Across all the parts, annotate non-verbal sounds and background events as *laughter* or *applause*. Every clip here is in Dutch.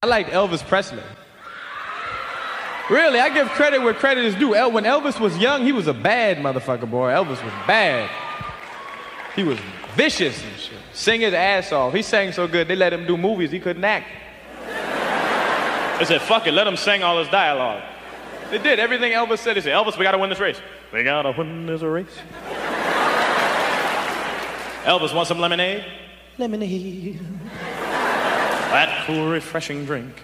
I liked Elvis Presley. Really, I give credit where credit is due. El- when Elvis was young, he was a bad motherfucker, boy. Elvis was bad. He was vicious and shit. Sing his ass off. He sang so good, they let him do movies he couldn't act. They said, fuck it, let him sing all his dialogue. They did. Everything Elvis said, they said, Elvis, we gotta win this race. We gotta win this race. Elvis, want some lemonade? Lemonade. That cool, refreshing drink.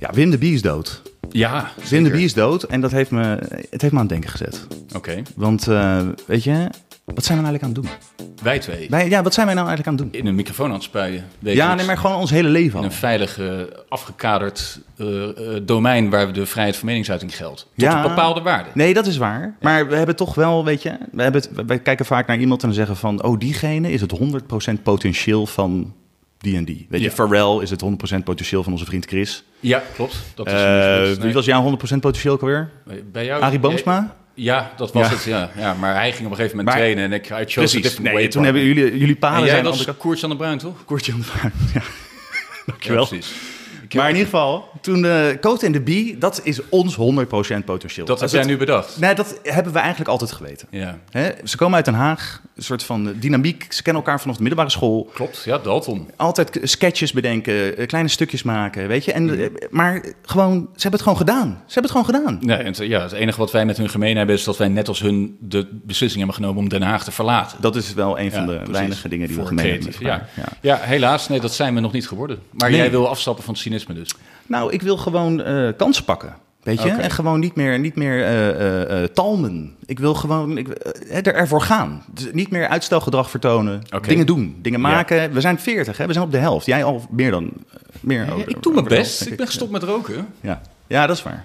Ja, Wim de Bie is dood. Ja, Wim de. Bie is dood en dat heeft me, het heeft me aan het denken gezet. Oké, Want, eh, weet je, wat zijn we nou eigenlijk aan het doen? wij twee. Wij, ja, wat zijn wij nou eigenlijk aan het doen? In een microfoon aan het spuien. Ja, nee, maar gewoon ons hele leven In een veilig, afgekaderd eh, eh, domein waar de vrijheid van meningsuiting geldt. Tot Ja. een bepaalde waarde. Nee, dat is waar. Maar we hebben toch wel, weet je, we hebben het, wij kijken vaak naar iemand en dan zeggen van, oh, diegene is het 100% potentieel van die en die. Weet je. Pharrell is het 100% potentieel van onze vriend Chris. Ja, klopt. Dat is is- wie was jouw 100% potentieel alweer? Bij jou? Arie Boomsma? Ja, dat was Ja. het, ja. ja. Maar hij ging op een gegeven moment Maar- trainen en ik I chose a Precies. different Nee, way. toen hebben jullie, jullie En paden jij zijn was andere aan de Bruin, toch? Koertje aan de vraag. Ja. *laughs* Dankjewel. Ja, precies. Maar in ieder geval, toen de Cote en de Bie, dat is ons 100% potentieel. Dat heb Als jij nu bedacht. Nee, dat hebben we eigenlijk altijd geweten. Ja, Hè, ze komen uit Den Haag, een soort van eh, dynamiek. Ze kennen elkaar vanaf de middelbare school. klopt. Ja, Dalton. Altijd sketches bedenken, eh, kleine stukjes maken, weet je. En, eh, Maar gewoon, ze hebben het gewoon gedaan. Ze hebben het gewoon gedaan. Nee, en het, ja, het enige wat wij met hun gemeen hebben is dat wij net als hun de beslissing hebben genomen om Den Haag te verlaten. Dat is wel een van Ja, de precies. weinige dingen die we gemeen hebben. Ja. Ja. Ja. helaas, nee, dat zijn we nog niet geworden. Maar Nee. jij wil afstappen van het cynisme dus. Nou, ik wil gewoon eh kansen pakken. Weet je? En gewoon niet meer, niet meer eh, eh, talmen. Ik wil gewoon ik, er, ervoor gaan. Dus niet meer uitstelgedrag vertonen. Dingen doen. Dingen Ja. maken. We zijn 40, hè? we zijn op de helft. Jij al meer dan. meer over- ik doe mijn best. helft, Ik ben gestopt met roken. Ja. ja, dat is waar.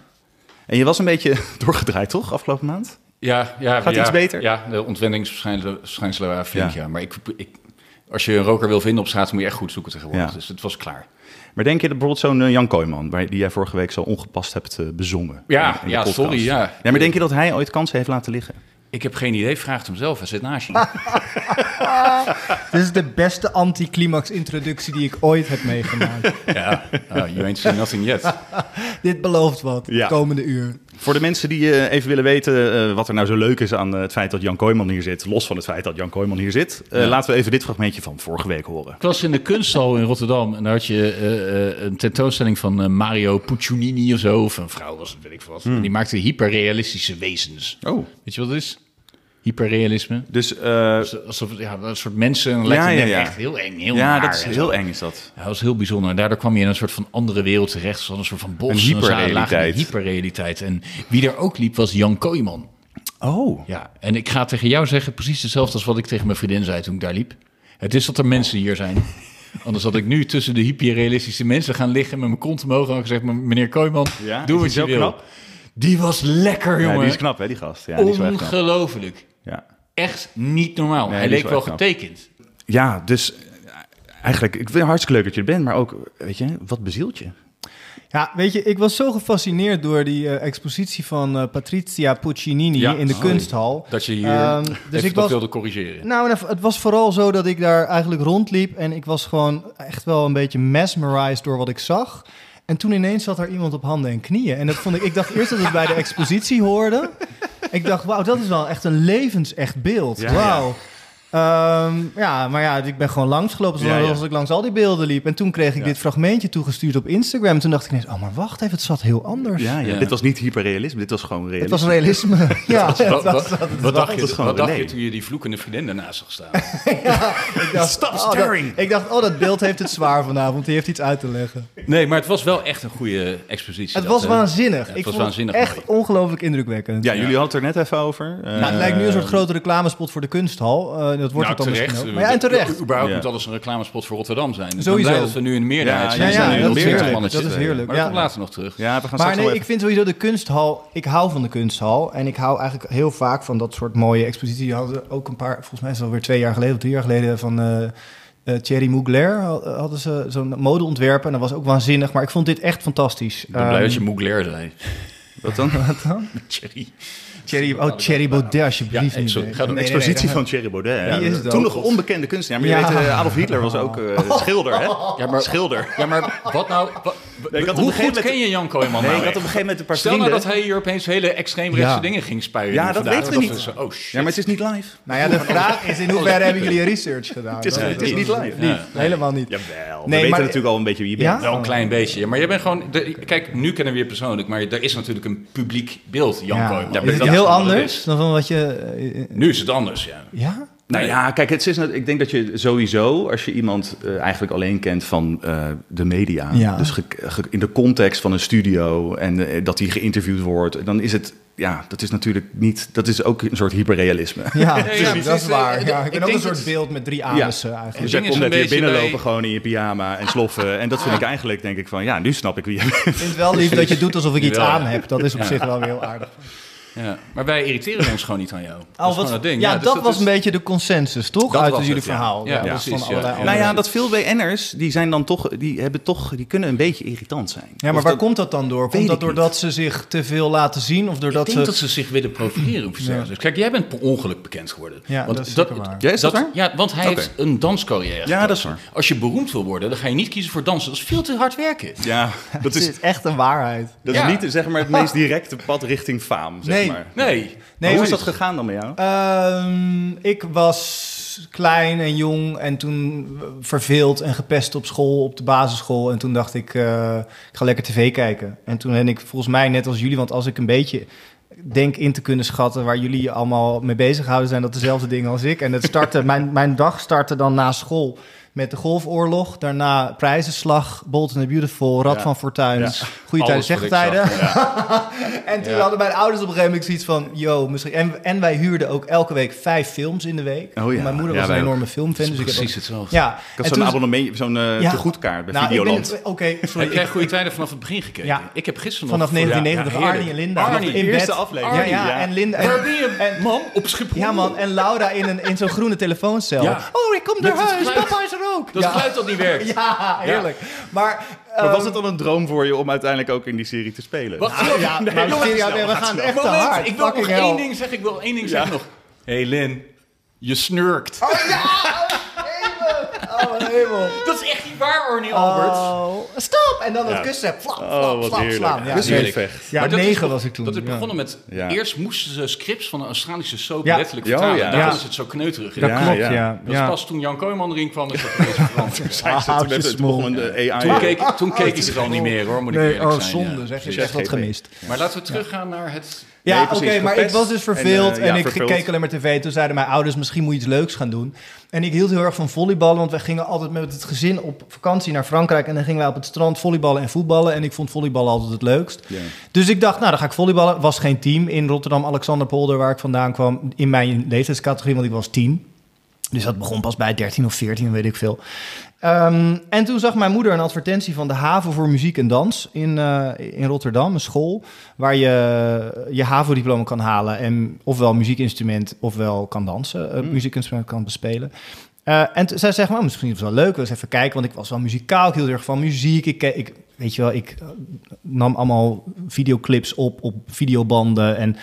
En je was een beetje *laughs* doorgedraaid, toch, afgelopen maand? Ja, ja, Gaat ja, iets beter? Ja, de ontwenningsverschijnselen waren flink, Ja. Maar ik, ik, als je een roker wil vinden op straat, moet je echt goed zoeken tegenwoordig. Dus het was klaar. Maar denk je dat bijvoorbeeld zo'n eh, Jan Kooijman, waar, die jij vorige week zo ongepast hebt eh, bezongen? Ja, in- in de ja, podcast? sorry, ja. ja. Maar denk je dat hij ooit kansen heeft laten liggen? Ik heb geen idee, vraag het hem zelf. Hij zit naast je. *laughs* Dit is de beste anticlimax-introductie die ik ooit heb meegemaakt. ja, oh, you ain't seen nothing yet. *laughs* Dit belooft wat, Ja. komende uur. Voor de mensen die eh, even willen weten eh, wat er nou zo leuk is aan eh, het feit dat Jan Kooijman hier zit, los van het feit dat Jan Kooijman hier zit, laten we even dit fragmentje van vorige week horen. Ik was in de kunsthal in Rotterdam en daar had je een tentoonstelling van Mario Puccinini of zo. Of een vrouw was het, weet ik veel wat. En die maakte hyperrealistische wezens. Oh. Weet je wat het is? Hyperrealisme. Dus uh, Alsof ja, een soort mensen lijkt Ja, ja, ja, ja. echt heel eng, heel ja, naar dat is heel eng is dat. Ja, dat was heel bijzonder. En daardoor kwam je in een soort van andere wereld terecht. Zoals een soort van bos. Een hyperrealiteit. die Hyperrealiteit. En wie er ook liep was Jan Kooijman. Oh. Ja, en ik ga tegen jou zeggen precies hetzelfde als wat ik tegen mijn vriendin zei toen ik daar liep. Het is dat er mensen hier zijn. *laughs* Anders had ik nu tussen de hyperrealistische mensen gaan liggen met mijn kont omhoog en gezegd, meneer Kooijman, Ja, doe wat je zo wil. knap? Die was lekker, Ja, jongen. die is knap hè, die gast. Ja, die is wel echt knap. Ongelooflijk. Echt niet normaal. Nee, Hij leek wel getekend. ja, dus eh, eigenlijk, ik vind het hartstikke leuk dat je er bent, maar ook, weet je, wat bezielt je? Ja, weet je, ik was zo gefascineerd door die eh, expositie van eh, Patrizia Puccinini Ja, in de sorry. kunsthal. Dat je hier Ehm, dus ik was, wilde corrigeren. Nou, het was vooral zo dat ik daar eigenlijk rondliep en ik was gewoon echt wel een beetje mesmerized door wat ik zag. En toen ineens zat er iemand op handen en knieën. En dat vond ik, ik dacht eerst dat het bij de *laughs* expositie hoorde. Ik dacht, wauw, dat is wel echt een levensecht beeld. Wauw. Ehm, ja, maar ja, ik ben gewoon langsgelopen zoals Ja, ja. ik langs al die beelden liep. En toen kreeg ik dit fragmentje toegestuurd op Instagram. En toen dacht ik ineens, oh, maar wacht even, het zat heel anders. Ja, ja, Ja. dit was niet hyperrealisme, dit was gewoon Het realisme. was realisme. *laughs* ja, het Wat, was- wat, wat dacht, je, wat dacht je toen je die vloekende vriendin daarnaast zag staan? *laughs* ik dacht, Stop oh, dat- staring. ik dacht, oh, dat beeld heeft het zwaar vanavond. Die heeft iets uit te leggen. Nee, maar het was wel echt een goede expositie. Het dat, was hè? waanzinnig. Ja, het ik was vond waanzinnig het echt mooi. ongelooflijk indrukwekkend. Ja, jullie hadden het er net even over. Nou, het lijkt nu een soort Eh, grote reclamespot voor de kunsthal. Eh, dat wordt Nou, het dan terecht. misschien ook. Maar ja, en terecht. Überhaupt Ja. moet alles een reclamespot voor Rotterdam zijn. Dus Sowieso. Ik ben blij dat we nu in de meerderheid Ja, zijn. ja, ja, dat is heerlijk. Dat is heerlijk, Maar ja. dat komt later nog terug. Ja, we gaan Maar nee, ik vind sowieso de kunsthal... Ik hou van de kunsthal. En ik hou eigenlijk heel vaak van dat soort mooie exposities. Die hadden ook een paar... Volgens mij is het alweer twee jaar geleden of drie jaar geleden... van eh, eh, Thierry Mugler hadden ze zo'n modeontwerpen. En dat was ook waanzinnig. Maar ik vond dit echt fantastisch. Ik ben blij dat je Ehm, Mougler zei. Wat dan? *laughs* wat dan? Thierry. Thierry, oh, Thierry Baudet, alsjeblieft. Ja, niet. sorry, Nee, ga door. nee, nee, Expositie nee, van Thierry Baudet. Wie is Toen nog een onbekende kunstenaar. Maar je weet, eh, Adolf Hitler was ook eh, schilder, hè? Ja, maar, Schilder. ja, maar wat nou... *laughs* wa- Nee, ik had op hoe een goed ken je Jan Kooijman Nee, nou ik had op een gegeven moment een paar Stel nou dat hij hier opeens hele extreemrechtse Ja. dingen ging spuien. Ja, dat weten we niet. oh shit. Ja, maar het is niet live. Nou ja, de vraag is in *laughs* hoeverre hebben jullie research gedaan? Het is, het is niet live. Ja. Helemaal niet. Jawel, we weten natuurlijk al een beetje wie je Ja? bent. Wel een klein beetje. Maar jij bent gewoon... kijk, nu kennen we je persoonlijk, maar er is natuurlijk een publiek beeld, Jan Ja. Kooijman. Heel anders dan van wat je... eh, Nu is het anders, ja. ja? Nou ja, kijk, het is, ik denk dat je sowieso, als je iemand eh, eigenlijk alleen kent van eh, de media, Ja. dus ge- ge- in de context van een studio en dat die geïnterviewd wordt, dan is het, ja, dat is natuurlijk niet, dat is ook een soort hyperrealisme. Ja, *laughs* ja, dat is waar. Eh, Ja, ik ik ben ook een soort dat- beeld met drie anussen eigenlijk. Dus jij komt net hier binnenlopen bij- gewoon in je pyjama en sloffen. En dat vind ik eigenlijk, denk ik van, ja, nu snap ik wie je bent. Ik vind het wel lief dat je doet alsof ik iets aan heb. Dat is op Ja. zich wel weer heel aardig. Ja. Maar wij irriteren ons gewoon niet aan jou. Dat is Oh, gewoon wat, het ding. ja, dus dat was is- een beetje de consensus, toch? Dat Uit jullie het, ja. verhaal. Ja, dat precies, van ja. allerlei Nou ja, dat veel BN'ers, die zijn dan toch, die hebben toch, die kunnen een beetje irritant zijn. Ja, maar Of waar dat- komt dat dan door? Komt dat doordat ze zich te veel laten zien? Of doordat ik denk ze... dat ze zich willen profileren op zichzelf. Dus kijk, jij bent per ongeluk bekend geworden. Ja, Want dat is waar. Dat waar? Ja, want hij heeft een danscarrière. Ja, dat is waar. Als je beroemd wil worden, dan ga je niet kiezen voor dansen. Dat is veel te hard werken. Ja, *laughs* dat Het is, echt een waarheid. dat is niet zeg maar, het meest *laughs* directe pad richting faam, zeg Nee. Maar. Nee. Nee, hoe is dat gegaan dan met jou? Ehm, ik was klein en jong en toen verveeld en gepest op school, op de basisschool. En toen dacht ik, eh, ik ga lekker tv kijken. En toen ben ik volgens mij net als jullie, want als ik een beetje denk in te kunnen schatten waar jullie je allemaal mee bezighouden, zijn dat dezelfde dingen als ik. En het startte, *laughs* mijn, mijn dag startte dan na school met de golfoorlog. Daarna prijzenslag, Bold and the Beautiful, Rad Ja. van Fortuin, Ja. Goede Tijden, Slechte Tijden. *laughs* En toen hadden mijn ouders op een gegeven moment zoiets van... Yo, misschien... En, en wij huurden ook elke week vijf films in de week. Oh ja. Mijn moeder was een ook. enorme filmfan. Dus ik heb ook- hetzelfde. Ja. Ik had zo'n abonnement, zo'n eh Ja. tegoedkaart bij Nou, Videoland. Oké, Heb sorry. jij goede tijden vanaf het begin gekeken? Ja. Ik heb gisteren Vanaf nog... voor- 1990, ja, Arnie en Linda. Arnie, in de eerste aflevering. Ja, en Linda... Waar En, ben je, en- man? Op Schiphol? ja, man. En Laura in, een, in zo'n groene telefooncel. Oh, ik kom naar huis. Papa is er ook. Dat ja. geluid dat niet werkt. *laughs* Ja, heerlijk. Maar... Maar was ehm, het dan een droom voor je om uiteindelijk ook in die serie te spelen? Wat? nou, ja, maar jongens, we gaan echt te Moment, hard. ik wil nog één ding zeggen. Ik wil één ding Ja. zeggen nog. hey Lin, je snurkt. Oh, mijn hemel. Dat is echt niet waar, Arnie Albert. Oh, stop! En dan het Ja. kussen. Flap, flap, Oh, wat flap, heerlijk. slaan. Ja, vecht. Ja, Maar dat is negen was ik toen. Dat is ja. begonnen met... Ja. Eerst moesten ze scripts van een Australische soap Ja. letterlijk Ja, vertalen. Ja. is het zo kneuterig. Dat Ja, klopt, ja. ja. Dat pas toen Jan Kooijman erin kwam, is dat ineens veranderd. Zij Ah, zitten met houtjes het begonnen de AI. Toen keek, toen keek ik het al niet meer hoor, moet ik Nee, eerlijk oh, zijn. zonde ja. zeg. Je echt wat GP. gemist. Maar laten we teruggaan naar het... Ja, oké, maar ik was dus verveeld en, eh, ik verveeld. keek alleen maar tv. Toen zeiden mijn ouders, misschien moet je iets leuks gaan doen. En ik hield heel erg van volleyballen, want wij gingen altijd met het gezin op vakantie naar Frankrijk. En dan gingen wij op het strand volleyballen en voetballen. En ik vond volleyballen altijd het leukst. Dus ik dacht, nou, dan ga ik volleyballen. Was geen team in Rotterdam, Alexanderpolder, waar ik vandaan kwam. In mijn leeftijdscategorie, want ik was tien. Dus dat begon pas bij 13 of 14, weet ik veel. Ehm, en toen zag mijn moeder een advertentie van de haven voor muziek en dans in, eh, in Rotterdam, een school waar je je HAVO-diploma kan halen en ofwel muziekinstrument ofwel kan dansen, eh, muziekinstrument kan bespelen. Eh, en zij zegt, nou, misschien is het wel leuk, we eens even kijken, want ik was wel muzikaal, ik hield heel erg van muziek. Ik, ik, weet je wel, ik eh, nam allemaal videoclips op, op videobanden en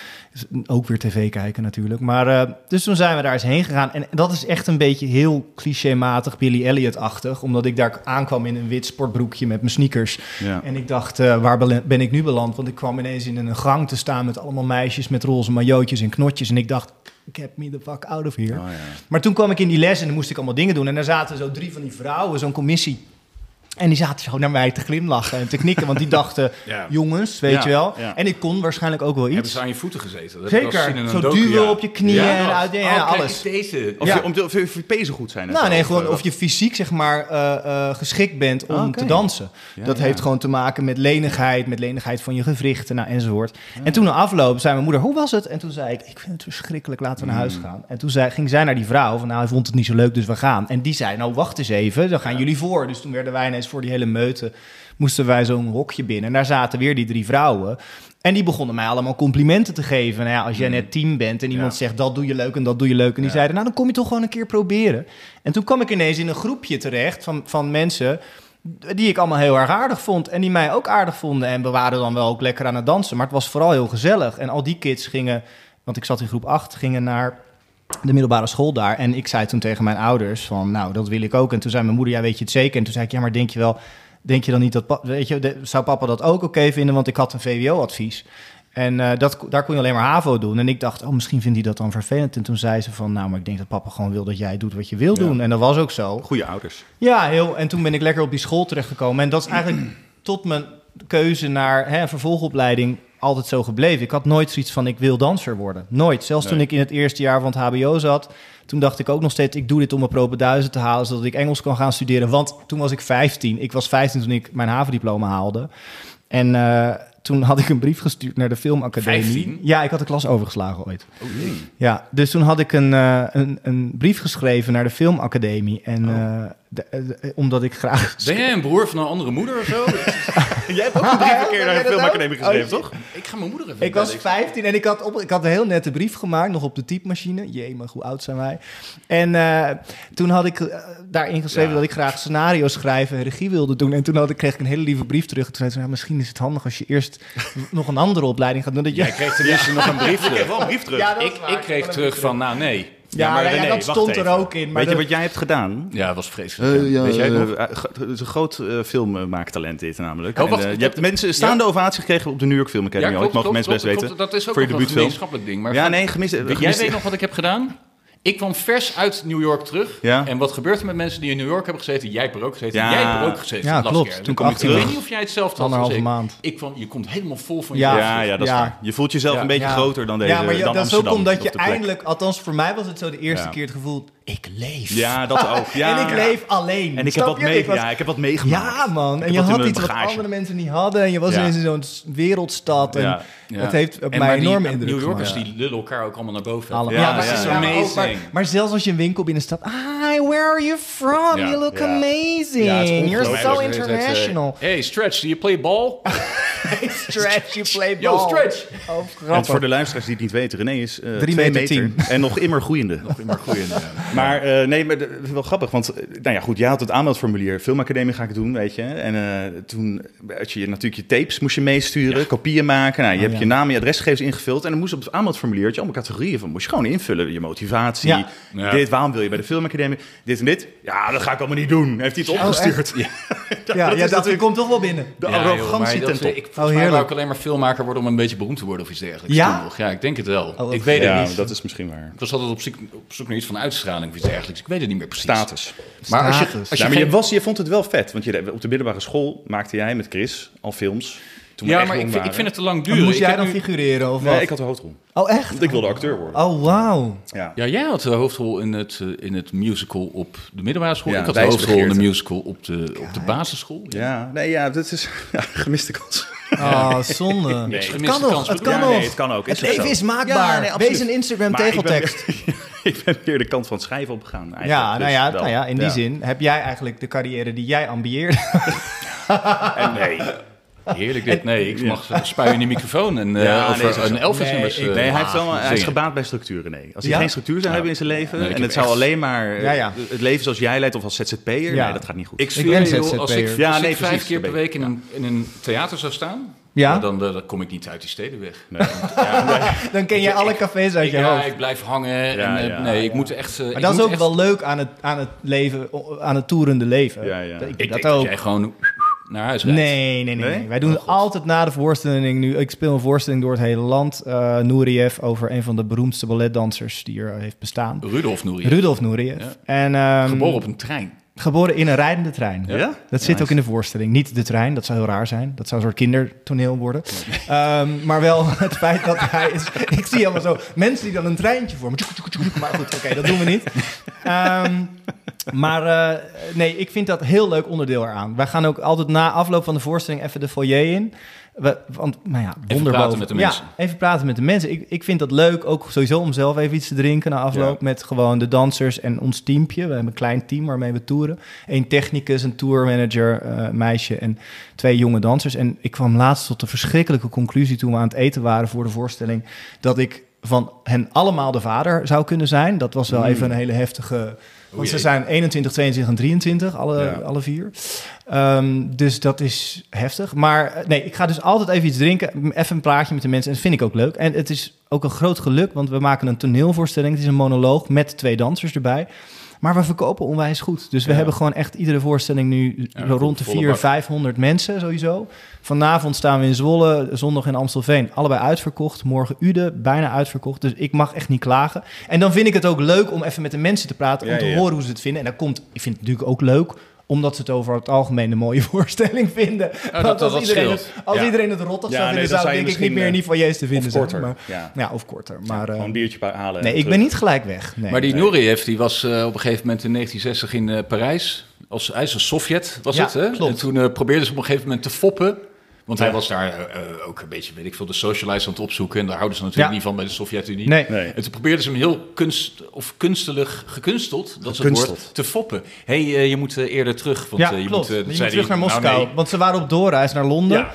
ook weer tv kijken natuurlijk. Maar eh, dus toen zijn we daar eens heen gegaan en dat is echt een beetje heel clichématig, Billy Elliot-achtig, omdat ik daar aankwam in een wit sportbroekje met mijn sneakers. Ja. En ik dacht, waar ben ik nu beland? Want ik kwam ineens in een gang te staan met allemaal meisjes met roze majootjes en knotjes. En ik dacht, get me the fuck out of here. Oh, ja. Maar toen kwam ik in die les en dan moest ik allemaal dingen doen. En daar zaten zo drie van die vrouwen, zo'n commissie. En die zaten zo naar mij te glimlachen en te knikken. Want die *laughs* dachten, Ja. jongens, weet Ja, je wel. ja. En ik kon waarschijnlijk ook wel Hebben iets. ze aan je voeten gezeten? Dat Zeker. een Zo duwen op je knieën en uit, ja, Oh, alles. deze. Of, je, om te, of je, of je pezen goed zijn. Nou nee, gewoon eh, of je fysiek zeg maar eh, eh, geschikt bent om te dansen. Dat heeft gewoon te maken met lenigheid, met lenigheid van je gewrichten nou, enzovoort. En toen na afloop zei mijn moeder, hoe was het? En toen zei ik, ik vind het verschrikkelijk, laten we naar huis gaan. En toen zei, ging zij naar die vrouw van, nou hij vond het niet zo leuk, dus we gaan. En die zei, nou wacht eens even, dan gaan jullie voor. Dus toen werden wij ineens voor die hele meute, moesten wij zo'n hokje binnen. En daar zaten weer die drie vrouwen. En die begonnen mij allemaal complimenten te geven. Nou ja, als jij net tien bent en iemand Ja. zegt dat doe je leuk en dat doe je leuk. En die zeiden, nou dan kom je toch gewoon een keer proberen. En toen kwam ik ineens in een groepje terecht van, van mensen die ik allemaal heel erg aardig vond. En die mij ook aardig vonden. En we waren dan wel ook lekker aan het dansen. Maar het was vooral heel gezellig. En al die kids gingen want ik zat in groep 8, gingen naar de middelbare school daar. En ik zei toen tegen mijn ouders van, nou, dat wil ik ook. En toen zei mijn moeder, ja, weet je het zeker? En toen zei ik, ja, maar denk je wel, denk je dan niet dat, weet je, de- zou papa dat ook oké vinden? Want ik had een VWO-advies. En eh, dat, daar kon je alleen maar HAVO doen. En ik dacht, oh, misschien vindt hij dat dan vervelend. En toen zei ze van, nou, maar ik denk dat papa gewoon wil dat jij doet wat je wil doen. En dat was ook zo. Goede ouders. Ja, heel. En toen ben ik lekker op die school terechtgekomen. En dat is eigenlijk *clears throat* tot mijn keuze naar hè, vervolgopleiding altijd zo gebleven. Ik had nooit zoiets van ik wil danser worden. Nooit. Zelfs toen ik in het eerste jaar van het HBO zat, toen dacht ik ook nog steeds ik doe dit om mijn duizend te halen, zodat ik Engels kan gaan studeren. Want toen was ik 15. Ik was 15 toen ik mijn havendiploma haalde. En eh, toen had ik een brief gestuurd naar de filmacademie. 15? Ja, ik had de klas overgeslagen ooit. Ja, dus toen had ik een, eh, een, een brief geschreven naar de filmacademie. En eh, de- de- omdat ik graag... Ben jij een broer van een andere moeder of zo? *laughs* Jij hebt ook een brief een keer naar de filmacademie geschreven, Oh, toch? ik ga mijn moeder even Ik was bellen. 15 en ik had, op, ik had een heel nette brief gemaakt, nog op de typemachine. Jee, maar hoe oud zijn wij? En eh, toen had ik eh, daarin geschreven Ja. dat ik graag scenario's schrijven en regie wilde doen. En toen had ik, kreeg ik een hele lieve brief terug. Toen zei ze, ja, misschien is het handig als je eerst *laughs* nog een andere opleiding gaat doen. Dat je... Jij kreeg tenminste nog een brief *laughs* Ik terug. wel een brief terug. Ja, Ik, ik kreeg terug van, nou nee. Ja, maar ja, ja, René, dat stond er ook in. Maar Weet je wat jij hebt gedaan? Ja, dat was vreselijk. Eh, ja. Weet jij nog? eh, eh, ge- het is een groot filmmaaktalent dit namelijk. Oh, En, wacht, eh, je hebt mensen staande ovatie gekregen op de New York Film Academy. Ja, ooit, klopt, mogen klopt, mensen best klopt, weten. klopt. Dat is ook voor je een gemeenschappelijk ding. Maar Ja, nee, gemist. Weet jij weet nog wat ik heb gedaan? Ik kwam vers uit New York terug. Ja. En wat gebeurt er met mensen die in New York hebben gezeten? Jij hebt er ook gezeten. Ja. Jij hebt er ook gezeten. Ja, klopt. keer. Toen Dan ik kom ik 18 terug. Ik weet niet of jij hetzelfde had. Ik. maand. Ik kwam, je komt helemaal vol van Ja. je. Ja, ja, dat is waar. Je voelt jezelf Ja. een beetje Ja. groter dan deze ja, maar je- dan dat is ook omdat je eindelijk, althans voor mij was het zo de eerste Ja. keer het gevoel, ik leef. Ja, dat *laughs* ook. Ja. en ik leef alleen. En ik heb, wat mee, Ik was- ja, ik heb wat meegemaakt. Ja, man. Ik En je had iets wat andere mensen niet hadden. En je was Ja. ineens in zo'n wereldstad. En Ja. Ja. het heeft op En mij enorme indruk New Yorkers gemaakt. die lullen elkaar ook allemaal naar boven. Allemaal. Ja, Ja, ja, maar, ja. ja, maar, maar, Amazing. maar zelfs als je een winkel binnenstapt. Hi, where are you from? Ja. You look Ja. amazing. Is You're so is, eh, international. Hey, Stretch, do you play ball? *laughs* Stretch, you play Yo, ball. stretch. Oh, En voor de luisteraars die het niet weten, René is eh Drie 2 meter meter, en nog immer groeiende. Maar goeie. ja. *laughs* Maar eh, nee, maar dat is wel grappig, want eh, nou ja, goed, jij had het aanmeldformulier, filmacademie ga ik doen, weet je. En eh, toen had je natuurlijk je tapes moest je meesturen, kopieën maken. Nou, je Oh, hebt ja. je naam, je adresgegevens ingevuld en dan moest op het aanmeldformulier had je allemaal categorieën van, moest je gewoon invullen, je motivatie, Ja. Ja. dit, waarom wil je bij de filmacademie, dit en dit. Ja, dat ga ik allemaal niet doen. Heeft hij het Oh, opgestuurd? ja, *laughs* dat ja, dat natuurlijk komt toch wel binnen. de Ja, joh, arrogantie maar ten dat- top. Ik, volgens Oh, mij wou heerlijk. ik alleen maar filmmaker worden om een beetje beroemd te worden of iets dergelijks. Ja? Toen nog. Ja, ik denk het wel. wat ik weet het niet. dat is misschien waar. Ik was altijd op zoek, op zoek naar iets van uitstraling of iets dergelijks. Ik weet het niet meer precies. Status. Maar als je, als Ja, je maar je, was, je vond het wel vet, want je, op de middelbare school maakte jij met Chris al films. Toen ja, maar ik vind, ik vind het te lang duren. moest Ik jij dan nu- figureren of wat? Nee, ik had de hoofdrol. Oh, echt? Want ik wilde acteur worden. Oh, wauw. Ja. Ja, jij had de hoofdrol in het, eh, in het musical op de middelbare school. Ja, ik had de hoofdrol in de musical op de, op de basisschool. Ja, nee, ja, dat is *laughs* ja, gemiste kans. Oh, *laughs* zonde. Nee, het gemiste kan nog, kans het kan ja, nog. nee, het kan ook. Het leven zo. is maakbaar. Ja, nee. Wees een Instagram Maar *laughs* *laughs* ik ben weer- de kant van het schrijven opgegaan. eigenlijk. Ja, Dus nou ja, nou ja, in die Ja. zin heb jij eigenlijk de carrière die jij ambieerde. *laughs* En nee. Heerlijk dit. Nee, ik mag spuien in de microfoon en eh, Ja, nee, over is ook zo. een Elvis Nee, nummers. eh, Nee, hij, heeft wel, hij is gebaat bij structuren, nee. Als hij Ja? geen structuur zou hebben in zijn leven... Nee, en het zou alleen maar Ja, ja. het leven zoals jij leidt of als ZZP'er... Ja. Nee, dat gaat niet goed. Ik Ik ben als ik, ZZP'er. Ja, als nee, ik vijf keer per week in een, in een theater zou staan, Ja? ja, dan, dan kom ik niet uit die steden weg. Nee. *laughs* *laughs* Dan ken je alle cafés uit Ik, je ja, hoofd. ik blijf hangen. Ja, en, eh, ja, nee, ik ja. moet echt... eh, Maar dat is ook echt- wel leuk aan het, aan het leven, aan het toerende leven. Ja, ja. Ik, Ik dat denk dat ook. jij gewoon naar huis rijdt. Nee, nee, nee, Nee? nee. Wij doen altijd na de voorstelling nu. Ik speel een voorstelling door het hele land. eh Nouriev over een van de beroemdste balletdansers die er heeft bestaan. Rudolf Nouri. Rudolf Nouriev. Ja. En, ehm, Geboren op een trein. Geboren in een rijdende trein. Ja? Dat zit ook in de voorstelling. Niet de trein, dat zou heel raar zijn. Dat zou een soort kindertoneel worden. Ehm, maar wel *laughs* het feit dat hij is... Ik zie allemaal zo mensen die dan een treintje vormen. Maar goed, oké, dat doen we niet. Ehm, maar eh, nee, ik vind dat een heel leuk onderdeel eraan. Wij gaan ook altijd na afloop van de voorstelling even de foyer in. We, want, nou ja, wonderboven. praten met de mensen. Ja, even praten met de mensen. Ik, ik vind dat leuk, ook sowieso om zelf even iets te drinken na afloop. Met gewoon de dansers en ons teampje. We hebben een klein team waarmee we toeren. Eén technicus, een tourmanager, eh meisje en twee jonge dansers. En ik kwam laatst tot de verschrikkelijke conclusie toen we aan het eten waren voor de voorstelling. Dat ik van hen allemaal de vader zou kunnen zijn. Dat was wel even een hele heftige... Want ze zijn 21, 22 en 23, alle, Ja. alle vier. Ehm, dus dat is heftig. Maar eh, nee, ik ga dus altijd even iets drinken. Even een praatje met de mensen. En dat vind ik ook leuk. En het is ook een groot geluk, want we maken een toneelvoorstelling. Het is een monoloog met twee dansers erbij. Maar we verkopen onwijs goed. Dus we Ja. hebben gewoon echt iedere voorstelling nu Ja, rond de volle 400, bak. 500 mensen sowieso. Vanavond staan we in Zwolle, zondag in Amstelveen. Allebei uitverkocht. Morgen Uden, bijna uitverkocht. Dus ik mag echt niet klagen. En dan vind ik het ook leuk om even met de mensen te praten. Om te horen hoe ze het vinden. En dat komt, ik vind het natuurlijk ook leuk omdat ze het over het algemeen een mooie *laughs* voorstelling vinden. dat- dat als, iedereen het, als Ja. iedereen het rottig Ja, zou vinden, zou denk ik niet meer misschien, niet van Jezus te vinden Of zijn. korter. Maar, ja. ja, of korter. Maar, eh, Gewoon een biertje pa- halen. nee, ik terug. ben niet gelijk weg. Nee. Maar die Nee. Nureyev, die was eh, op een gegeven moment in 1960 in eh, Parijs. Als, hij is een Sovjet, was Ja, het, hè? klopt. En toen eh, probeerden ze op een gegeven moment te foppen. Want hij was daar eh, eh, ook een beetje, weet ik veel, de socialize aan het opzoeken. En daar houden ze natuurlijk Ja. niet van bij de Sovjet-Unie. Nee. Nee. En toen probeerden ze hem heel kunst, of kunstelig, gekunsteld, dat is het woord, te foppen. Hé, hey, je moet eh, eerder terug, want ja, eh, je klopt. moet, eh, je moet terug naar nou, Moskou. nee. Want ze waren op doorreis naar Londen. Ja.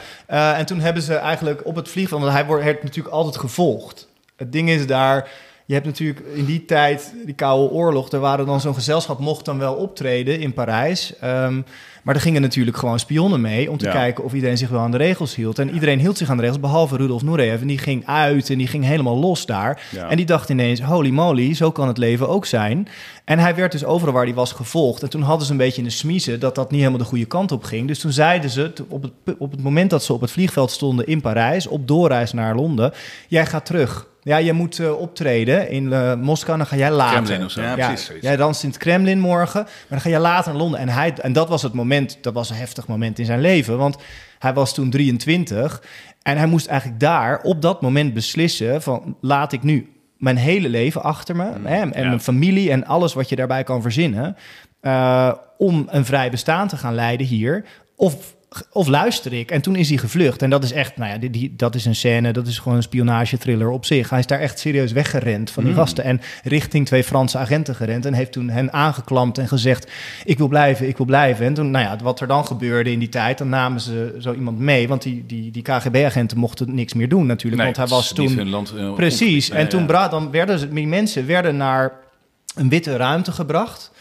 Eh, en toen hebben ze eigenlijk op het vliegveld... Want hij wordt werd natuurlijk altijd gevolgd. Het ding is daar... Je hebt natuurlijk in die tijd, die Koude Oorlog... er waren dan zo'n gezelschap mocht dan wel optreden in Parijs. Ehm, maar er gingen natuurlijk gewoon spionnen mee... om te Ja. kijken of iedereen zich wel aan de regels hield. En iedereen hield zich aan de regels, behalve Rudolf Nureyev. En die ging uit en die ging helemaal los daar. Ja. En die dacht ineens, holy moly, zo kan het leven ook zijn. En hij werd dus overal waar hij was gevolgd. En toen hadden ze een beetje in de smiezen dat dat niet helemaal de goede kant op ging. Dus toen zeiden ze, op het, op het moment dat ze op het vliegveld stonden in Parijs... op doorreis naar Londen, jij gaat terug. Ja, je moet eh, optreden in eh, Moskou, dan ga jij later. Kremlin of zo. Ja, Ja, precies, zoiets. jij danst in het Kremlin morgen, maar dan ga je later naar Londen. En, hij, en dat was het moment, dat was een heftig moment in zijn leven. Want hij was toen 23 en hij moest eigenlijk daar op dat moment beslissen van... laat ik nu mijn hele leven achter me hè, en ja. mijn familie en alles wat je daarbij kan verzinnen... eh, om een vrij bestaan te gaan leiden hier... of of luister ik? En toen is hij gevlucht. En dat is echt, nou ja, die, die, dat is een scène, dat is gewoon een spionagethriller op zich. Hij is daar echt serieus weggerend van die gasten. En richting twee Franse agenten gerend. En heeft toen hen aangeklampt en gezegd: Ik wil blijven, ik wil blijven. En toen, nou ja, wat er dan gebeurde in die tijd, dan namen ze zo iemand mee. Want die, die, die KGB-agenten mochten niks meer doen natuurlijk. Nee, want hij was toen. land, eh, Precies. En toen ja. bra- dan werden ze, die mensen werden naar een witte ruimte gebracht.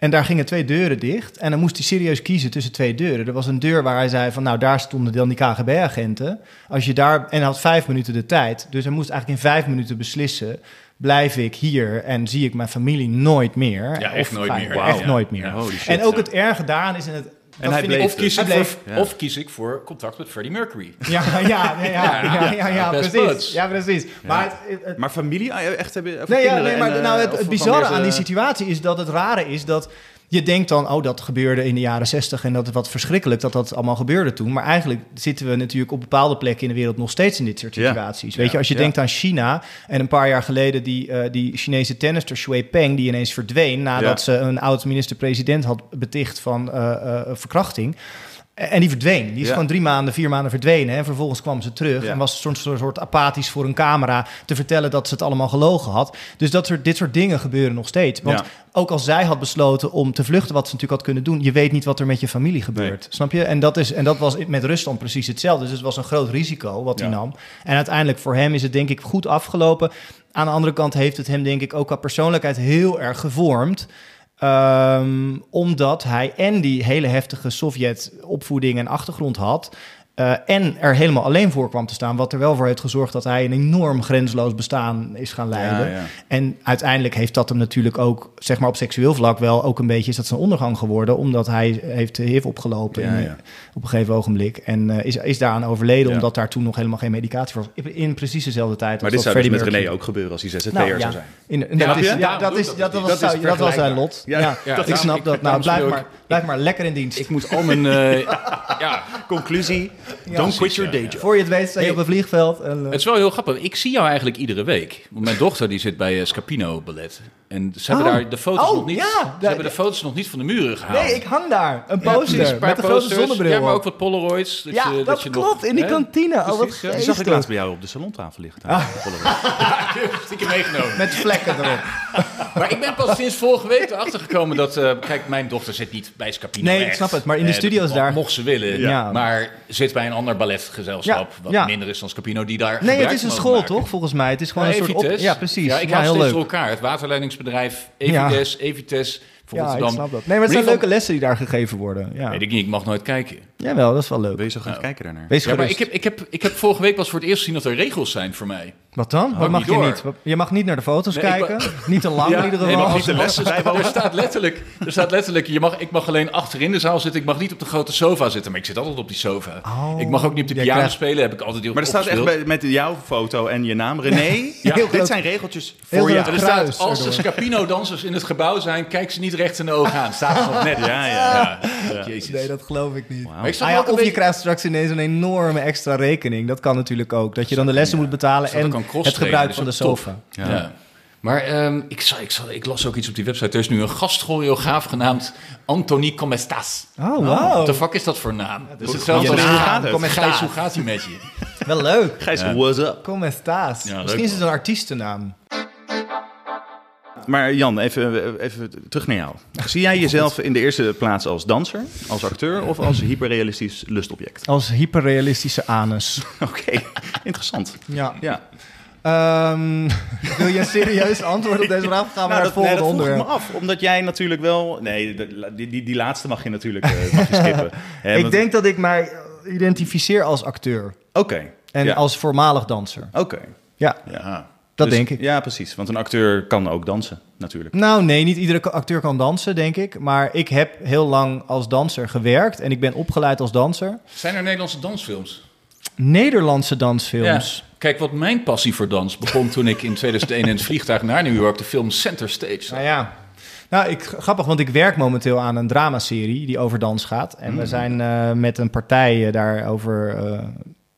En daar gingen twee deuren dicht. En dan moest hij serieus kiezen tussen twee deuren. Er was een deur waar hij zei van, nou, daar stonden dan die KGB-agenten. Als je daar, en hij had vijf minuten de tijd. Dus hij moest eigenlijk in vijf minuten beslissen, blijf ik hier en zie ik mijn familie nooit meer? Ja, echt Of nooit meer. Echt Ja. nooit meer. Ja, holy shit, en ook het erge daaraan is, en het, dat hij ik- bleef Of kies, ik Hij bleef. voor, Ja. of kies ik voor contact met Freddie Mercury. Ja, ja, ja, ja, *laughs* ja, ja, precies. Ja, precies. Maar het, het- Maar familie eh, echt hebben? Nee, ja, nee maar en, eh, nou, het, het bizarre aan die situatie is dat het rare is dat je denkt dan, oh, dat gebeurde in de jaren zestig en dat is wat verschrikkelijk dat dat allemaal gebeurde toen. Maar eigenlijk zitten we natuurlijk op bepaalde plekken in de wereld nog steeds in dit soort Ja. situaties. Weet je, als je Ja. denkt aan China en een paar jaar geleden die, eh, die Chinese tennister Shui Peng, die ineens verdween nadat Ja. ze een oud minister-president had beticht van eh, eh, verkrachting. En die verdween. Die is Ja. gewoon drie maanden, vier maanden verdwenen. En vervolgens kwam ze terug Ja. en was soort, soort, soort apathisch voor een camera te vertellen dat ze het allemaal gelogen had. Dus dat soort, dit soort dingen gebeuren nog steeds. Want Ja. ook als zij had besloten om te vluchten, wat ze natuurlijk had kunnen doen, je weet niet wat er met je familie gebeurt. Snap je? En dat, is, en dat was met Rusland precies hetzelfde. Dus het was een groot risico wat hij nam. En uiteindelijk voor hem is het denk ik goed afgelopen. Aan de andere kant heeft het hem denk ik ook qua persoonlijkheid heel erg gevormd. Ehm, omdat hij en die hele heftige Sovjet-opvoeding en achtergrond had. eh, en er helemaal alleen voor kwam te staan. Wat er wel voor heeft gezorgd dat hij een enorm grensloos bestaan is gaan leiden. Ja, ja. En uiteindelijk heeft dat hem natuurlijk ook, zeg maar op seksueel vlak wel ook een beetje is dat zijn ondergang geworden. Omdat hij heeft de HIV opgelopen Ja, in, ja. Op een gegeven ogenblik. En eh, is, is daaraan overleden Ja. omdat daar toen nog helemaal geen medicatie voor was. In, precies dezelfde tijd. Maar als dit zou dus met René ook gebeuren als hij ZZP'er Nou, zou zijn. In, Ja, dat is, ja, dat, is, dat dat, niet. was, Dat is dat was zijn lot. Ja, Ja, ja, ik snap ik- dat. Nou, blijf maar, blijf maar lekker in dienst. Ik moet al mijn... eh, *laughs* ja, Conclusie, Ja, don't quit your day job. Voor je het weet sta je op een vliegveld. En, eh, Het is wel heel grappig. Ik zie jou eigenlijk iedere week. Mijn dochter die zit bij Scapino Ballet. En ze hebben Oh. daar de foto's Oh, nog niet. ja. Ze hebben de foto's nog niet van de muren gehaald. nee, ik hang daar. Een Ja, poster precies, paar met een grote zonnebril. Ja, maar ook wat Polaroids. Dat ja, je, dat, je klopt. nog, in die kantine. Oh, wat ja. Die zag ik laatst bij jou op de salontafel liggen. Ah. *laughs* Stiekem meegenomen. Met vlekken erop. *laughs* Maar ik ben pas sinds vorige week erachter gekomen dat... eh, kijk, mijn dochter zit niet bij Scapino Nee, ik snap het, maar in de Eh, studio's daar- Mocht ze willen. Ja. Maar zit bij een ander balletgezelschap. Ja, Wat ja. minder is dan Scapino. Die daar Nee, het is een school, toch? Volgens mij. Het is gewoon Ja, een soort... Ja, precies. Ja, ik ja, haal heel steeds leuk. door elkaar. Het waterleidingsbedrijf, Ja. Evites, Evites, Ja, ik Rotterdam. snap dat. Nee, maar het zijn leuke lessen die daar gegeven worden. Ja. Weet ik niet, ik mag nooit kijken. Jawel, dat is wel leuk. Je zo gaan kijken daarnaar? Wees Ja, maar ik heb, ik, heb, ik heb vorige week pas voor het eerst gezien dat er regels zijn voor mij. Wat dan? Wat mag niet je door. niet? Je mag niet naar de foto's Nee, kijken. *laughs* Niet te lang in ieder geval. maar niet de *laughs* lessen Er staat letterlijk, er staat letterlijk je mag, ik mag alleen achterin de zaal zitten. Ik mag niet op de grote sofa zitten, maar ik zit altijd op die sofa. Oh, ik mag ook niet op de piano krijgt- spelen, heb ik altijd heel Maar er staat echt bij, met jouw foto en je naam, René. *laughs* Ja, dit groot- zijn regeltjes heel voor jou. Er staat, als de. Scapino-dansers in het gebouw zijn, kijk ze niet recht in de ogen aan. Staat er net. Ja, ja. Jezus. Nee, dat geloof ik niet. Ik Ah ja, of je krijgt straks ineens een enorme extra rekening. Dat kan natuurlijk ook. Dat je dan de lessen moet betalen Zodat en het gebruik van de sofa. Ja. Maar ehm, ik, zag, ik, zag, ik las ook iets op die website. Er is nu een gastchoreograaf genaamd Anthony Comestas. Oh, wow. Wat de fuck is dat voor naam? Dat is hetzelfde als gaat hoe gaat hij met je? Wel leuk. Gijs, what's up? Ja, leuk, Misschien is het een artiestennaam. Maar Jan, even, even terug naar jou. Zie jij jezelf in de eerste plaats als danser, als acteur of als hyperrealistisch lustobject? Als hyperrealistische anus. *laughs* Oké, interessant. Ja. Ja. Ehm, *laughs* wil je een serieus antwoord op deze vraag? Gaan we naar het Nou, dat, nee, volgende dat vroeg me af. Omdat jij natuurlijk wel... Nee, die, die, die laatste mag je natuurlijk eh, mag je skippen. *laughs* Ik want- denk dat ik mij identificeer als acteur. Oké. En ja. als voormalig danser. Oké. Ja, Ja. Dat Dus- denk ik. Ja, precies. Want een acteur kan ook dansen, natuurlijk. Nou, nee, niet iedere acteur kan dansen, denk ik. Maar ik heb heel lang als danser gewerkt en ik ben opgeleid als danser. Zijn er Nederlandse dansfilms? Nederlandse dansfilms. Ja. Kijk, wat mijn passie voor dans begon toen ik in 2001 in het vliegtuig naar New York de film Center Stage. Nou ja. Nou, ik, grappig, want ik werk momenteel aan een dramaserie die over dans gaat. En we zijn eh, met een partij eh, daarover eh,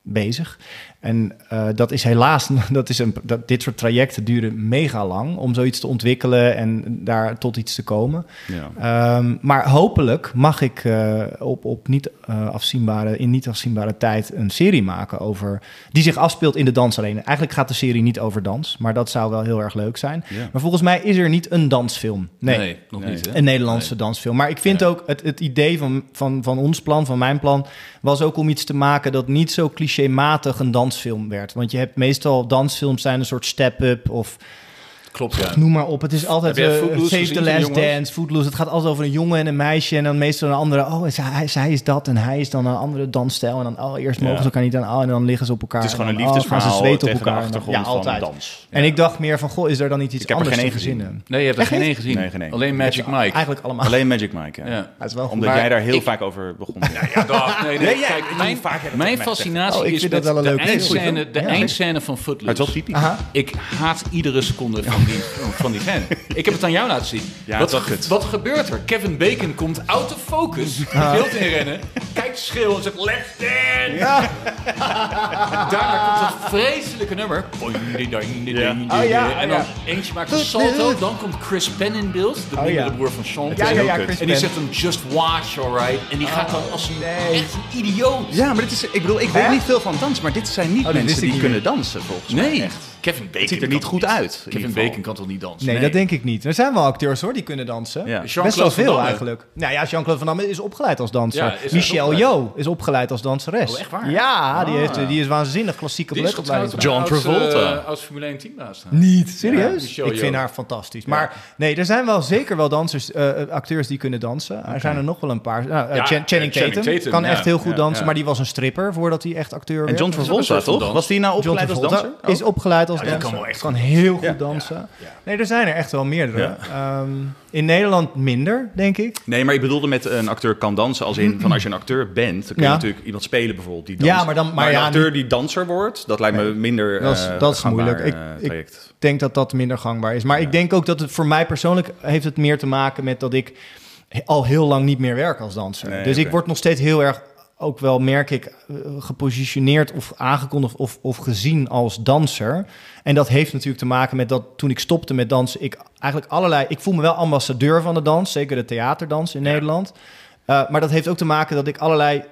bezig. En eh, dat is helaas, *laughs* dat is een, dat, dit soort trajecten duren mega lang om zoiets te ontwikkelen en daar tot iets te komen. Ja. Ehm, maar hopelijk mag ik eh, op, op niet, eh, afzienbare, in niet afzienbare tijd een serie maken over, die zich afspeelt in de dansarena. Eigenlijk gaat de serie niet over dans, maar dat zou wel heel erg leuk zijn. Ja. Maar volgens mij is er niet een dansfilm. Nee. nog Nee. niet. Hè? Een Nederlandse dansfilm. Maar ik vind Ja. ook het, het idee van, van, van ons plan, van mijn plan, was ook om iets te maken dat niet zo clichématig een dansfilm werd. Want je hebt meestal dansfilms zijn een soort step-up of Klopt, ja. Noem maar op. Het is altijd eh, Save gezien the Last was? Dance, Footloose. Het gaat altijd over een jongen en een meisje en dan meestal een andere. Oh, is hij, zij is dat en hij is dan een andere dansstijl. En dan, oh, eerst mogen ze elkaar niet aan. Oh, en dan liggen ze op elkaar. Het is gewoon en een dan, oh, liefdesverhaal ze zweten op elkaar. Dan- ja, altijd. van dans. En ik dacht meer van, goh, is er dan niet iets Ik heb er anders geen te één gezien. Nee, je hebt er Echt geen één gezien. Nee, geen één. Alleen Magic Mike. Eigenlijk allemaal. Alleen Magic Mike, ja. Ja. Dat is wel goed. Omdat Maar jij daar heel ik- vaak over begon. Nee, nee. Kijk, mijn, fascinatie Oh, is met dat wel een de, leuk eindscène, van Footloose. het wel typisch. Ik haat iedere seconde van die, van die scène. Ik heb het aan jou laten zien. Ja, wat, wat gebeurt er? Kevin Bacon komt out of focus, Ah. beeld inrennen, kijkt schreeuwen en zegt left hand. Daarna komt dat vreselijke nummer. Boing, ding, ding, ding, Ja. ding, Oh, ja, En dan ja. eentje maakt een salto, dan komt Chris Penn in beeld, de Oh, ja. broer van Sean Ja, ja, ja, En die zegt hem just watch, alright. En die gaat dan als een, nee. echt een idioot. Ja, maar dit is, ik bedoel, ik weet niet veel van dans, maar dit zijn niet wist mensen die kunnen dansen, volgens mij. Nee, Echt. Kevin Bacon Het ziet er niet goed uit. in Kevin. Bacon kan toch niet dansen? Nee, dat denk ik niet. Er zijn wel acteurs hoor die kunnen dansen. Ja. Best wel veel eigenlijk. Nou ja, Jean-Claude Van Damme is opgeleid als danser. Ja, Michelle? Yeoh is opgeleid als danseres. Oh, echt waar? Ja, die, Ah. heeft, die is waanzinnig klassieke Die balletopleiding. John oud, Travolta. eh, oud Formule 1 teambaas. Niet? Serieus? Ik vind haar fantastisch. Maar nee, er zijn wel zeker wel dansers, eh, acteurs die kunnen dansen. Er zijn er nog wel een paar. Nou, eh, eh, Channing Tatum, kan echt heel goed dansen, maar die was een stripper voordat hij echt acteur En werd. John ook een Travolta, toch? Was die nou John opgeleid als danser? is opgeleid als Ja, danser. kan wel echt kan goed heel goed dansen. Nee, er zijn er echt wel meerdere. Ehm, in Nederland minder, denk ik. Nee, maar ik bedoelde met een acteur kan dansen als in van als je een acteur bent, dan kun je natuurlijk iemand spelen bijvoorbeeld die danst. Ja, maar dan- maar een acteur die danser wordt, dat lijkt me minder Dat is- eh, dat is moeilijk. Ik- eh, ik-. Ik denk dat dat minder gangbaar is. Maar ik denk ook dat het voor mij persoonlijk heeft het meer te maken met dat ik al heel lang niet meer werk als danser. Nee, dus ik word nog steeds heel erg, ook wel merk ik, eh, gepositioneerd of aangekondigd of, of gezien als danser. En dat heeft natuurlijk te maken met dat toen ik stopte met dansen, ik eigenlijk allerlei, ik voel me wel ambassadeur van de dans, zeker de theaterdans in Nederland. Uh, maar dat heeft ook te maken dat ik allerlei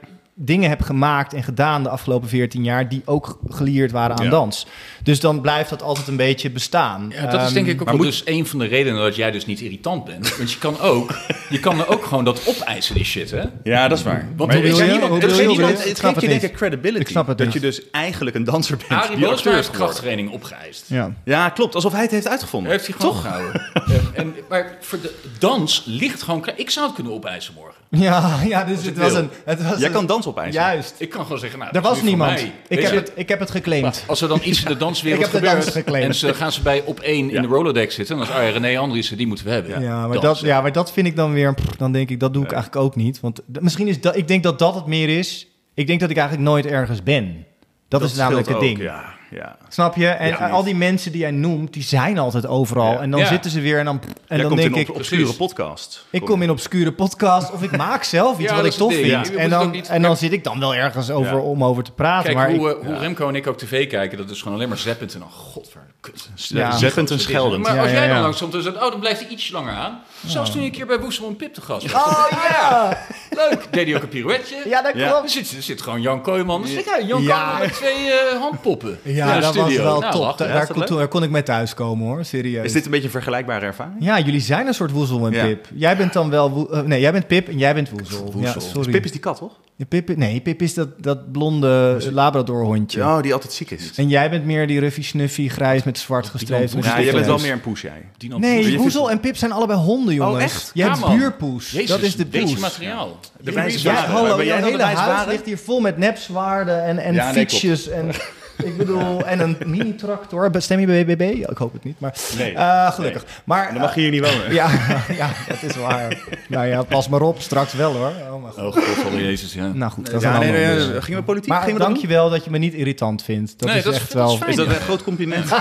dingen heb gemaakt en gedaan de afgelopen 14 jaar die ook gelieerd waren aan Ja. dans. Dus dan blijft dat altijd een beetje bestaan. Ja, dat is denk ik ook maar wel moet- dus een van de redenen dat jij dus niet irritant bent. Want je kan ook, je kan er ook gewoon dat opeisen, die shit, hè? Ja, dat is waar. Want er is niemand- er is bedoel je? niemand- Ik Het geeft je denk ik credibility. Ik snap het dat niet. je dus eigenlijk een danser bent Arie is heeft krachttraining opgeëist. Ja. Ja, klopt. Alsof hij het heeft uitgevonden. Heeft hij gewoon Toch? gehouden. *laughs* En, maar voor de dans ligt gewoon... Ik zou het kunnen opeisen morgen. Ja, ja dus het was een... Het was Jij een- kan dans opeisen. Juist. Ik kan gewoon zeggen, nou, Er was niemand. Ik Weet heb, je, het, ik heb het geclaimd. Als er dan iets in de danswereld *laughs* Ik heb de dans gebeurt geclaimd. en ze gaan ze bij op één in de Rolodex zitten, dan is ah, René Andriessen, die moeten we hebben. Ja, maar dat, ja, maar dat vind ik dan weer... pff, Dan denk ik, dat doe ik eigenlijk ook niet. Want misschien is dat... Ik denk dat dat het meer is. Ik denk dat ik eigenlijk nooit ergens ben. Dat, is namelijk het ook, ding. Ja, ja. Snap je? En Ja, al die mensen die jij noemt, die zijn altijd overal. Ja. En dan Ja. zitten ze weer en dan, en Jij dan komt denk in ik... op obscure podcast. Ik kom in obscure podcast of ik maak zelf iets Ja, wat ik tof vind. En dan, niet- en dan zit ik dan wel ergens over Ja. om over te praten. Kijk, maar hoe, ik, eh, hoe Remco en ik ook tv kijken, dat is gewoon alleen maar zeppend en dan, godver, kut. Ja. Zettend en scheldend. Maar als jij dan langs komt en zegt, oh, dan blijft hij iets langer aan. Zelfs toen je een keer bij Woesel en Pip te gast was. Oh ja! Leuk, deed hij ook een pirouetje. Ja, dat klopt. Er zit, er zit gewoon Jan Kooijman. Dus ja, Jan Ja. Kooijman met twee eh, handpoppen. Ja, dat was wel Nou, top. lachen. Daar, Ja, kon, leuk? daar kon ik mee thuiskomen hoor, serieus. Is dit een beetje een vergelijkbare ervaring? Ja, jullie zijn een soort woezel en Ja. Pip. Jij bent dan wel... eh, nee, jij bent Pip en jij bent woezel. Ja, Woezel. sorry. Pip is die kat, toch? Ja, Pip, nee, Pip is dat, dat blonde Labrador-hondje. Oh, die altijd ziek is. En jij bent meer die ruffie snuffy, grijs met zwart gestreept. Ja, jij bent wel meer een poes, jij. Nee, Woezel en Pip zijn allebei honden, jongens. echt? Jij Ja, hebt buurpoes. Dat is de poes. materiaal. De Ja, wijswaren. hallo, hele huis ligt hier vol met nepzwaarden en, en Ja, fietsjes. en, *laughs* ik bedoel, en een mini-tractor. Stem je bij BBB? Ik hoop het niet, maar Nee. eh, gelukkig. Maar, En dan mag je hier niet wonen. eh, ja, *laughs* ja, dat is waar. nou ja, pas maar op, straks wel hoor. Oh, mijn god. Oh, god, Jezus, ja. Nou goed, dat is Ja, een nee, nee, nee, gingen we politiek? Maar gingen we dat dank je wel dat je me niet irritant vindt. Dat Nee, is dat is- echt dat is wel... fijn. doen? Is dat een groot compliment? *laughs*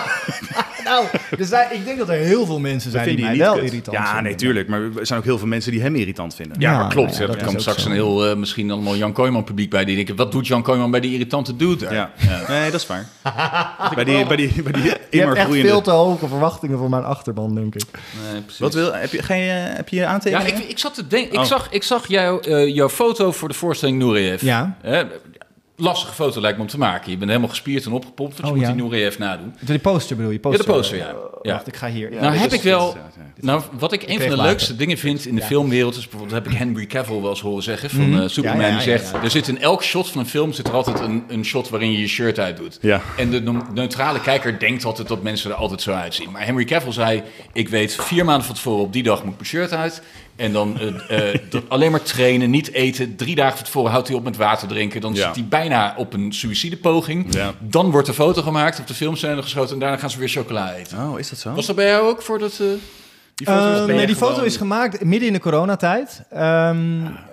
Nou, er zijn, ik denk dat er heel veel mensen zijn die mij wel kut? irritant Ja, vinden. nee, tuurlijk. Maar er zijn ook heel veel mensen die hem irritant vinden. Ja, Ja, maar klopt. ja, er dat komt straks zo. een heel, eh, misschien allemaal Jan Kooijman publiek bij die denken, wat doet Jan Kooijman bij die irritante dude daar? Ja. Nee, dat is waar. *laughs* bij die, bij die, bij die Je hebt immer echt groeiende... veel te hoge verwachtingen voor mijn achterban, denk ik. Nee, precies. Wat wil, heb, je, ga je, heb je Ja, aantekeningen? ik, ik zat te denken. Ik Oh. zag, ik zag jou, eh, jouw foto voor de voorstelling Nureyev. Ja. Lastige foto lijkt me om te maken. Je bent helemaal gespierd en opgepompt, want Oh, je ja. moet die Nureyev nadoen. Die poster bedoel je? Poster. Ja, de poster, ja. ja. Wacht, ik ga hier. nou heb is- ik wel... ja, Nou, wat ik een van de later. leukste dingen *laughs* vind in de filmwereld is bijvoorbeeld heb ik Henry Cavill wel eens horen zeggen van Mhm. eh, Superman Ja, ja, ja, die zegt ja, ja. er zit in elk shot van een film zit er altijd een, een shot waarin je je shirt uitdoet. Ja. En de neutrale kijker denkt altijd dat mensen er altijd zo uitzien. Maar Henry Cavill zei ik weet vier maanden van tevoren op die dag moet ik mijn shirt uit. En dan eh, eh, alleen maar trainen, niet eten. Drie dagen van tevoren houdt hij op met water drinken. Dan Ja. zit hij bijna op een suïcidepoging. Ja. Dan wordt er foto gemaakt, op de filmscène geschoten en daarna gaan ze weer chocola eten. Oh, is dat zo? Was dat bij jou ook voor dat, eh, die foto? Ehm, nee, die foto is gemaakt midden in de coronatijd. Ehm,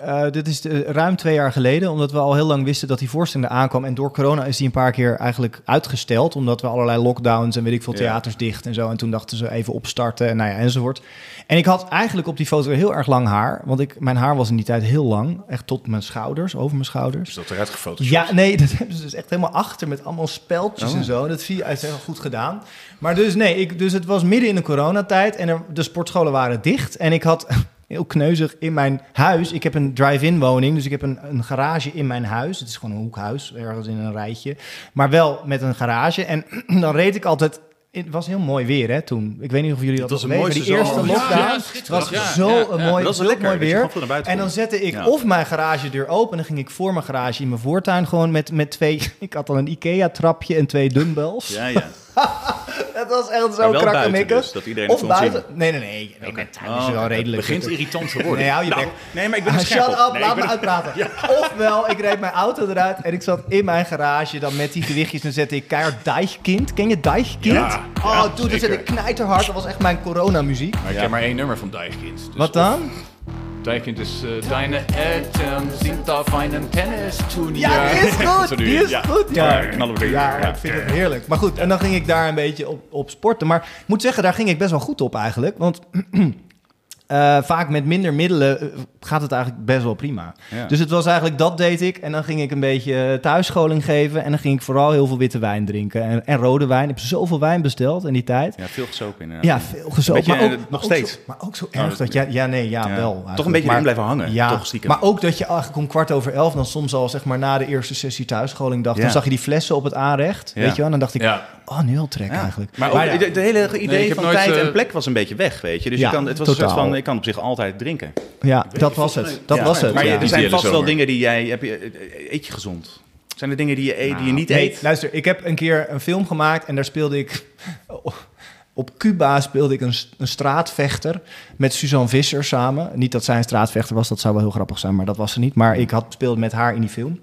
eh, dit is de- ruim twee jaar geleden, omdat we al heel lang wisten dat die voorstelling er aankwam. En door corona is die een paar keer eigenlijk uitgesteld, omdat we allerlei lockdowns en weet ik veel Ja. theaters dicht en zo. En toen dachten ze even opstarten en nou ja, enzovoort. En ik had eigenlijk op die foto heel erg lang haar, want ik, mijn haar was in die tijd heel lang, echt tot mijn schouders, over mijn schouders. Is dat eruit gefotoshopt? Ja, nee, *laughs* dat hebben ze dus echt helemaal achter met allemaal speltjes Oh. en zo. Dat zie je, het is heel goed gedaan. Maar dus nee, ik, dus het was midden in de coronatijd en er, de sportscholen waren dicht. En ik had *laughs* heel kneuzig in mijn huis. Ik heb een drive-in woning, dus ik heb een, een garage in mijn huis. Het is gewoon een hoekhuis, ergens in een rijtje. Maar wel met een garage. En *clears throat* dan reed ik altijd... Het was heel mooi weer hè, toen. Ik weet niet of jullie dat de weten. Die eerste zomer. lockdown Ja, was Ja, zo ja, een ja. mooi, lekker, mooi weer. En dan zette ik of mijn garagedeur open en dan ging ik voor mijn garage in mijn voortuin gewoon met, met twee... *laughs* Ik had dan een Ikea-trapje en twee dumbbells. Ja, ja. *laughs* Het was echt zo krakkemikkig. dus, dat iedereen het of buiten. Nee, nee, nee. nee mijn tuin is Oh, wel redelijk. Het begint irritant te worden. Nee, hou je Nou, bek. nee, maar ik ben Ah, *laughs* Shut op. up, Nee, laat me ben- uitpraten. *laughs* Ofwel, ik reed mijn auto eruit en ik zat in mijn garage dan met die gewichtjes en zette ik keihard Deichkind. Ken je Deichkind? Ja, oh, ja, toen dat zette ik knijterhard. Dat was echt mijn coronamuziek. Maar ik ken maar één nummer van Deichkind. Dus Wat dan? Deichkind is uh, Deine Eltern sind auf einem Tennisturnier. Ja, die is *laughs* goed. Die is ja. goed. Ja, ja, Ja. ik vind het heerlijk. Maar goed, en dan ging ik daar een beetje op, op sporten. Maar ik moet zeggen, daar ging ik best wel goed op eigenlijk. Want *clears throat* eh, vaak met minder middelen eh, gaat het eigenlijk best wel prima. Ja. Dus het was eigenlijk, dat deed ik. En dan ging ik een beetje thuisscholing geven. En dan ging ik vooral heel veel witte wijn drinken. En, en rode wijn. Ik heb zoveel wijn besteld in die tijd. Ja, veel gesopen inderdaad. Ja, veel gezopen. Beetje, maar ook, eh, maar nog ook steeds. zo- maar ook zo erg dat- dat... Ja, ja, nee, ja, Ja. wel. Toch een beetje Maar- erin blijven hangen, Ja, toch stiekem. maar ook dat je eigenlijk om kwart over elf... dan soms al zeg maar na de eerste sessie thuisscholing dacht... Ja. dan zag je die flessen op het aanrecht, Ja. weet je wel? En dan dacht ik, Ja. oh, nu al trek Ja. eigenlijk. Maar ook ja. de, de hele idee Nee, van nooit, tijd eh, en plek was een beetje weg, weet je. Dus Ja, je kan, het was een soort totaal. van, ik kan op zich altijd drinken. Ja, dat was het. Dat Ja, was het, Maar er zijn vast wel dingen die jij... Heb je, eh, eet je gezond? Zijn er dingen die je, eet, die je niet Nee, eet? luister, ik heb een keer een film gemaakt... en daar speelde ik *laughs* Op Cuba speelde ik een, een straatvechter met Suzanne Visser samen. Niet dat zij een straatvechter was, dat zou wel heel grappig zijn, maar dat was ze niet. Maar ik had speelde met haar in die film.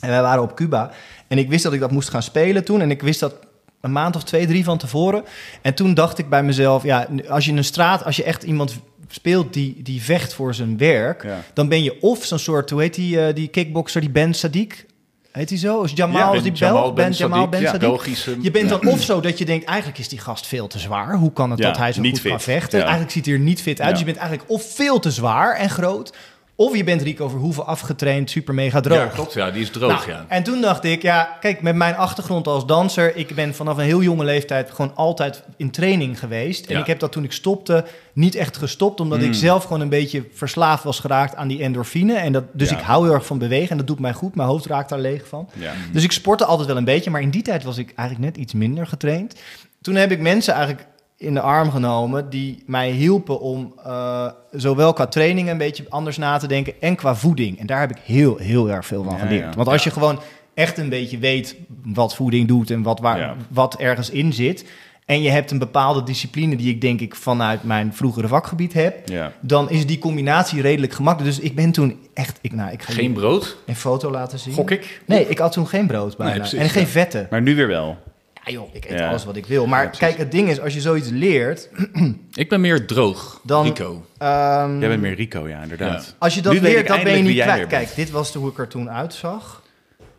En wij waren op Cuba. En ik wist dat ik dat moest gaan spelen toen. En ik wist dat een maand of twee, drie van tevoren. En toen dacht ik bij mezelf, ja, als je in een straat, als je echt iemand speelt die, die vecht voor zijn werk, Ja. dan ben je of zo'n soort, hoe heet die, eh, die kickboxer, die Ben Sadiq? Heet hij zo? Is Jamal, Ja, die Jamal Bel? Ben Ben Jamal Ben ja? Belgische- Je bent dan of zo dat je denkt, eigenlijk is die gast veel te zwaar. Hoe kan het dat hij zo niet goed fit. kan vechten? Eigenlijk ziet hij er niet fit uit. Dus je bent eigenlijk of veel te zwaar en groot, of je bent Rico Verhoeven afgetraind, super mega droog. Ja, klopt. Ja, die is droog, Nou, ja. En toen dacht ik, ja, kijk, met mijn achtergrond als danser, ik ben vanaf een heel jonge leeftijd gewoon altijd in training geweest. En Ja. ik heb dat toen ik stopte niet echt gestopt, omdat Hmm. ik zelf gewoon een beetje verslaafd was geraakt aan die endorfine. En dat, dus Ja. ik hou heel erg van bewegen en dat doet mij goed. Mijn hoofd raakt daar leeg van. Ja. Dus ik sportte altijd wel een beetje, maar in die tijd was ik eigenlijk net iets minder getraind. Toen heb ik mensen eigenlijk in de arm genomen die mij hielpen om eh, zowel qua training een beetje anders na te denken en qua voeding. En daar heb ik heel, heel erg veel van geleerd. ja. Want als je gewoon echt een beetje weet wat voeding doet en wat, waar, Ja. wat ergens in zit. En je hebt een bepaalde discipline die ik denk ik vanuit mijn vroegere vakgebied heb. Ja. Dan is die combinatie redelijk gemakkelijk. Dus ik ben toen echt... Ik, nou, ik ga Geen brood, een foto laten zien. gok ik. Nee, ik had toen geen brood bijna. Nee, precies, en geen ja. vetten. Maar nu weer wel. Ja joh, ik eet Ja. alles wat ik wil. Maar Ja, kijk, het ding is, als je zoiets leert... *clears throat* Ik ben meer droog, Dan- Rico. ehm, Jij bent meer Rico, ja, inderdaad. als je dat Nu leert, dan ben je niet kwijt. Kijk, dit was de hoe ik er toen uitzag.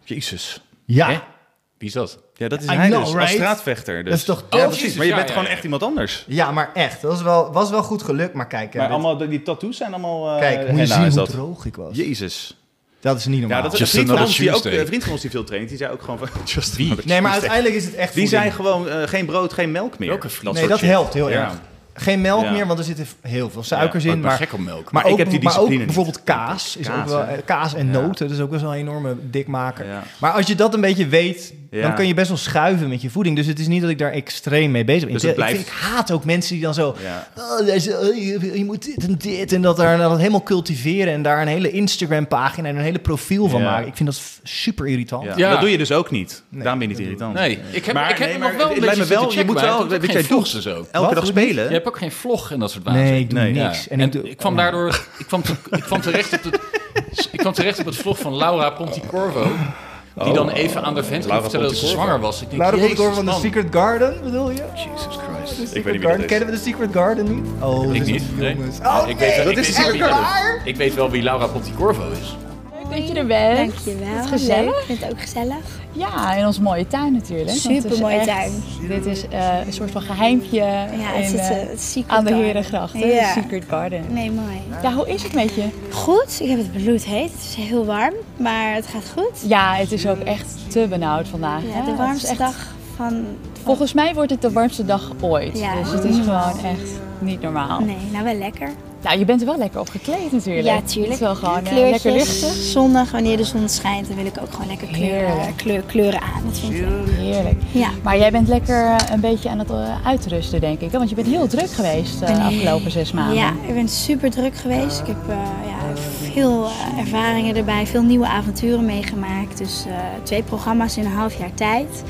Jezus. Ja, Hè? Wie is dat? Ja, dat is I hij know, dus, als straatvechter. Dus. dat is toch Oh? Ja, precies. Maar je Ja, bent ja, gewoon ja. echt iemand anders. Ja, maar echt. Dat was wel, was wel goed gelukt. Maar kijk, eh, Maar dit- allemaal, die tattoos zijn allemaal... eh, kijk moet je zien hoe dat. droog ik was. Jezus. Dat is niet normaal. Ja, dat is een vriend van, another ons die ook, een vriend van ons die veel traint. Die zei ook gewoon van... *laughs* Just nee, maar uiteindelijk is het echt Die voeding. zei gewoon eh, geen brood, geen melk meer. Welke vriend? Nee, dat helpt heel Ja. erg. Geen melk Ja. meer, want er zitten heel veel suikers Maar in. ik Maar, gek op melk. maar, Maar ook, ik heb die maar ook discipline niet. bijvoorbeeld kaas. Is Kaas, ook wel, eh, kaas en Ja. noten, dat is ook wel zo'n enorme dikmaker. Ja. Maar als je dat een beetje weet, Ja. dan kan je best wel schuiven met je voeding. Dus het is niet dat ik daar extreem mee bezig ben. Dus ik, blijft- vind- ik haat ook mensen die dan zo... Ja. Oh, oh, je, je moet dit en dit en dat, daar, dat helemaal cultiveren... en daar een hele Instagram-pagina en een hele profiel van Ja. maken. Ik vind dat super irritant. Ja. Ja. Dat doe je dus ook niet. Nee, Daarom ben je niet irritant. Nee, ik heb, Maar- ik heb nee, nog wel een beetje wel- je moet wel- weet jij doet- en zo. Elke dag spelen. Hebt ook geen vlog en dat soort waanzin. Nee, ik doe Nee. niks. Ja. En ik, doe, ik kwam daardoor, ik kwam, te- ik kwam terecht op het, ik kwam terecht op het vlog van Laura Ponticorvo. Die dan even aan de vent ging vertellen dat ze zwanger was. Ik denk, Laura Ponticorvo van de. Secret Garden, bedoel je? Jesus Christ. Secret weet niet wie dat Garden. is. Kennen we de Secret Garden niet? Oh, Ik niet. Nee. Oh, ik weet, dat ik is de Secret Garden. Ik weet wel wie Laura Ponticorvo is. Leuk dat je er bent. Dankjewel. Het is gezellig. Ik vind het ook gezellig. Ja, in onze mooie tuin natuurlijk. Supermooie echt- tuin. Dit is eh, een soort van geheimpje Ja, in, het eh, het, Secret aan de. Herengracht. hè, Ja. De Secret Garden. Nee, mooi. Ja, hoe is het met je? Goed, ik heb het bloedheet. Het is heel warm, maar het gaat goed. Ja, het is ook echt te benauwd vandaag. Ja, hè. de Het warmste dag van... Volgens mij wordt het de warmste dag ooit. Ja, dus het is gewoon echt niet normaal. Nee, nou wel lekker. Nou, je bent er wel lekker op gekleed natuurlijk. Ja, Het tuurlijk. is wel gewoon eh, Kleurtjes, lekker luchtig. zonnig. Wanneer de zon schijnt, dan wil ik ook gewoon lekker kleuren, kleur, kleuren aan. Dat vind ik. Heerlijk. Ja. Maar jij bent lekker eh, een beetje aan het eh, uitrusten, denk ik. Want je bent heel druk geweest de afgelopen zes maanden. Ja, ik ben super druk geweest. Ik heb ja, veel ervaringen erbij, veel nieuwe avonturen meegemaakt. Dus twee programma's in een half jaar tijd.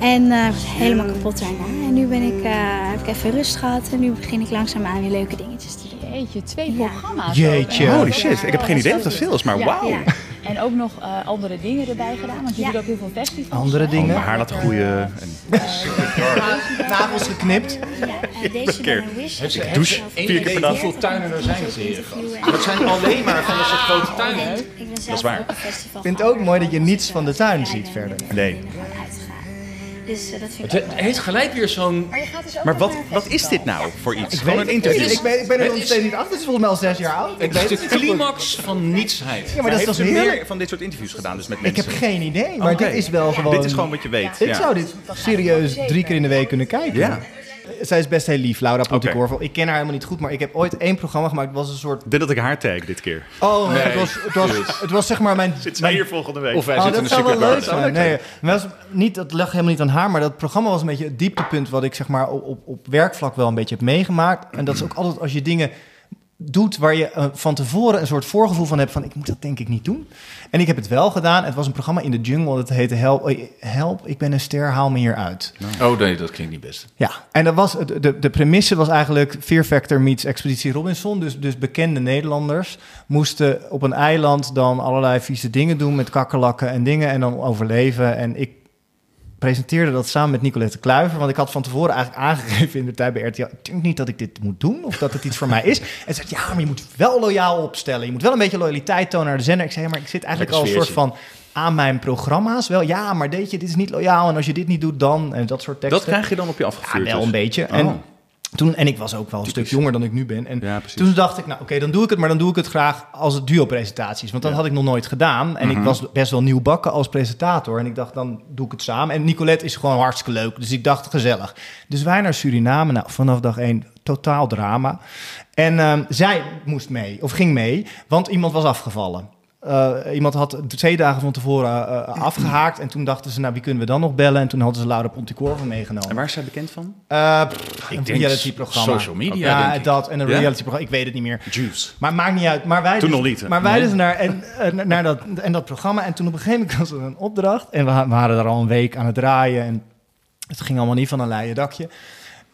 En eh, was helemaal kapot daarna. En nu ben ik, eh, heb ik even rust gehad en nu begin ik langzaamaan weer leuke dingetjes te doen. Jeetje, twee Ja. programma's. Jeetje. Holy shit, ik heb geen idee of dat veel is, maar Ja, wauw. ja. En ook nog eh, andere dingen erbij gedaan, want je Ja. doet ook heel veel festivals. Andere hè? Oh, dingen. mijn haar laten groeien. En Nagels geknipt. Ja, deze je, Ik één vier keer per dag. hoeveel tuinen er zijn gehad? interviewen. Dat zijn alleen maar van dat soort grote tuinen. zelf is waar. Ik vind het ook mooi dat je niets van de tuin ziet verder. Nee. Dus eh, dat vind Het ik ook het heeft gelijk weer zo'n... Maar je gaat dus ook Maar nog wat, wat is dit nou voor iets? Ik Gewoon weet een interview. Ik ben, ik ben er nog steeds niet achter. Het is volgens mij al zes jaar oud. Ik Het is de climax van nietsheid. Ja, maar dat is toch heerlijk? meer van dit soort interviews gedaan, dus met Ik mensen? heb geen idee, maar dit is wel gewoon... Dit is gewoon wat je weet. Ik zou dit serieus drie keer in de week kunnen kijken. Ja. Zij is best heel lief, Laura Pontecorvo. Ik ken haar helemaal niet goed, maar ik heb ooit één programma gemaakt. Het was een soort... Dit dat ik haar tag dit keer. Oh, Nee, het, was, het, was, het was zeg maar mijn... Zit zij hier volgende week? Of wij Oh, zitten in dat een zou wel secret leuk. Nee, was niet, dat lag helemaal niet aan haar, maar dat programma was een beetje het dieptepunt wat ik zeg maar op, op, op werkvlak wel een beetje heb meegemaakt. En dat is ook altijd als je dingen doet waar je eh, van tevoren een soort voorgevoel van hebt van ik moet dat denk ik niet doen. En ik heb het wel gedaan. Het was een programma in de jungle dat heette Help, eh, Help ik ben een ster, haal me hier uit. Oh nee, dat klinkt niet best. Ja, en dat was, de, de, de premisse was eigenlijk Fear Factor meets Expeditie Robinson. Dus, dus bekende Nederlanders moesten op een eiland dan allerlei vieze dingen doen met kakkerlakken en dingen en dan overleven. En ik presenteerde dat samen met Nicolette Kluiver, want ik had van tevoren eigenlijk aangegeven in de tijd bij RTL, ik denk niet dat ik dit moet doen of dat het iets voor mij is. *laughs* En ze zei, ja, maar je moet wel loyaal opstellen. Je moet wel een beetje loyaliteit tonen naar de zender. Ik zei, ja, maar ik zit eigenlijk al een soort van aan mijn programma's wel. Ja, maar deed je, dit is niet loyaal en als je dit niet doet dan en dat soort teksten. Dat krijg je dan op je Ja, afgevuurd. wel dus. een beetje. Oh. En, toen, en ik was ook wel een Typisch. stuk jonger dan ik nu ben. En Ja, toen dacht ik, nou oké, dan doe ik het. Maar dan doe ik het graag als het duo-presentaties. Want dat had ik nog nooit gedaan. En Mhm. ik was best wel nieuwbakken als presentator. En ik dacht, dan doe ik het samen. En Nicolette is gewoon hartstikke leuk. Dus ik dacht, gezellig. Dus wij naar Suriname. Nou, vanaf dag één, totaal drama. En ehm, zij moest mee, of ging mee, want iemand was afgevallen. Eh, iemand had twee dagen van tevoren eh, eh, afgehaakt. En toen dachten ze, nou, wie kunnen we dan nog bellen? En toen hadden ze Laura Ponticorvo meegenomen. En waar is zij bekend van? Eh, pff, een denk reality-programma. social media, Ja, denk ik. dat en een Ja? reality-programma. Ik weet het niet meer. Juice. Maar maakt niet uit. Maar wij Toen dus, nog niet, hè? Maar wij Nee. dus naar, en, naar dat, en dat programma. En toen op een gegeven moment was er een opdracht. En we, waren er al een week aan het draaien. En het ging allemaal niet van een leien dakje.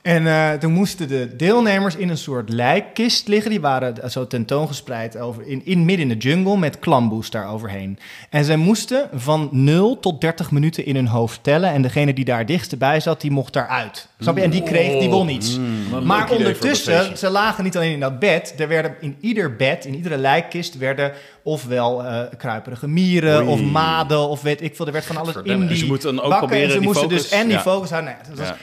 En eh, toen moesten de deelnemers in een soort lijkkist liggen. Die waren zo tentoongespreid over, in, in midden in de jungle met klamboes daar overheen. En zij moesten van 0 tot 30 minuten in hun hoofd tellen. En degene die daar dichtst bij zat, die mocht daaruit. Snap je? En die kreeg, die won iets. Wat een leuk Maar ondertussen, ze lagen niet alleen in dat bed. Er werden in ieder bed, in iedere lijkkist, werden ofwel eh, kruiperige mieren Oei. of maden of weet ik veel. Er werd van alles in die Dus je moet dan ook bakken. proberen en ze die moesten focus- dus en die ja. focus houden. Nee, dat was- Ja.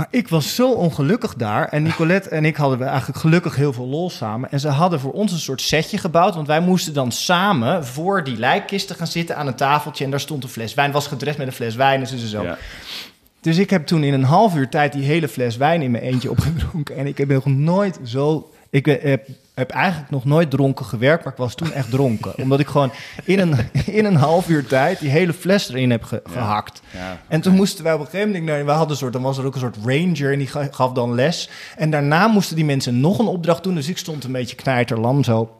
Maar ik was zo ongelukkig daar. En Nicolette en ik hadden eigenlijk gelukkig heel veel lol samen. En ze hadden voor ons een soort setje gebouwd. Want wij moesten dan samen voor die lijkkisten gaan zitten aan een tafeltje. En daar stond een fles wijn. Was gedrest met een fles wijn en zo. zo. Ja. Dus ik heb toen in een half uur tijd die hele fles wijn in mijn eentje opgedronken. En ik heb nog nooit zo... Ik heb, heb eigenlijk nog nooit dronken gewerkt, maar ik was toen echt dronken. *laughs* Omdat ik gewoon in een, in een half uur tijd die hele fles erin heb ge- gehakt. Ja. En toen moesten wij op een gegeven moment... Nou, we hadden een soort, dan was er ook een soort ranger en die ga- gaf dan les. En daarna moesten die mensen nog een opdracht doen. Dus ik stond een beetje knijterlam zo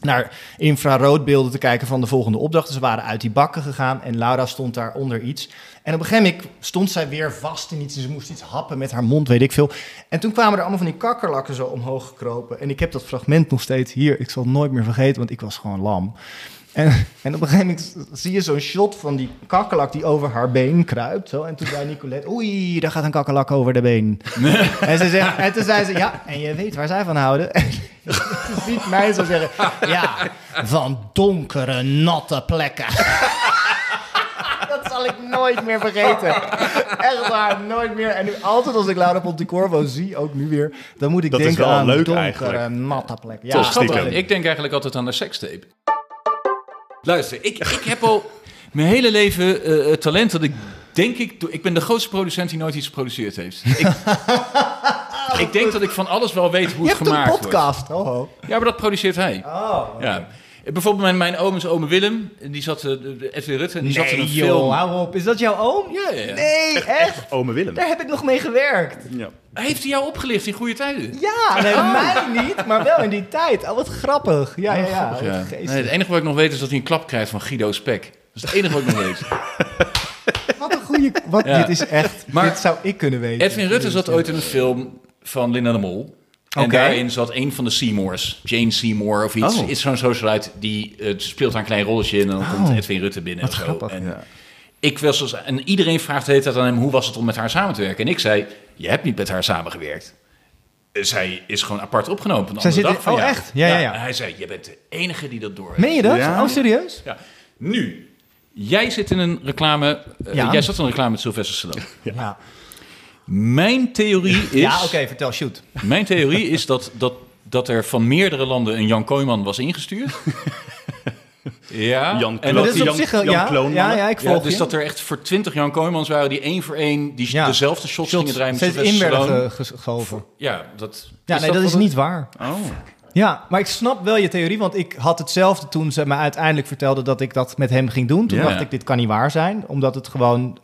naar infraroodbeelden te kijken van de volgende opdracht. Ze waren uit die bakken gegaan en Laura stond daar onder iets. En op een gegeven moment stond zij weer vast in iets en ze moest iets happen met haar mond, weet ik veel. En toen kwamen er allemaal van die kakkerlakken zo omhoog gekropen. En ik heb dat fragment nog steeds hier. Ik zal het nooit meer vergeten, want ik was gewoon lam. En, en op een gegeven moment zie je zo'n shot van die kakkerlak die over haar been kruipt. Zo. En toen zei Nicolette, oei, daar gaat een kakkerlak over de been. *laughs* En, ze zegt, en toen zei ze, ja, en je weet waar zij van houden. En *laughs* ze ziet mij zo zeggen, ja, van donkere, natte plekken. Zal ik nooit meer vergeten. Echt waar, nooit meer. En nu altijd als ik Laura Ponticorvo zie, ook nu weer, dan moet ik Dat is denken wel aan leuk donkere, eigenlijk. natte plekken. Toch, Ja, Ik denk eigenlijk altijd aan de sekstape. Luister, ik, ik heb al mijn hele leven eh, het talent dat ik denk ik... Ik ben de grootste producent die nooit iets geproduceerd heeft. Ik, *laughs* ik denk dat ik van alles wel weet hoe Je het hebt een gemaakt podcast. Oh, oh. wordt. Ja, maar dat produceert hij. Oh, Ja. Bijvoorbeeld mijn, mijn oom is ome Willem. Die zat, de- de Edwin Rutte, die zat in een nee, film. joh, hou op. Is dat jouw oom? Ja, ja, ja. Nee, echt? Ome Willem. Daar heb ik nog mee gewerkt. Ja. Heeft hij jou opgelicht in goede tijden? Ja, nee, mij niet, maar wel in die tijd. Oh, wat grappig. Ja, ja, ja. Nee, het enige wat ik nog weet is dat hij een klap krijgt van Guido Spek. Dat is het enige wat ik nog weet. *laughs* Wat een goede... Wat, Ja. Dit is echt... Maar dit zou ik kunnen weten. Edwin Rutte zat ooit in een film van Linda de Mol. En daarin zat een van de Seymours, Jane Seymour of iets. Oh. Is zo'n socialite die eh, speelt daar een klein rolletje in en dan komt Edwin Rutte binnen. Wat of zo. grappig. En, Ja. ik was als, en iedereen vraagt de hele tijd aan hem hoe was het om met haar samen te werken. En ik zei, je hebt niet met haar samengewerkt. Zij is gewoon apart opgenomen op een Zij andere zit dag van oh, jou. echt? Ja, ja, ja. En hij zei, je bent de enige die dat door heeft. Meen je dat? Ja. Oh, serieus? Ja. Nu, jij zit in een reclame. eh, Ja. Jij zat in een reclame met Sylvester Stallone. Ja. Mijn theorie *laughs* is. Ja, oké, vertel, shoot. Mijn theorie is dat, dat, dat er van meerdere landen een Jan Kooijman was ingestuurd. *laughs* ja. Jan en dat, is op Jan- zich... Jan ja, ja, ja, ik ja, volg dus je. dat er echt voor twintig Jan Kooijmans waren die één voor één die Ja. dezelfde shots, Shots gingen draaien met steeds in werden geschoven. Ja, dat, Ja, nee, dat is niet waar. Oh. Ja, maar ik snap wel je theorie, want ik had hetzelfde toen ze me uiteindelijk vertelde dat ik dat met hem ging doen. Toen Ja. dacht ik, dit kan niet waar zijn, omdat het gewoon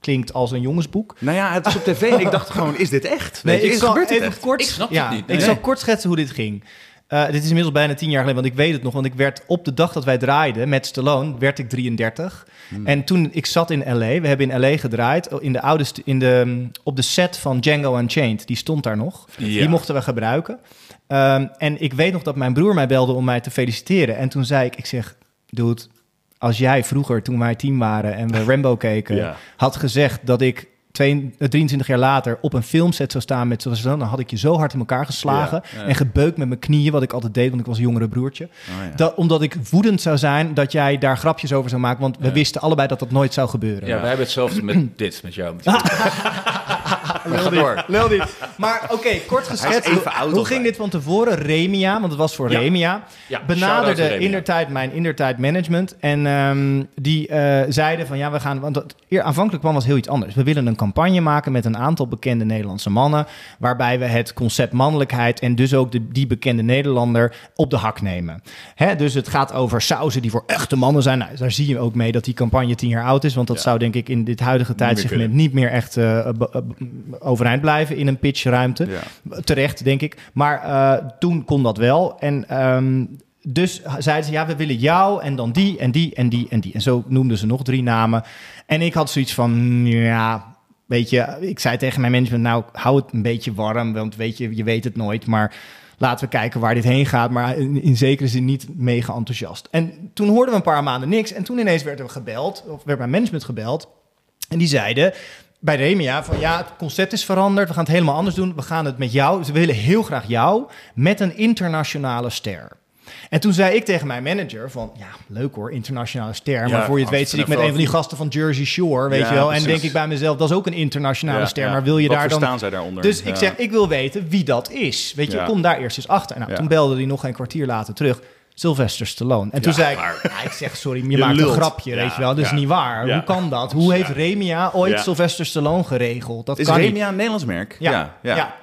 klinkt als een jongensboek. Nou ja, het is op tv en ik dacht gewoon, is dit echt? Nee, Weet je, ik is- zal gebeurt dit even echt? kort, Ik snap het ja, niet, Ik zal kort schetsen hoe dit ging. Eh, dit is inmiddels bijna tien jaar geleden, want ik weet het nog. Want ik werd op de dag dat wij draaiden met Stallone, werd ik 33. Hmm. En toen ik zat in L.A., we hebben in L.A. gedraaid, in de oude in de, op de set van Django Unchained. Die stond daar nog. Ja. Die mochten we gebruiken. Ehm, en ik weet nog dat mijn broer mij belde om mij te feliciteren. En toen zei ik, ik zeg, dude, als jij vroeger, toen wij tien waren en we Rambo *laughs* keken, Ja. had gezegd dat ik twee- eh, 23 jaar later op een filmset zou staan met zoals dan, dan had ik je zo hard in elkaar geslagen Ja, ja. en gebeukt met mijn knieën, wat ik altijd deed, want ik was een jongere broertje. Oh, ja. Dat, omdat ik woedend zou zijn dat jij daar grapjes over zou maken, want we wisten allebei dat dat nooit zou gebeuren. Ja, wij hebben hetzelfde met *clears throat* dit, met jou. Met ga door. Lul niet. Maar oké, kort geschetst. even Hoe, hoe ging dit van tevoren? Remia, want het was voor Ja. Remia. Ja, benaderde indertijd mijn indertijd management. En ehm, die eh, zeiden van ja, we gaan. Want het, aanvankelijk kwam was heel iets anders. We willen een campagne maken met een aantal bekende Nederlandse mannen. Waarbij we het concept mannelijkheid en dus ook de, die bekende Nederlander op de hak nemen. Hè, dus het gaat over sauzen die voor echte mannen zijn. Nou, daar zie je ook mee dat die campagne tien jaar oud is. Want dat zou denk ik in dit huidige tijdsegment niet meer echt eh, overeind blijven in een pitchruimte. Ja. Terecht, denk ik. Maar eh, toen kon dat wel. En ehm, dus zeiden ze, ja, we willen jou en dan die en die en die en die. En zo noemden ze nog drie namen. En ik had zoiets van, mm, ja, weet je... Ik zei tegen mijn management, nou, hou het een beetje warm. Want weet je, je weet het nooit, maar... Laten we kijken waar dit heen gaat. Maar in, in zekere zin niet mega enthousiast. En toen hoorden we een paar maanden niks. En toen ineens werd er gebeld, of werd mijn management gebeld. En die zeiden bij Remia van ja, het concept is veranderd. We gaan het helemaal anders doen. We gaan het met jou. Ze willen heel graag jou met een internationale ster. En toen zei ik tegen mijn manager van, ja, leuk hoor, internationale ster. Ja, maar voor je het weet zit ik met een van die gasten van Jersey Shore, weet Ja, je wel. En precies. denk ik bij mezelf, dat is ook een internationale Ja, ster. Maar wil je Wat daar dan... verstaan zij daaronder? Dus ik zeg, ik wil weten wie dat is. Weet je, kom daar eerst eens achter. Nou, Ja. toen belde hij nog een kwartier later terug. Sylvester Stallone. En toen Ja, zei ik, maar- ja, ik zeg, sorry, je, Je maakt lult. een grapje, Ja, weet je wel. Dat is ja. niet waar. Ja. Hoe kan dat? Hoe heeft Remia ooit Ja. Sylvester Stallone geregeld? Dat Is kan niet. Remia een Nederlands merk? Ja, ja.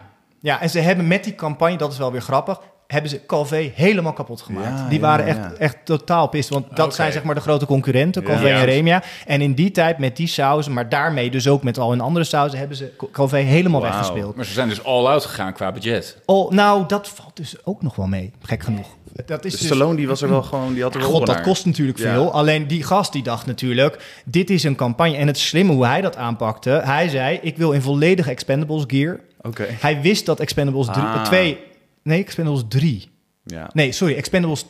ja. en ze hebben met die campagne, dat is wel weer grappig, hebben ze Calvé helemaal kapot gemaakt. Ja, die waren ja. echt, echt totaal pist, want dat zijn zeg maar de grote concurrenten. Calvé Ja. en Remia. En in die tijd met die sauzen, maar daarmee dus ook met al hun andere sauzen, hebben ze Calvé helemaal weggespeeld. Maar ze zijn dus all out gegaan qua budget. Oh, nou, dat valt dus ook nog wel mee, gek genoeg. Dat is Dus dus, Stallone die was er wel gewoon, die had er wel God, dat kost natuurlijk Ja. veel. Alleen die gast die dacht natuurlijk, dit is een campagne. En het slimme hoe hij dat aanpakte, hij zei, ik wil in volledige Expendables gear. Oké. Hij wist dat Expendables 3, Ah. 2, nee, Expendables 3. Ja. Nee, sorry, Expendables...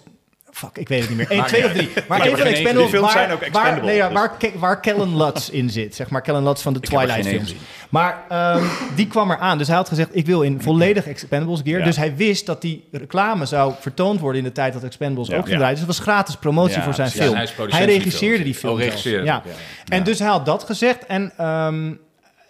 Fuck, ik weet het niet meer. 1, Maakt 2 niet of 3. *laughs* Maar Ik één van er Expendables... Die films waar, zijn ook waar, expendable, nee, ja, dus- waar, waar Kellen *laughs* Lutz in zit. Zeg maar Kellen Lutz van de er Twilight films. Maar ehm, die kwam eraan. Dus hij had gezegd, ik wil in volledig Expendables gear. Ja. Dus hij wist dat die reclame zou vertoond worden in de tijd dat Expendables Ja. ook ging draaien. Dus het was gratis promotie voor zijn film. Hij regisseerde film. die film Oh, regisseerde Ja. ja, ja. En dus hij had dat gezegd. En ehm,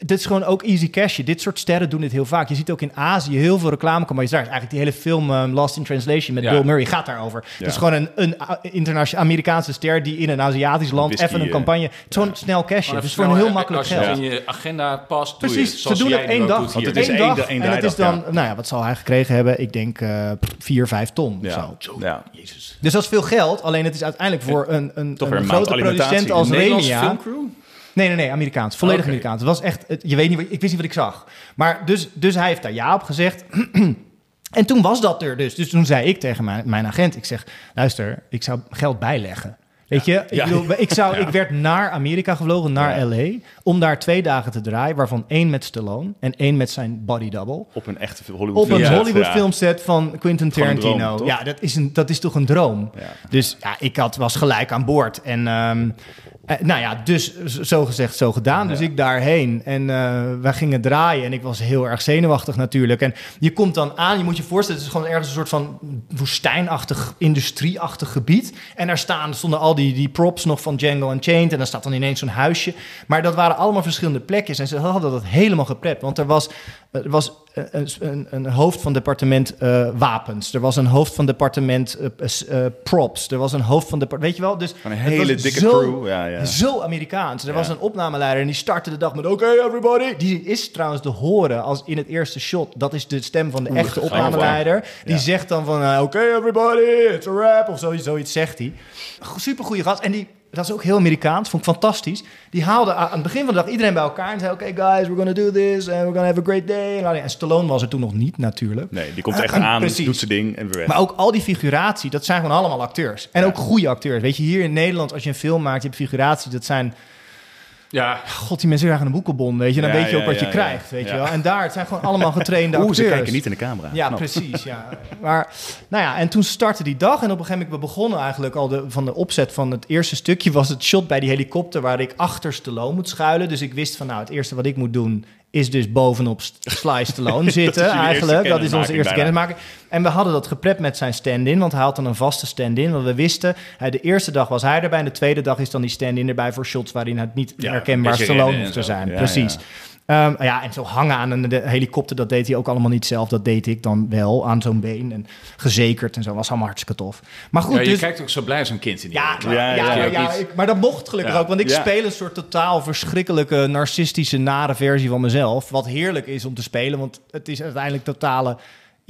dit is gewoon ook easy cash. Dit soort sterren doen dit heel vaak. Je ziet ook in Azië heel veel reclamecampagnes. Daar is eigenlijk die hele film ehm, Lost in Translation met Ja. Bill Murray gaat daarover. Het is gewoon een, een internationale Amerikaanse ster die in een Aziatisch land Whisky, even een eh, campagne. Snel cashje. Gewoon Dus even voor een snel, heel eh, makkelijk Als je geld. het in je agenda past, doe je Precies, het ze doen jij het één dag. Want het is één dag. en het is dan, nou ja, wat zal hij gekregen hebben? Ik denk eh vier, vijf ton. of Ja. Zo. Ja. Jezus. Dus dat is veel geld. Alleen het is uiteindelijk voor een, een, Toch weer een een maand grote producent als Nederlandse Remia. filmcrew? Nee, nee, nee, Amerikaans. Volledig. Amerikaans. Het was echt, je weet niet, wat- ik wist niet wat ik zag. Maar dus, dus hij heeft daar ja op gezegd. *clears throat* en toen was dat er dus. Dus toen zei ik tegen mijn, mijn agent, ik zeg, luister, ik zou geld bijleggen. Weet je, ik, bedoel, ik, zou, ik werd naar Amerika gevlogen, naar. LA, om daar twee dagen te draaien, waarvan één met Stallone en één met zijn body double. Op een echte Hollywood Op een filmset, Hollywood filmset van Quentin droom, Tarantino. ja, dat is, een, dat is toch een droom. Dus ja, ik had, was gelijk aan boord. En ehm, eh, nou ja, dus zo gezegd, zo gedaan. Dus ik daarheen. En eh, wij gingen draaien. En ik was heel erg zenuwachtig natuurlijk. En je komt dan aan, je moet je voorstellen, het is gewoon ergens een soort van woestijnachtig, industrieachtig gebied. En daar staan, stonden al die, die props nog van Django Unchained. En dan staat dan ineens zo'n huisje. Maar dat waren allemaal verschillende plekjes. En ze hadden dat helemaal geprept. Want er was, er was een, een, een hoofd van departement eh, wapens. Er was een hoofd van departement eh, eh, props. Er was een hoofd van departement... Weet je wel? Dus Van een hele dikke zo- crew. Ja, ja. Zo Amerikaans. Er Ja. was een opnameleider en die startte de dag met... Oké, everybody. Die is trouwens te horen als in het eerste shot. Dat is de stem van de echte opnameleider. Die zegt dan van... eh, Oké, everybody, it's a rap. Of zoiets, zoiets zegt hij. Supergoeie gast. En die dat is ook heel Amerikaans, vond ik fantastisch. Die haalde aan het begin van de dag iedereen bij elkaar en zei: Oké, guys, we're gonna do this and we're gonna have a great day. En Stallone was er toen nog niet, natuurlijk. Nee, die komt echt aan, Precies. doet zijn ding en weer weg. Maar ook al die figuratie, dat zijn gewoon allemaal acteurs. En ook goede acteurs. Weet je, hier in Nederland, als je een film maakt, je hebt figuratie, dat zijn... Ja, God, die mensen dragen een boekenbon, weet je. Dan Ja, weet je ook ja, wat je ja, krijgt, ja. weet je wel. En daar, het zijn gewoon allemaal getrainde *laughs* Oeh, acteurs. ze kijken niet in de camera. Ja, Knap. precies. Ja. Maar, nou ja, en toen startte die dag. En op een gegeven moment, we begonnen eigenlijk al de, van de opzet van het eerste stukje... was het shot bij die helikopter waar ik achter Stallone moet schuilen. Dus ik wist van, nou, het eerste wat ik moet doen... is dus bovenop Sly Stallone *laughs* zitten eigenlijk. Dat is onze eerste kennismaking. En we hadden dat geprept met zijn stand-in, want hij had dan een vaste stand-in. Want we wisten, de eerste dag was hij erbij... en de tweede dag is dan die stand-in erbij voor shots... waarin het niet Ja, herkenbaar Stallone hoeft te zijn. Ja, Precies. ja. Ehm, ja, en zo hangen aan een helikopter, dat deed hij ook allemaal niet zelf. Dat deed ik dan wel aan zo'n been en gezekerd en zo. Was allemaal hartstikke tof. Maar goed, ja, je dus... kijkt ook zo blij als een kind in die Ja, ja, Ja, ja, ja, ja, ook niet. ik- maar dat mocht gelukkig Ja. ook. Want ik Ja. speel een soort totaal verschrikkelijke, narcistische, nare versie van mezelf. Wat heerlijk is om te spelen, want het is uiteindelijk totale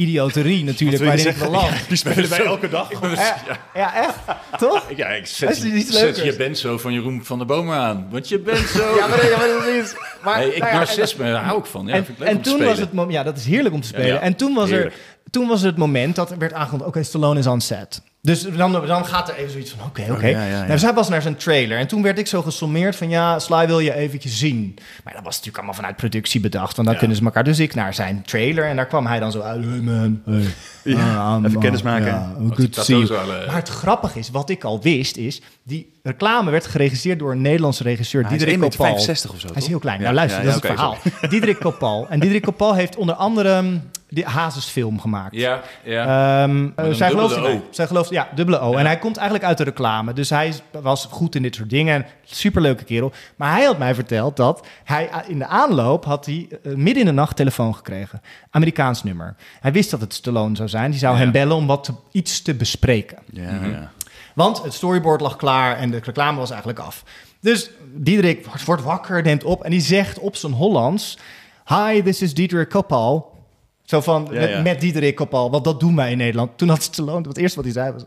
idioterie natuurlijk je waarin ik zeggen? beland. Die spelen wij elke dag. Ja, ja, echt? Toch? Ja, ik Is zet, iets zet je bent zo van Jeroen van der Bomen aan. Want je bent zo... Ja, maar, ja, maar dat is... Maar, nee, ik, nou ja, narcisme, daar hou ik van. Ja, en, ik en toen was het moment, ja, dat is heerlijk om te spelen. Ja, en toen was, er, toen was er het moment dat er werd aangekondigd: oké, Stallone is on set. Dus dan, dan gaat er even zoiets van: oké, oké. Oh, ja, ja, ja. Nou, hij was naar zijn trailer. En toen werd ik zo gesommeerd van: ja, Sly wil je eventjes zien. Maar dat was natuurlijk allemaal vanuit productie bedacht, want dan kunnen ze elkaar. Dus ik naar zijn trailer en daar kwam hij dan zo uit: hey man, hey. Ja, Ah, even kennis maken. ja, die good to see you. tattoos al, eh, Maar het grappige is, wat ik al wist, is die reclame werd geregisseerd door een Nederlandse regisseur, Hij is Diederik 1,65 Kopal. meter of zo, Hij is heel klein. Ja, Nou luister, ja, dat is ja, het verhaal. *laughs* Diederik Kopal. En Diederik Kopal heeft onder andere um, die Hazes-film gemaakt. Ja, ja. Ehm, een zij gelooft. O. Zij gelooft, ja, dubbele O. En hij komt eigenlijk uit de reclame. Dus hij is- was goed in dit soort dingen. Superleuke kerel. Maar hij had mij verteld dat hij a- in de aanloop had hij eh, midden in de nacht telefoon gekregen. Amerikaans nummer. Hij wist dat het Stallone zou zijn. Die zou Ja. hem bellen om wat te- iets te bespreken. Ja, ja. Want het storyboard lag klaar en de reclame was eigenlijk af. Dus Diederik wordt- wordt wakker, neemt op en die zegt op zijn Hollands... Hi, this is Diederik Kopal. Zo van, Ja, met, ja. met Diederik Kopal, want dat doen wij in Nederland. Toen had Stallone, het eerste wat hij zei was...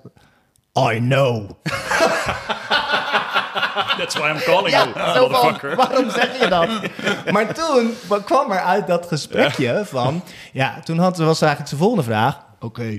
I know. *laughs* That's why I'm calling Ja, you, zo van, waarom zeg je dat? *laughs* Maar toen kwam er uit dat gesprekje van... Ja, toen had, was eigenlijk zijn volgende vraag. Oké,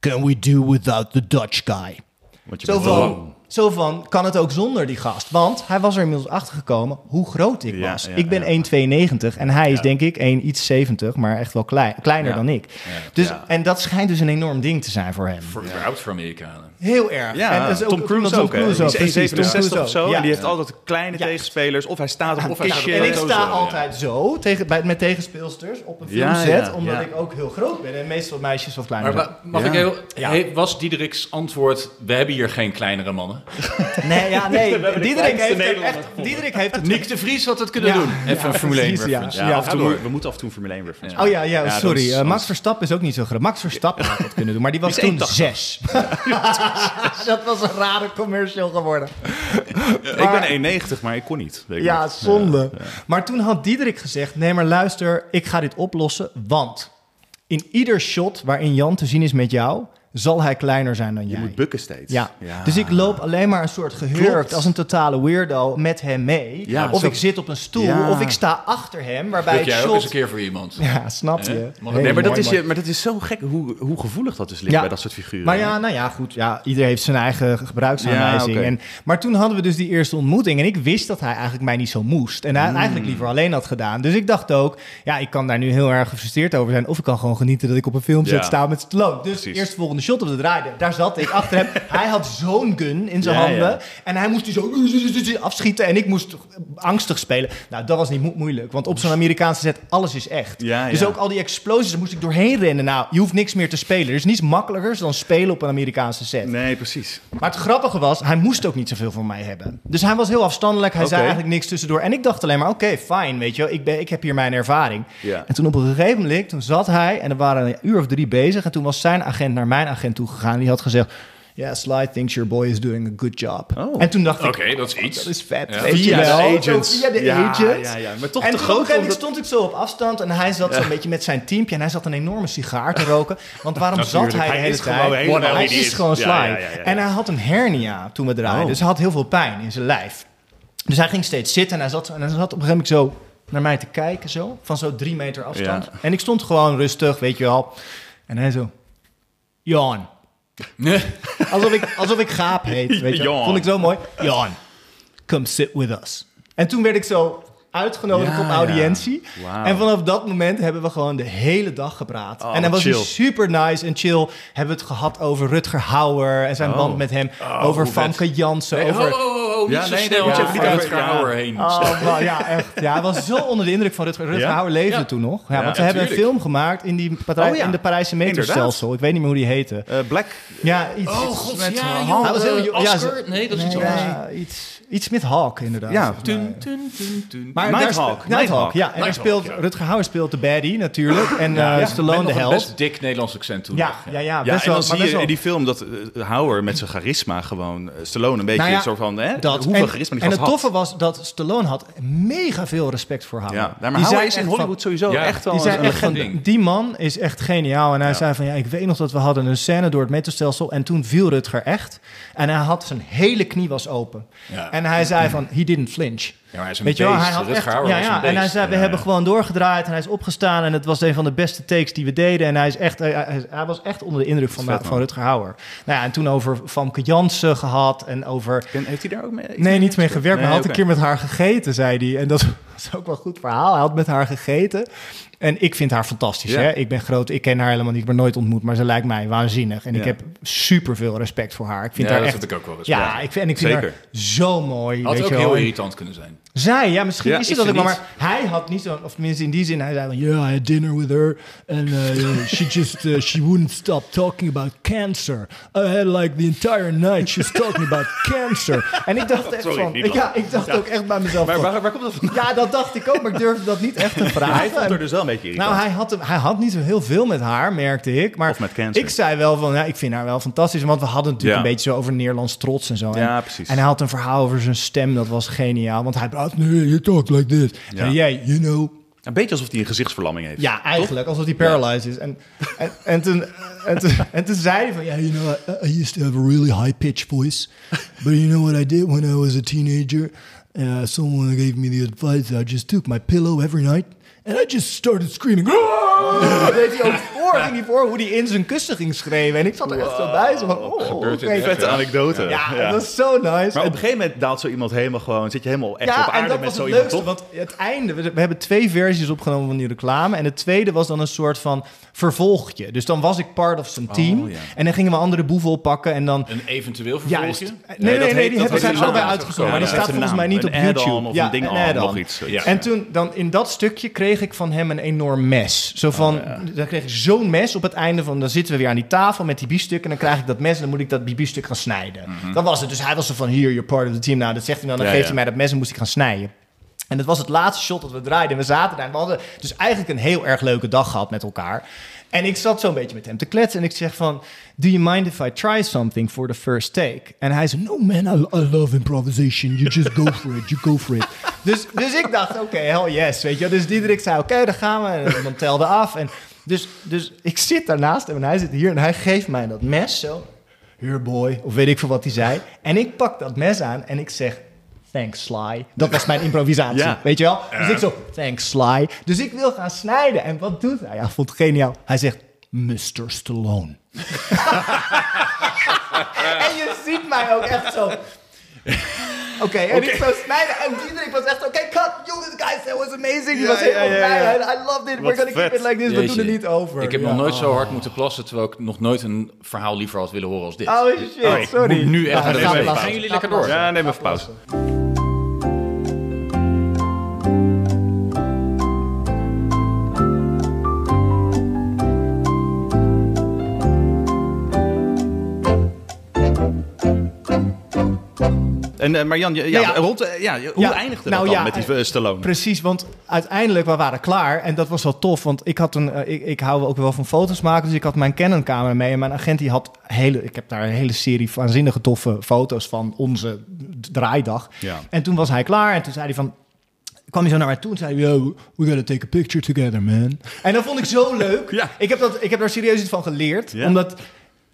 can we do without the Dutch guy? Want je Zo bent van, zo van, kan het ook zonder die gast? Want hij was er inmiddels achter gekomen hoe groot ik Ja, was. ja, ik ben ja. 1,92 en hij is denk ik 1 iets 70, maar echt wel klein, kleiner Ja. dan ik. Dus, Ja. En dat schijnt dus een enorm ding te zijn voor hem. Vertrouwd voor Amerikanen. Heel erg. Ja, en dat is ook- Tom Cruise Tom ook. Cruise ook, precies, Tom 1,67 Cruise of zo. ook. Ja. En die heeft altijd kleine Ja. tegenspelers. Of hij staat op Of een hij staat En ik sta altijd zo tegen, bij, met tegenspeelsters op een Ja, filmset, ja, omdat ja. ik ook heel groot ben en meestal meisjes wat kleiner Maar mag Ja. ik heel... Ja. Hey, was Diederik's antwoord... We hebben hier geen kleinere mannen. *laughs* Nee, ja, nee. *laughs* Diederik heeft, echt. Diederik heeft het Nick de Vries had het kunnen Ja. doen. Even Ja, een Formule 1 precies, ja. reference. Ja, we moeten af en toe een Formule 1 reference Oh ja, ja, sorry. Eh, Max Verstappen is ook niet zo groot. Max Verstappen had het kunnen doen, maar die was toen 1,80. zes. *laughs* *laughs* dat was een rare commercial geworden. Ik ben 1,90, maar ik kon niet. weet Ja, zonde. Maar toen had Diederik gezegd: Nee, maar luister, ik ga dit oplossen. Want in ieder shot waarin Jan te zien is met jou, zal hij kleiner zijn dan Je jij. moet bukken steeds. Ja. dus ik loop alleen maar een soort gehurkt Klopt. als een totale weirdo met hem mee. Ja, of zo- ik zit op een stoel, Ja. of ik sta achter hem, waarbij Buk het jij ook shot... eens een keer voor iemand. *laughs* Ja, snap je. Het- Nee, maar dat, is je, maar dat is zo gek hoe, hoe gevoelig dat dus ligt Ja. bij dat soort figuren. Maar ja, nou ja, goed. Ja, iedereen heeft zijn eigen gebruiksaanwijzing. En, maar toen hadden we dus die eerste ontmoeting. En ik wist dat hij eigenlijk mij niet zo moest. En hij Hmm. eigenlijk liever alleen had gedaan. Dus ik dacht ook, ja, ik kan daar nu heel erg gefrustreerd over zijn. Of ik kan gewoon genieten dat ik op een filmset Ja. sta met Stallone. Dus Precies. eerst de volgende shot op de draaide. Daar zat ik achter hem. *laughs* Hij had zo'n gun in zijn Ja, handen. ja. En hij moest die zo afschieten. En ik moest angstig spelen. Nou, dat was niet mo- moeilijk. Want op zo'n Amerikaanse set, alles is echt. Ja, dus ook al die explosies, daar moest ik doorheen rennen. Nou, je hoeft niks meer te spelen. Er is niets makkelijkers dan spelen op een Amerikaanse set. Nee, precies. Maar het grappige was, hij moest ook niet zoveel van mij hebben. Dus hij was heel afstandelijk. Hij zei eigenlijk niks tussendoor. En ik dacht alleen maar, oké, fijn, weet je wel. Ik, ben, ik heb hier mijn ervaring. En toen op een gegeven moment, toen zat hij... en er waren een uur of drie bezig... en toen was zijn agent naar mijn agent toegegaan. Die had gezegd, Yeah, Sly thinks your boy is doing a good job. Oh. En toen dacht ik, Oké, dat is oh, iets. dat is vet. Ja. Weet Via je de wel? Via de Ja, agents. ja, ja, maar toch en te toen groot dat- stond ik zo op afstand en hij zat zo'n beetje met zijn teampje en hij zat een enorme sigaar te roken. Want waarom zat hij de hij hele is tijd? hij is is. gewoon Ja, Sly. ja, ja, ja, ja. En hij had een hernia toen we draaiden. Oh. Dus hij had heel veel pijn in zijn lijf. Dus hij ging steeds zitten en hij zat, en hij zat op een gegeven moment zo naar mij te kijken, zo, van zo drie meter afstand. Ja. En ik stond gewoon rustig, weet je wel. En hij zo, Jan. Alsof ik, alsof ik gaap heet, weet je wel. *laughs* Jan. Vond ik zo mooi. Jan, come sit with us. En toen werd ik zo uitgenodigd Ja, op ja. audiëntie. En vanaf dat moment hebben we gewoon de hele dag gepraat. Oh, en dan was hij chill. super nice en chill. Hebben we het gehad over Rutger Hauer en zijn Oh. band met hem. over hoe vet. Famke Jansen. Nee, over... niet Ja, zo nee, snel nee, moet je even niet Rutger over- ja. Hauer heen. Oh, ja, echt. Ja, hij was zo onder de indruk van Rutger. Rutger Ja? Hauer leefde Ja. toen nog. Ja, Ja, want ze hebben een film gemaakt in, die Oh, ja. in de Parijse meterstelsel. Ik weet niet meer hoe die heette. Eh, Black. Ja, iets. Oh god, met, ja, joh. Ja, Oscar? Nee, dat is iets anders. ja, iets, iets met Hawk, inderdaad. Ja. Tun, tun, tun, tun. Maar Nighthawk, Nighthawk, Nighthawk. ja. En daar speelt, ja. Rutger Hauer speelt de baddie natuurlijk. En Ja, eh, ja. Stallone de held. best dik Nederlands accent toen. Ja, ja, ja, Ja, best en wel. dan zie maar best je wel- in die film dat eh, Hauer met zijn charisma gewoon eh, Stallone een beetje Nou ja, zo van, hè, dat. hoeveel en, charisma die en het had. toffe was dat Stallone had mega veel respect voor Hauer. Ja, maar Die Hauer zei is in Hollywood van- sowieso Ja, echt wel Die echt van, die man is echt geniaal. En hij zei van, ja, ik weet nog dat we hadden een scène door het metrostelsel. En toen viel Rutger echt. En hij had zijn hele knie was open. Ja. En hij zei van, he didn't flinch. Ja, hij is een Weet je wel, beest. hij had Rutger echt, ja, ja. En hij zei, we Ja, hebben ja. gewoon doorgedraaid en hij is opgestaan en het was een van de beste takes die we deden. En hij is echt, hij, was echt onder de indruk van, vet, van. Rutger Hauer. Nou ja, en toen over Famke Jansen gehad en over En heeft hij daar ook mee? Nee, niet mee gewerkt, maar hij had een keer met haar gegeten, zei hij. En dat was ook wel een goed verhaal. Hij had met haar gegeten. En ik vind haar fantastisch. Ja. Hè? Ik ben groot, ik ken haar helemaal niet, ik ben nooit ontmoet, maar ze lijkt mij waanzinnig. En ik heb super veel respect voor haar. Ik vind Ja, haar dat echt. vind ik ook wel eens. Ja, ik vind, en ik vind Zeker. haar zo mooi. Had weet ook je heel irritant kunnen zijn. Zij, ja, misschien Ja, is het dat ze ik maar, hij had niet zo, of tenminste in die zin, hij zei van, yeah, I had dinner with her and uh, she just, uh, she wouldn't stop talking about cancer. I had like the entire night she was talking about cancer. En ik dacht echt Sorry, van, ja, ik dacht ook echt bij mezelf Maar waar, waar komt dat vandaan? ja, dat dacht ik ook, maar ik durfde dat niet echt te *laughs* vragen. Hij vond er dus wel een beetje irritant. Nou, hij had, hij had niet zo heel veel met haar, merkte ik. Maar Of met cancer. ik zei wel van, ja, ik vind haar wel fantastisch. Want we hadden natuurlijk Ja. een beetje zo over Nederlands trots en zo. En, Ja, precies. En hij had een verhaal over zijn stem, dat was geniaal. Want hij praat, nee, you talk like this. Ja. En jij, you know... Een beetje alsof hij een gezichtsverlamming heeft. Ja, eigenlijk, alsof hij paralyzed is. En, en, en, toen, en, toen, en toen zei hij van, ja, you know, I, I used to have a really high-pitched voice. But you know what I did when I was a teenager? Uh, someone gave me the advice, I just took my pillow every night... And I just started screaming. "Ah!" Deed hij ook voor, ging hij voor hoe hij in zijn kussen ging schreeuwen. En ik zat er echt zo bij. Zo van, oh, gebeurt oké. dit? Vette anekdote. Ja, dat was zo nice. Maar op En- een gegeven moment daalt zo iemand helemaal gewoon... Zit je helemaal echt op ja, en aarde dat met was zo iemand, want het einde, we, we hebben twee versies opgenomen van die reclame. En het tweede was dan een soort van vervolgje. Dus dan was ik part of zijn team. Oh, ja. En dan gingen we andere boeven oppakken en dan... Een eventueel vervolgje? Nee, nee, nee, dat die dat hebben zijn een allebei. Ja, maar die dat staat een volgens mij niet op Een YouTube. of ja, een ding add-on. nog iets. En toen, dan in dat stukje kreeg ik van hem een enorm mes. Zo van, dan kreeg ik zo'n mes op het einde van, dan zitten we weer aan die tafel met die biefstuk en dan krijg ik dat mes en dan moet ik dat biefstuk gaan snijden. Dat was het. Dus hij was zo van, hier, you're part of the team. Nou, dat zegt hij dan, dan Ja, geeft hij mij dat mes en moest ik gaan snijden. En dat was het laatste shot dat we draaiden. En we zaten daar en we hadden dus eigenlijk een heel erg leuke dag gehad met elkaar. En ik zat zo'n beetje met hem te kletsen en ik zeg van... Do you mind if I try something for the first take? En hij zei, no man, I, love improvisation. You just go for it, you go for it. *laughs* Dus, dus ik dacht, oké, hell yes, weet je. Dus Diederik zei, oké, dan gaan we. En dan telde af. En dus, dus ik zit daarnaast en hij zit hier en hij geeft mij dat mes zo. Here boy, of weet ik veel wat hij zei. En ik pak dat mes aan en ik zeg... Thanks, Sly. Dat was mijn improvisatie, *laughs* Ja. weet je wel? Dus ik zo, thanks, Sly. Dus ik wil gaan snijden. En wat doet hij? Ja, vond het geniaal. Hij zegt, Mr. Stallone. *laughs* en je ziet mij ook echt zo... Oké, en ik zou snijden en Diederik was echt, oké, cut, you, this guy said was amazing. Die Ja, was helemaal ja, ja, blij. ja. I loved it, we're gonna keep vet. it like this, we doen er niet over. Ik heb Ja. nog nooit zo hard moeten plassen, terwijl ik nog nooit een verhaal liever had willen horen als dit. Oh shit, Oh, ik sorry. moet nu echt Ja, naar de ga wc. plassen. Gaan jullie lekker door? Ja, neem even pauze. En, eh, maar Jan, ja, Nou ja. rond, eh, ja, hoe Ja, eindigde nou dat dan ja, met die Stallone? Precies, want uiteindelijk we waren klaar en dat was wel tof. Want ik had een, eh, ik, ik hou ook wel van foto's maken, dus ik had mijn Canon camera mee en mijn agent die had hele, ik heb daar een hele serie waanzinnige toffe foto's van onze draaidag. Ja. En toen was hij klaar en toen zei hij van, kwam hij zo naar mij toe en zei yo, we gotta take a picture together, man. En dat vond ik zo leuk. Ja. Ik, heb dat, ik heb daar serieus iets van geleerd, Ja. omdat...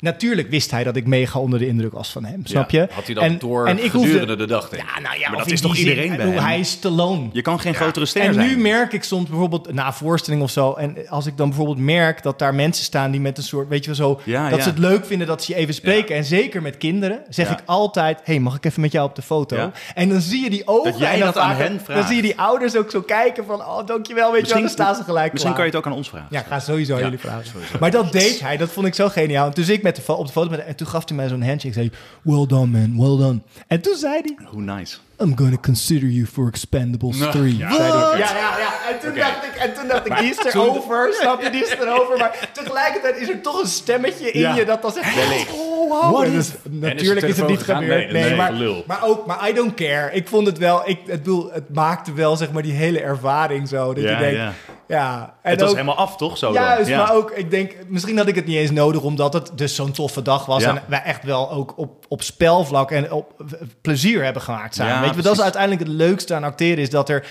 Natuurlijk wist hij dat ik mega onder de indruk was van hem, snap je? Had hij dat En- door en ik gedurende hoefde- de dag, denk. Ja, nou ja, Maar dat is toch zin, iedereen bij bedoel? Hij is Stallone. Je kan geen grotere ster En zijn. nu merk ik soms bijvoorbeeld na voorstelling of zo. En als ik dan bijvoorbeeld merk dat daar mensen staan die met een soort, weet je wel zo, dat ze het leuk vinden dat ze je even spreken. En zeker met kinderen zeg ik altijd: hey, mag ik even met jou op de foto? En dan zie je die ogen. Dat jij en dan dat aan hen Dan vraagt. zie je die ouders ook zo kijken van: oh, dankjewel, weet je wel. Dan staan ze gelijk. Misschien kan je het ook aan ons vragen. Ja, ik ga sowieso jullie vragen. Maar dat deed hij, dat vond ik zo geniaal. En zit ik op de foto met en toen gaf hij mij zo'n handshake. Zei, well done man, well done. En toen zei hij, Hoe nice. I'm gonna consider you for Expendables 3. Ja, ja, ja, ja. En toen dacht ik, en toen dacht ik, die is erover, snap je, die is erover. Maar tegelijkertijd is er toch een stemmetje in Ja. je dat dan zegt, oh wow. What is- dus En natuurlijk is het niet gebeurd. Nee, Nee, nee, maar, gelul. maar ook, maar I don't care. Ik vond het wel, ik, het, bedoel, het maakte wel zeg maar die hele ervaring zo. Dat Ja, je denkt, ja. ja. En Het was ook- helemaal af, toch? Zo Juist, dan? Maar ook, ik denk, misschien had ik het niet eens nodig, omdat het dus zo'n toffe dag was. Ja. En wij echt wel ook op, op spelvlak en op plezier hebben gemaakt samen. Weet je, dat is uiteindelijk het leukste aan acteren, is dat er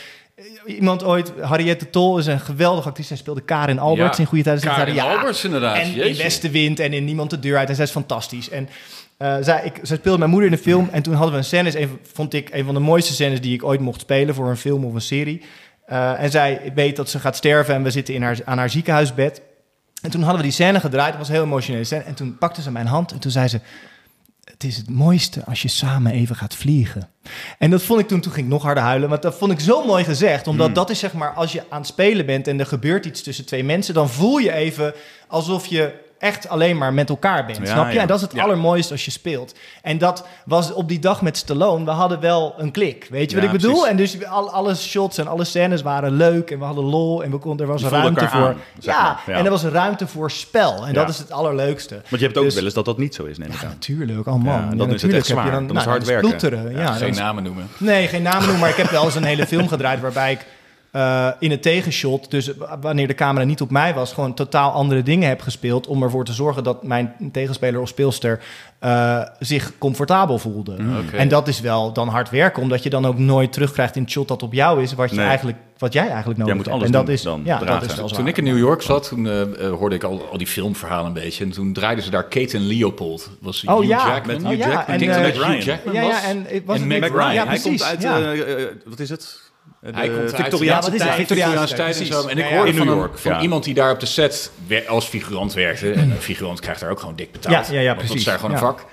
iemand ooit, Harriette Tol is een geweldige actrice. Zij speelde Karin Alberts Ja, in Goede Tijden. Karin Ja. Alberts, inderdaad. En in. Westenwind en in Niemand de Deur uit. En zij is fantastisch. En eh, zij, ik, zij speelde mijn moeder in een film. En toen hadden we een scène, een, vond ik een van de mooiste scènes die ik ooit mocht spelen voor een film of een serie. Eh, en zij weet dat ze gaat sterven en we zitten in haar, aan haar ziekenhuisbed. En toen hadden we die scène gedraaid. Dat was een heel emotionele scène. En toen pakte ze mijn hand en toen zei ze... Het is het mooiste als je samen even gaat vliegen. En dat vond ik toen, toen ging ik nog harder huilen. Want dat vond ik zo mooi gezegd. Omdat Hmm. dat is zeg maar, als je aan het spelen bent en er gebeurt iets tussen twee mensen, dan voel je even alsof je echt alleen maar met elkaar bent. Ja, snap je? ja. En dat is het Ja. allermooiste als je speelt. En dat was op die dag met Stallone. We hadden wel een klik. Weet je Ja, wat ik bedoel? precies. En dus al, alle shots en alle scènes waren leuk. En we hadden lol. En we konden, er was ruimte voor. aan, zeg ja, maar. Ja. en er was ruimte voor spel. En Ja. dat is het allerleukste. Want je hebt ook Dus- wel eens dat dat niet zo is, neem ik aan. Natuurlijk, oh man. Ja, Ja, dan is het echt heb je zwaar. Dan, nou, hard werken. ploeteren. Ja, Geen namen noemen. Nee, geen namen noemen, maar ik heb wel eens een hele film gedraaid waarbij ik eh, in het tegenshot, dus wanneer de camera niet op mij was, gewoon totaal andere dingen heb gespeeld om ervoor te zorgen dat mijn tegenspeler of speelster eh, zich comfortabel voelde. Oké. En dat is wel dan hard werken, omdat je dan ook nooit terugkrijgt in het shot dat op jou is, wat, je Nee. eigenlijk, wat jij eigenlijk nodig Jij moet hebt. alles en dat doen is, dan, ja, dat is Toen ik in New York zat, toen eh, hoorde ik al, al die filmverhalen een beetje. En toen draaiden ze daar Kate en Leopold. Was Oh, Hugh ja. Jackman. Met Hugh Hugh Jackman. Jackman. Ik denk En, dat Hugh. Jackman Ja, ja, was. en het was En Ryan. Ja, hij komt uit, ja. wat is het? De Hij komt Victoriaanse Ja, tijd. Victoriaanse tijd en precies. zo. En ik hoorde In New York, van iemand die daar op de set als figurant werkte. En een figurant krijgt daar ook gewoon dik betaald. Ja, ja, ja, want Dat is daar gewoon Ja. een vak.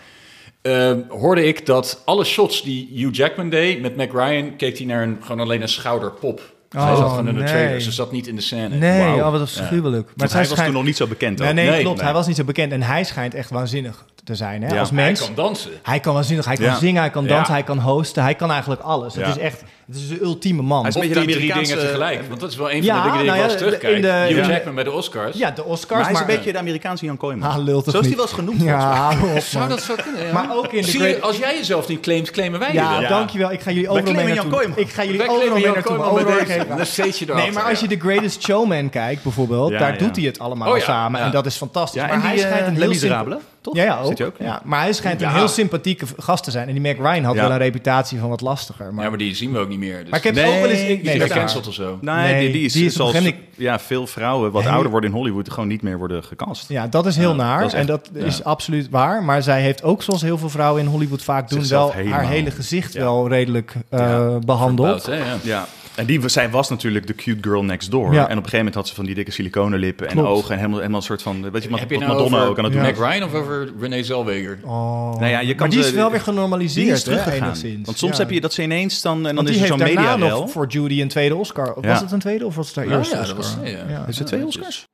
Ehm, hoorde ik dat alle shots die Hugh Jackman deed met Meg Ryan, keek hij naar een, gewoon alleen een schouderpop. Zij Oh, zat gewoon in de nee. trailer. Ze zat niet in de scène. Nee, Wauw. oh, wat afschuwelijk. Maar hij was schijnt- toen nog niet zo bekend. Nee, ook. nee, Nee, klopt. nee. Hij was niet zo bekend. En hij schijnt echt waanzinnig te zijn hè? Ja. als Hij mens. kan dansen. Hij kan waanzinnig. Hij kan zingen, hij kan dansen, Ja. hij kan hosten. Hij kan eigenlijk alles. Het is echt... Het is de ultieme man. Hij is een die beetje de drie dingen tegelijk. Want dat is wel een van Ja, de dingen die nou ik ja, wel eens de- terugkijk. in de- Hugh ja. Jackman bij de Oscars. ja, de Oscars. Maar hij is een beetje de Amerikaanse Jan Kooijman. Ah, lul toch Zo is hij wel eens genoemd. Ja, *laughs* Zou dat zo kunnen? ja? Maar ook in de je, als jij jezelf niet claimt, claimen wij je Ja, wel. Ja. dankjewel. Ik ga jullie overal mee naartoe. Ik ga jullie overal mee naartoe. Een steetje Nee, maar als je. The Greatest Showman kijkt bijvoorbeeld, daar doet hij het allemaal Oh samen. En dat is fantastisch. Maar en hij die, schijnt eh, een Les heel Miserables, simp- toch? Ja, ja, ook. Zit hij ook? Ja, maar hij schijnt een heel sympathieke gast te zijn. En die Mac Ryan had Ja. wel een reputatie van wat lastiger. Maar, Ja, maar die zien we ook niet meer. Dus maar ik heb Nee, ook wel eens... Ik, nee, gecanceld of zo. Nee, Nee, die, die is, die zoals ja, veel vrouwen wat Nee. ouder worden in Hollywood gewoon niet meer worden gecast. Ja, dat is heel Ja, naar. dat is echt- en dat ja. is absoluut waar. Maar zij heeft ook, zoals heel veel vrouwen in Hollywood vaak doen, wel helemaal- haar hele gezicht Ja. wel redelijk eh, Ja, behandeld. Hè, ja. Ja. En die, zij was natuurlijk de cute girl next door. Ja. En op een gegeven moment had ze van die dikke siliconen lippen en ogen. En helemaal, helemaal een soort van, weet je, wat Heb je nou Madonna over ook aan het doen. Mac Ryan of over Renee Zellweger? Oh. Nou ja, je kan maar die ze- is wel weer Die genormaliseerd, is hè, teruggegaan. enigszins. Want soms Ja. heb je dat ze ineens dan, en dan Want is die er heeft zo'n daarna media nog voor Judy een tweede Oscar. Ja. Was het een tweede of was het haar Ja, eerste ja, Oscar? dat was ja. Ja. Is het twee Ja, Oscars?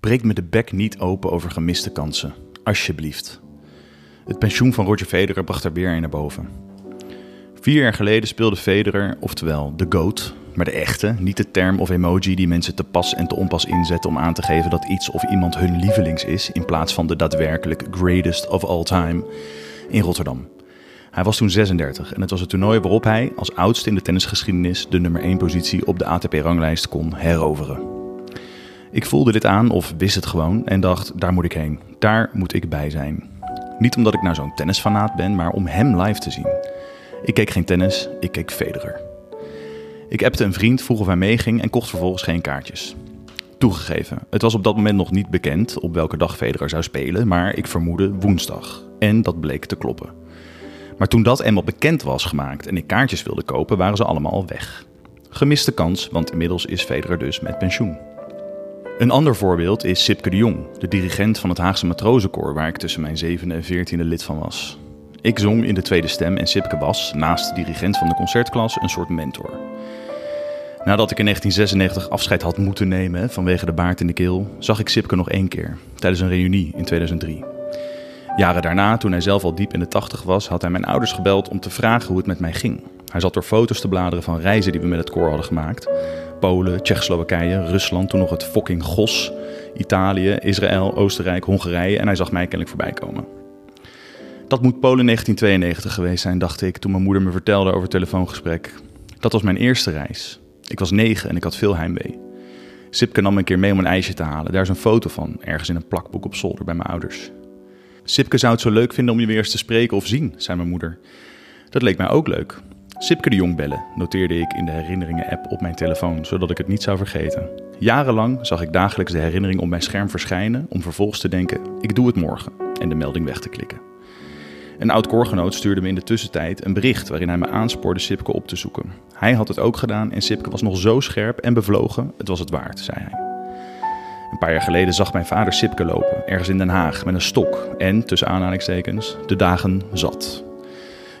Breek me de bek niet open over gemiste kansen. Alsjeblieft. Het pensioen van Roger Federer bracht er weer een naar boven. Vier jaar geleden speelde Federer, oftewel de GOAT, Maar de echte, niet de term of emoji die mensen te pas en te onpas inzetten om aan te geven dat iets of iemand hun lievelings is, in plaats van de daadwerkelijk greatest of all time, in Rotterdam. Hij was toen 36 en het was het toernooi waarop hij, als oudste in de tennisgeschiedenis, de nummer 1 positie op de ATP-ranglijst kon heroveren. Ik voelde dit aan of wist het gewoon en dacht, daar moet ik heen. Daar moet ik bij zijn. Niet omdat ik nou zo'n tennisfanaat ben, maar om hem live te zien. Ik keek geen tennis, ik keek Federer. Ik appte een vriend, vroeg of hij meeging en kocht vervolgens geen kaartjes. Toegegeven, het was op dat moment nog niet bekend op welke dag Federer zou spelen, maar ik vermoedde woensdag. En dat bleek te kloppen. Maar toen dat eenmaal bekend was gemaakt en ik kaartjes wilde kopen, waren ze allemaal al weg. Gemiste kans, want inmiddels is Federer dus met pensioen. Een ander voorbeeld is Sipke de Jong, de dirigent van het Haagse Matrozenkoor, waar ik tussen mijn zevende en veertiende lid van was. Ik zong in de tweede stem en Sipke was, naast de dirigent van de concertklas, een soort mentor. Nadat ik in 1996 afscheid had moeten nemen vanwege de baard in de keel, zag ik Sipke nog één keer, tijdens een reunie in 2003. Jaren daarna, toen hij zelf al diep in de tachtig was, had hij mijn ouders gebeld om te vragen hoe het met mij ging. Hij zat door foto's te bladeren van reizen die we met het koor hadden gemaakt. Polen, Tsjechoslowakije, Rusland, toen nog het fucking GOS, Italië, Israël, Oostenrijk, Hongarije en hij zag mij kennelijk voorbij komen. Dat moet Polen 1992 geweest zijn, dacht ik, toen mijn moeder me vertelde over het telefoongesprek. Dat was mijn eerste reis. Ik was negen en ik had veel heimwee. Sipke nam me een keer mee om een ijsje te halen. Daar is een foto van, ergens in een plakboek op zolder bij mijn ouders. Sipke zou het zo leuk vinden om je weer eens te spreken of zien, zei mijn moeder. Dat leek mij ook leuk. Sipke de Jong bellen, noteerde ik in de herinneringen-app op mijn telefoon, zodat ik het niet zou vergeten. Jarenlang zag ik dagelijks de herinnering op mijn scherm verschijnen, om vervolgens te denken: ik doe het morgen, en de melding weg te klikken. Een oud koorgenoot stuurde me in de tussentijd een bericht waarin hij me aanspoorde Sipke op te zoeken. Hij had het ook gedaan en Sipke was nog zo scherp en bevlogen, het was het waard, zei hij. Een paar jaar geleden zag mijn vader Sipke lopen, ergens in Den Haag, met een stok en, tussen aanhalingstekens, de dagen zat.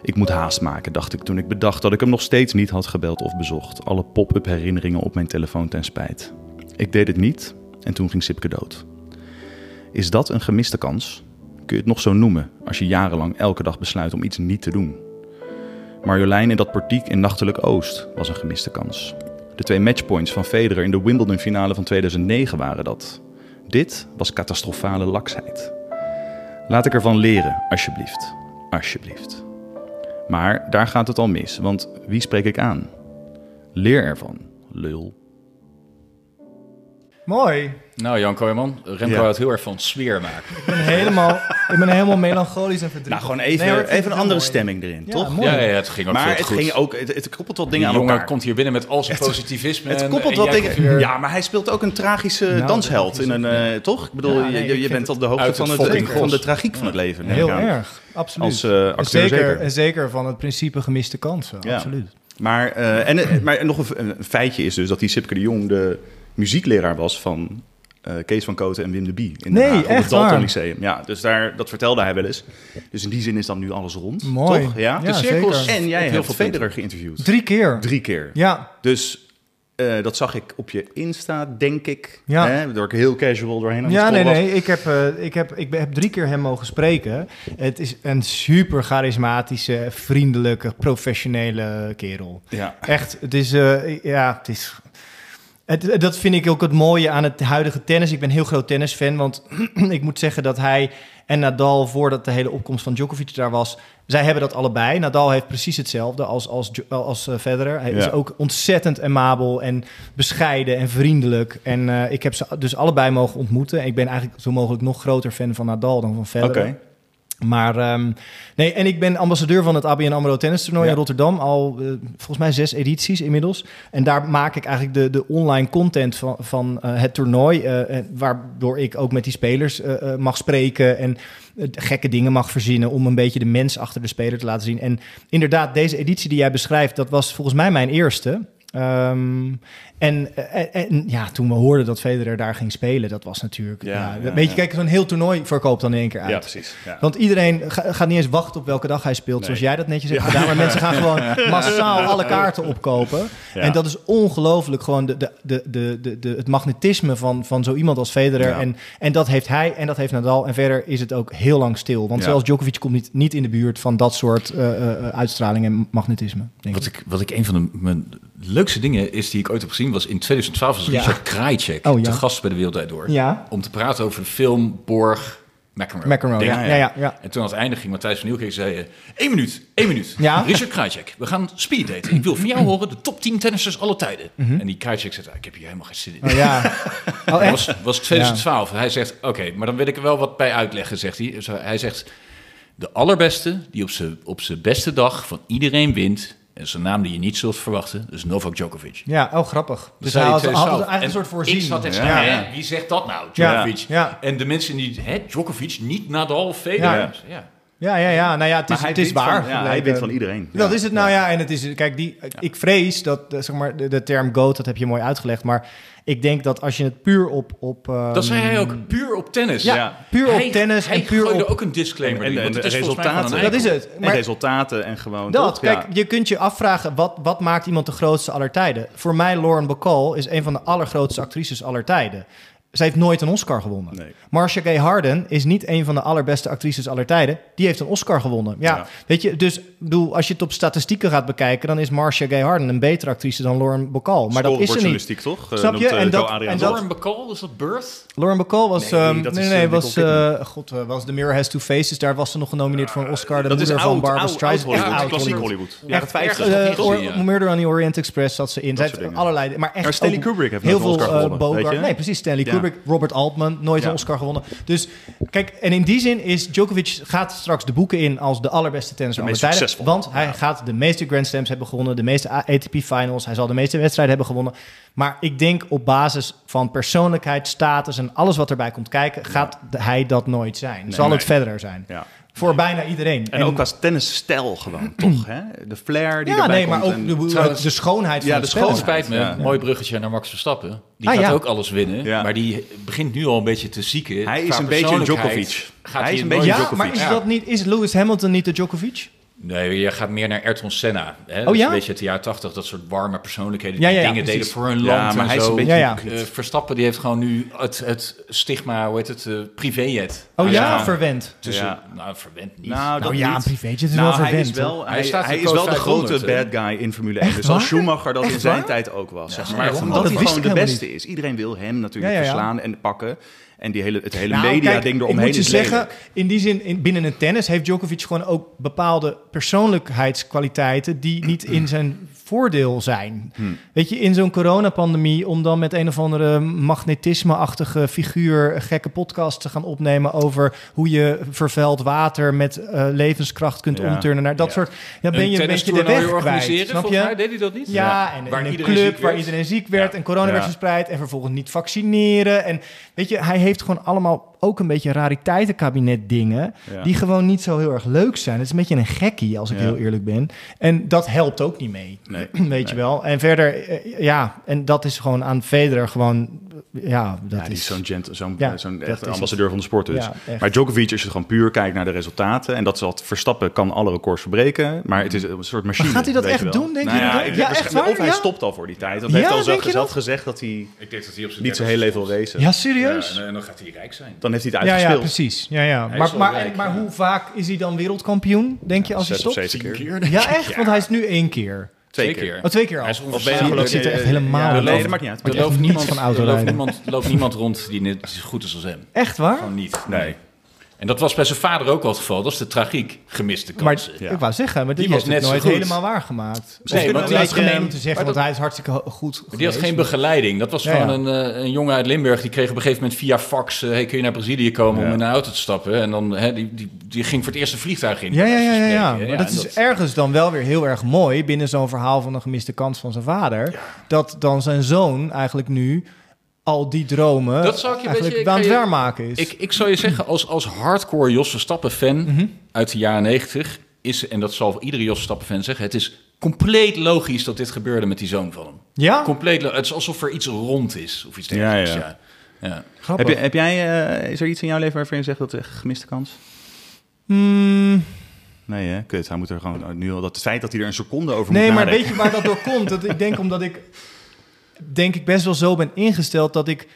Ik moet haast maken, dacht ik toen ik bedacht dat ik hem nog steeds niet had gebeld of bezocht. Alle pop-up herinneringen op mijn telefoon ten spijt. Ik deed het niet en toen ging Sipke dood. Is dat een gemiste kans? Kun je het nog zo noemen als je jarenlang elke dag besluit om iets niet te doen? Marjolein in dat portiek in Nachtelijk Oost was een gemiste kans. De twee matchpoints van Federer in de Wimbledon-finale van 2009 waren dat. Dit was catastrofale laksheid. Laat ik ervan leren, alsjeblieft. Alsjeblieft. Maar daar gaat het al mis, want wie spreek ik aan? Leer ervan, lul. Mooi. Nou, Jan Kooijman, Remco Ja. houdt heel erg van sfeer maken. Ik ben helemaal, ik ben helemaal melancholisch en verdrietig. Nou, gewoon even, Nee, even een andere mooi. stemming erin, Ja, toch? mooi. Ja, ja, het ging ook Maar veel het, goed. ging ook, het, het koppelt wat dingen aan jongen elkaar. komt hier binnen met al zijn positivisme. Het en- koppelt en wat dingen. weer Ja, maar hij speelt ook een tragische Nou, dansheld. In een, eh, toch? Ik bedoel, Ja, nee, je, je, bent op de hoogte van, het van de tragiek van het leven. Heel erg, absoluut. Als, eh, En acteur zeker, zeker. En zeker van het principe gemiste kansen, absoluut. Maar, eh, en, maar nog een, een feitje is dus dat die Sipke de Jong de muziekleraar was van eh, Kees van Koten en Wim de Bie. In Nee, Haag, echt het Dalton? Lyceum. Ja, dus daar, dat vertelde hij wel eens. Dus in die zin is dan nu alles rond. Mooi. Toch? Ja? Ja, de cirkels. zeker. En jij Op heel hebt veel Federer geïnterviewd. Drie keer. Drie keer. Ja, Dus eh, dat zag ik op je Insta, denk ik. Ja. Hè, door ik heel casual doorheen aan Ja, nee, was. nee. Ik heb, eh, ik, heb, ik heb drie keer hem mogen spreken. Het is een super charismatische, vriendelijke, professionele kerel. Ja. Echt, het is, ja, het is... Het, dat vind ik ook het mooie aan het huidige tennis. Ik ben heel groot tennisfan, want *clears throat* ik moet zeggen dat hij en Nadal, voordat de hele opkomst van Djokovic daar was, zij hebben dat allebei. Nadal heeft precies hetzelfde als, als, als eh, Federer. Hij Ja. is ook ontzettend amabel en bescheiden en vriendelijk. En eh, ik heb ze dus allebei mogen ontmoeten. Ik ben eigenlijk zo mogelijk nog groter fan van Nadal dan van Federer. Maar ehm, nee, en ik ben ambassadeur van het ABN AMRO tennis toernooi Ja. in Rotterdam. Al eh, volgens mij zes edities inmiddels. En daar maak ik eigenlijk de, de online content van, van eh, het toernooi. eh, waardoor ik ook met die spelers mag spreken en gekke dingen mag verzinnen... om een beetje de mens achter de speler te laten zien. En inderdaad, deze editie die jij beschrijft, dat was volgens mij mijn eerste... Ehm, en, en, en ja, toen we hoorden dat Federer daar ging spelen, dat was natuurlijk... Ja, Ja, ja, weet je, ja. kijk, zo'n heel toernooi verkoopt dan in één keer uit. Ja, precies. Ja. Want iedereen ga- gaat niet eens wachten op welke dag hij speelt, Nee. zoals jij dat netjes hebt gedaan. Maar mensen gaan gewoon *laughs* massaal alle kaarten opkopen. Ja. En dat is ongelooflijk gewoon de, de, de, de, de, de- het magnetisme van, van zo iemand als Federer. Ja. En, en dat heeft hij en dat heeft Nadal. En verder is het ook heel lang stil. Want Ja. zelfs Djokovic komt niet, niet in de buurt van dat soort eh, eh, uitstraling en magnetisme. Denk Wat ik. ik, wat ik een van de, mijn, leukste dingen is die ik ooit heb gezien was in 2012 was Ja. Richard Krajicek Oh, ja. te gast bij de Wereld Door. Ja. Om te praten over de film Borg McEnroe. Ja. Ja, ja, ja. En toen aan het einde ging Matthijs van Nieuwkerk zei... eh, één minuut, één minuut. Ja. Richard Krajicek, we gaan speed daten. Ik wil van jou horen de top 10 tennissers alle tijden. En die Krajicek zegt, ah, ik heb hier helemaal geen zin in. Mhm. Oh, ja. *laughs* Oh, echt? was, was 2012. Hij zegt, oké, maar dan wil ik er wel wat bij uitleggen, zegt hij. Dus hij zegt, de allerbeste die op zijn op zijn beste dag van iedereen wint... en zijn naam die je niet zult verwachten, is Novak Djokovic. Ja, oh grappig. Dus hij had, had het 2012. eigenlijk een En soort voorzien. Ik zat echt ja. wie zegt dat nou. Djokovic? Ja. En de mensen die, hè, Djokovic, niet Nadal, Federer. Ja. Ja. Ja, ja. Nou ja, het is, Maar hij het is waar. van- ja, hij wint van iedereen. Dat Ja. is het nou ja. En het is, kijk, die, ik vrees dat, eh, zeg maar, de, de term GOAT, dat heb je mooi uitgelegd. Maar ik denk dat als je het puur op... op ehm, Dat zei hij ook, puur op tennis. Ja, puur op tennis hij en puur gooide op... ook een disclaimer En, de is resultaten. een Dat is het. En resultaten en gewoon... dat, toch? kijk, Ja. je kunt je afvragen, wat, wat maakt iemand de grootste aller tijden? Voor mij, Lauren Bacall is een van de allergrootste actrices aller tijden. Zij heeft nooit een Oscar gewonnen. Nee. Marcia Gay Harden is niet een van de allerbeste actrices aller tijden. Die heeft een Oscar gewonnen. Ja, Ja. weet je, dus als je het op statistieken gaat bekijken, dan is Marcia Gay Harden een betere actrice dan Lauren Bacall. Maar dat is ze niet. Toch? Eh, Snap je? noemt, eh, En dat- en Lauren Bacall, was dat Birth? Lauren Bacall was, Nee, ehm, dat nee, is, nee, eh, was, eh, god, eh, was The Mirror Has Two Faces. Daar was ze nog genomineerd voor een Oscar. De Dat is moeder van oud, Barbara oud Streisand. Oud klassiek Hollywood. Echt 50. ergens. Eh, Toch Or- gezien, ja. Murder on the Orient Express zat ze in. Allerlei, maar echt Stanley Kubrick heeft heel veel Oscar eh, gewonnen, Bogart. weet je? Nee, precies. Stanley Ja. Kubrick, Robert Altman, nooit een Oscar gewonnen. Dus kijk, en in die zin is Djokovic gaat straks de boeken in als de allerbeste tennisser aller meest tijden. succesvol. Want hij gaat de meeste Grand Slams hebben gewonnen, de meeste ATP Finals. Hij zal de meeste wedstrijden hebben gewonnen. Maar ik denk op basis van persoonlijkheid, status en alles wat erbij komt kijken, gaat hij dat nooit zijn. zal nee. het verder zijn. Ja. Voor bijna iedereen. En ook als tennisstijl gewoon, *clears throat* toch? Hè? De flair die ja, erbij nee, maar ook en- de, Trouwens- de schoonheid van Ja, het de. Het schoonheid. spijt me, Ja. mooi bruggetje naar Max Verstappen. Die Ah, gaat ja. ook alles winnen, Ja. maar die begint nu al een beetje te zieken. Hij is een beetje een Djokovic. Gaat Hij is een beetje Ja, Djokovic. maar is, Ja. dat niet, is Lewis Hamilton niet de Djokovic? Nee, je gaat meer naar Ayrton Senna. Hè? Oh, Dus ja? een beetje uit de jaren 80, dat soort warme persoonlijkheden Ja, die ja, ja, dingen precies. deden voor hun Ja, land maar en hij is zo. een beetje... Ja, ja. Eh, Verstappen die heeft gewoon nu het, het stigma, hoe heet het, eh privéjet. Oh Hij ja, verwend. tussen, Ja. nou verwend niet. Nou, dat Nou ja, niet. een is nou, wel hij verwend. is wel, hij, Hij staat hij is wel de 500, grote bad guy in Formule 1. Echt dus als? Schumacher dat in zijn waar? tijd ook was. zeg maar maar, dat omdat hij gewoon de beste is. Iedereen wil hem natuurlijk verslaan en pakken. En die hele, het hele Nou, media-ding eromheen ik moet je is zeggen, lelijk. in die zin, in, binnen het tennis heeft Djokovic gewoon ook bepaalde persoonlijkheidskwaliteiten die niet in zijn voordeel zijn. Hmm. Weet je, in zo'n coronapandemie, om dan met een of andere magnetisme-achtige figuur gekke podcast te gaan opnemen over hoe je vervuild water met eh, levenskracht kunt Ja. omturnen naar dat Ja. soort. Ja, ben je een beetje de weg kwijt. Snap volgens mij je? deed hij dat niet? Ja, en Waar een club ziek waar werd. iedereen ziek werd en corona werd verspreid en vervolgens niet vaccineren. En weet je, hij heeft gewoon allemaal ook een beetje rariteitenkabinet dingen Ja. die gewoon niet zo heel erg leuk zijn. Het is een beetje een gekkie, als ik Ja. heel eerlijk ben. En dat helpt ook niet mee, Nee. *clears throat* weet je wel. En verder, eh, ja, en dat is gewoon aan Federer gewoon, ja, dat Ja, die is... zo'n gent, zo'n Ja, zo'n echt ambassadeur van de sport dus. Ja, maar Djokovic, als je gewoon puur kijkt naar de resultaten... en dat wat Verstappen kan alle records verbreken... maar het is een soort machine. Maar gaat hij dat echt doen, denk Nou je ja, ik- Ja, echt waar? Of hij Ja? stopt al voor die tijd. Dat Ja, heeft al zelf dat? gezegd dat hij Ik denk dat hij op zijn niet zo 30ste heel veel stopt. racen. Ja, serieus? Ja, en, en dan gaat hij rijk zijn. Dan heeft hij het Ja, ja, uitgespeeld. precies. Ja, ja. Hij Maar, maar, rijk, maar ja. hoe vaak is hij dan wereldkampioen, denk je, als hij stopt? keer. Ja, echt? Want hij is nu één keer. Twee Twee keer. keer. Oh, twee keer al. Hij is ik zit er echt helemaal ja, in. Nee, dat maakt niet uit. Er loopt niemand, van er loopt niemand, er loopt niemand rond die net zo goed is als hem. Echt waar? Gewoon niet. Nee. En dat was bij zijn vader ook al het geval. Dat is de tragiek gemiste Maar kansen. Ja. ik wou zeggen, maar die, Die was net nooit goed. helemaal waargemaakt. Nee, die is had, gemeen om te zeggen, maar want dat- hij is hartstikke goed Die had geen begeleiding. Dat was Ja, gewoon Een, eh, een jongen uit Limburg. Die kreeg op een gegeven moment via fax... eh, hey, kun je naar Brazilië komen Ja. om in een auto te stappen? En dan, hè, die, die, die ging voor het eerst een vliegtuig in. Ja, ja, ja, ja. Maar dat is ergens dan wel weer heel erg mooi binnen zo'n verhaal van een gemiste kans van zijn vader. Dat dan zijn zoon eigenlijk nu al die dromen Dat zou ik je beetje- aan ik het je- waarmaken is. Ik, ik zou je zeggen, als, als hardcore Jos Verstappen-fan Mhm. uit de jaren 90... is, en dat zal iedere Jos Verstappen-fan zeggen... het is compleet logisch dat dit gebeurde met die zoon van hem. ja? Compleet, het is alsof er iets rond is. Of iets dergelijks. ja. Ja. Ja. Heb, Grappig. je, heb jij, eh, is er iets in jouw leven waarvan je zegt dat het echt gemiste kans? Hmm, Nee, hè? Kut. Hij moet er gewoon nu al dat het feit dat hij er een seconde over nee, moet maar nadenken. weet je waar dat door komt? Dat ik denk omdat ik denk ik best wel zo ben ingesteld dat ik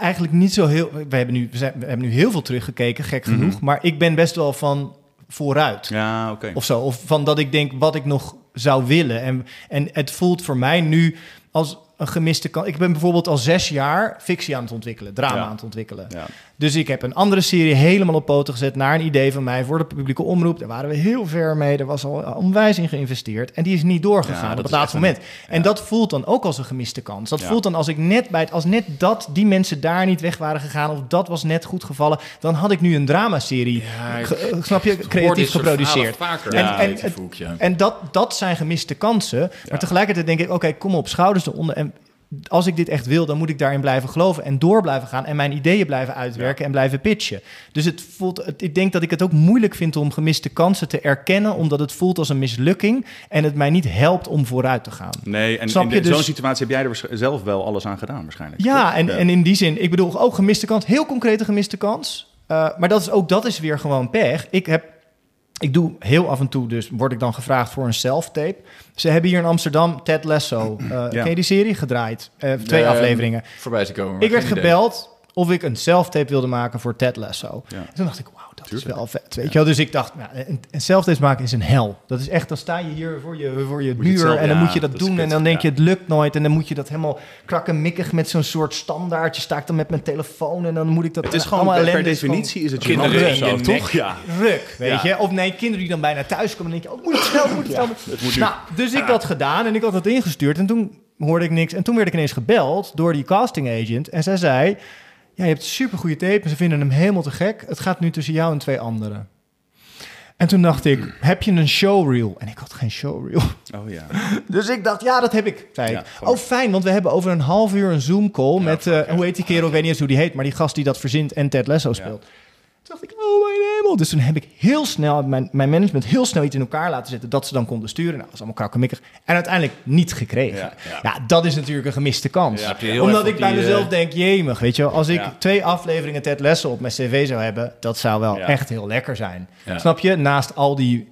eigenlijk niet zo heel. We hebben nu, we, zijn, we hebben nu heel veel teruggekeken, gek genoeg. Maar ik ben best wel van vooruit. Ja, oké. Of zo. Of van dat ik denk wat ik nog zou willen. En, en het voelt voor mij nu als een gemiste kans. Ik ben bijvoorbeeld al zes jaar fictie aan het ontwikkelen, drama Ja. aan het ontwikkelen. Ja. Dus ik heb een andere serie helemaal op poten gezet naar een idee van mij voor de publieke omroep. Daar waren we heel ver mee. Er was al onwijs in geïnvesteerd. En die is niet doorgegaan Ja, op het laatste een- moment. En dat voelt dan ook als een gemiste kans. Dat voelt dan als ik net bij het, als net dat die mensen daar niet weg waren gegaan of dat was net goed gevallen, dan had ik nu een dramaserie, ge- eh, snap je, creatief geproduceerd. Vaker, En- ja, en- en-. En dat, dat zijn gemiste kansen. Maar tegelijkertijd denk ik, oké, kom op, schouders eronder. En als ik dit echt wil, dan moet ik daarin blijven geloven en door blijven gaan en mijn ideeën blijven uitwerken en blijven pitchen. Dus het voelt, het- ik denk dat ik het ook moeilijk vind om gemiste kansen te erkennen, omdat het voelt als een mislukking en het mij niet helpt om vooruit te gaan. Nee, en Snap in zo'n Dus- situatie heb jij er zelf wel alles aan gedaan waarschijnlijk. Ja, en, en in die zin, ik bedoel ook gemiste kans, heel concrete gemiste kans. Uh, maar dat is ook dat is weer gewoon pech. Ik heb, ik doe heel af en toe, dus word ik dan gevraagd voor een self-tape. Ze hebben hier in Amsterdam Ted Lasso, uh, Ja. ken je die serie, gedraaid. Uh, twee De, afleveringen. Voorbij te komen. Ik werd idee. gebeld of ik een self-tape wilde maken voor Ted Lasso. Ja. En toen dacht ik, dat is wel vet. Weet je wel? Dus ik dacht, nou, een, een self-tape maken is een hel. Dat is echt, dan sta je hier voor je, voor je muur en dan ja, moet je dat, doen. En dan denk je, het lukt nooit. En dan moet je dat helemaal krakkemikkig met zo'n soort standaardje. Sta ik dan met mijn telefoon en dan moet ik dat... Het is gewoon, allemaal per, definitie is het Kinderen zo, toch? Ja. Ruk, weet je? Of nee, kinderen die dan bijna thuis komen en denk je, oh, moet het snel, moet het snel. het moet nu. nou, dus ik dat gedaan en ik had dat ingestuurd en toen hoorde ik niks. En toen werd ik ineens gebeld door die casting agent en zij zei, ja, je hebt supergoeie tape en ze vinden hem helemaal te gek. Het gaat nu tussen jou en twee anderen. En toen dacht ik, heb je een showreel? En ik had geen showreel. Oh ja. *laughs* Dus ik dacht, ja, dat heb ik. Zei Ja, ik. gewoon. Oh, fijn, want we hebben over een half uur een Zoom-call met, eh, hoe heet die kerel? Ik weet niet eens hoe die heet, maar die gast die dat verzint en Ted Lasso speelt. Toen dacht ik, oh mijn hemel. Dus toen heb ik heel snel, mijn, mijn management heel snel iets in elkaar laten zetten dat ze dan konden sturen. Nou, dat was allemaal krakkemikkig. En uiteindelijk niet gekregen. Ja, Ja, dat is natuurlijk een gemiste kans. Ja, Omdat ik bij die, mezelf eh, denk, jemig, weet je wel. Als ik twee afleveringen Ted Lasso op mijn cv zou hebben, dat zou wel echt heel lekker zijn. Snap je? Naast al die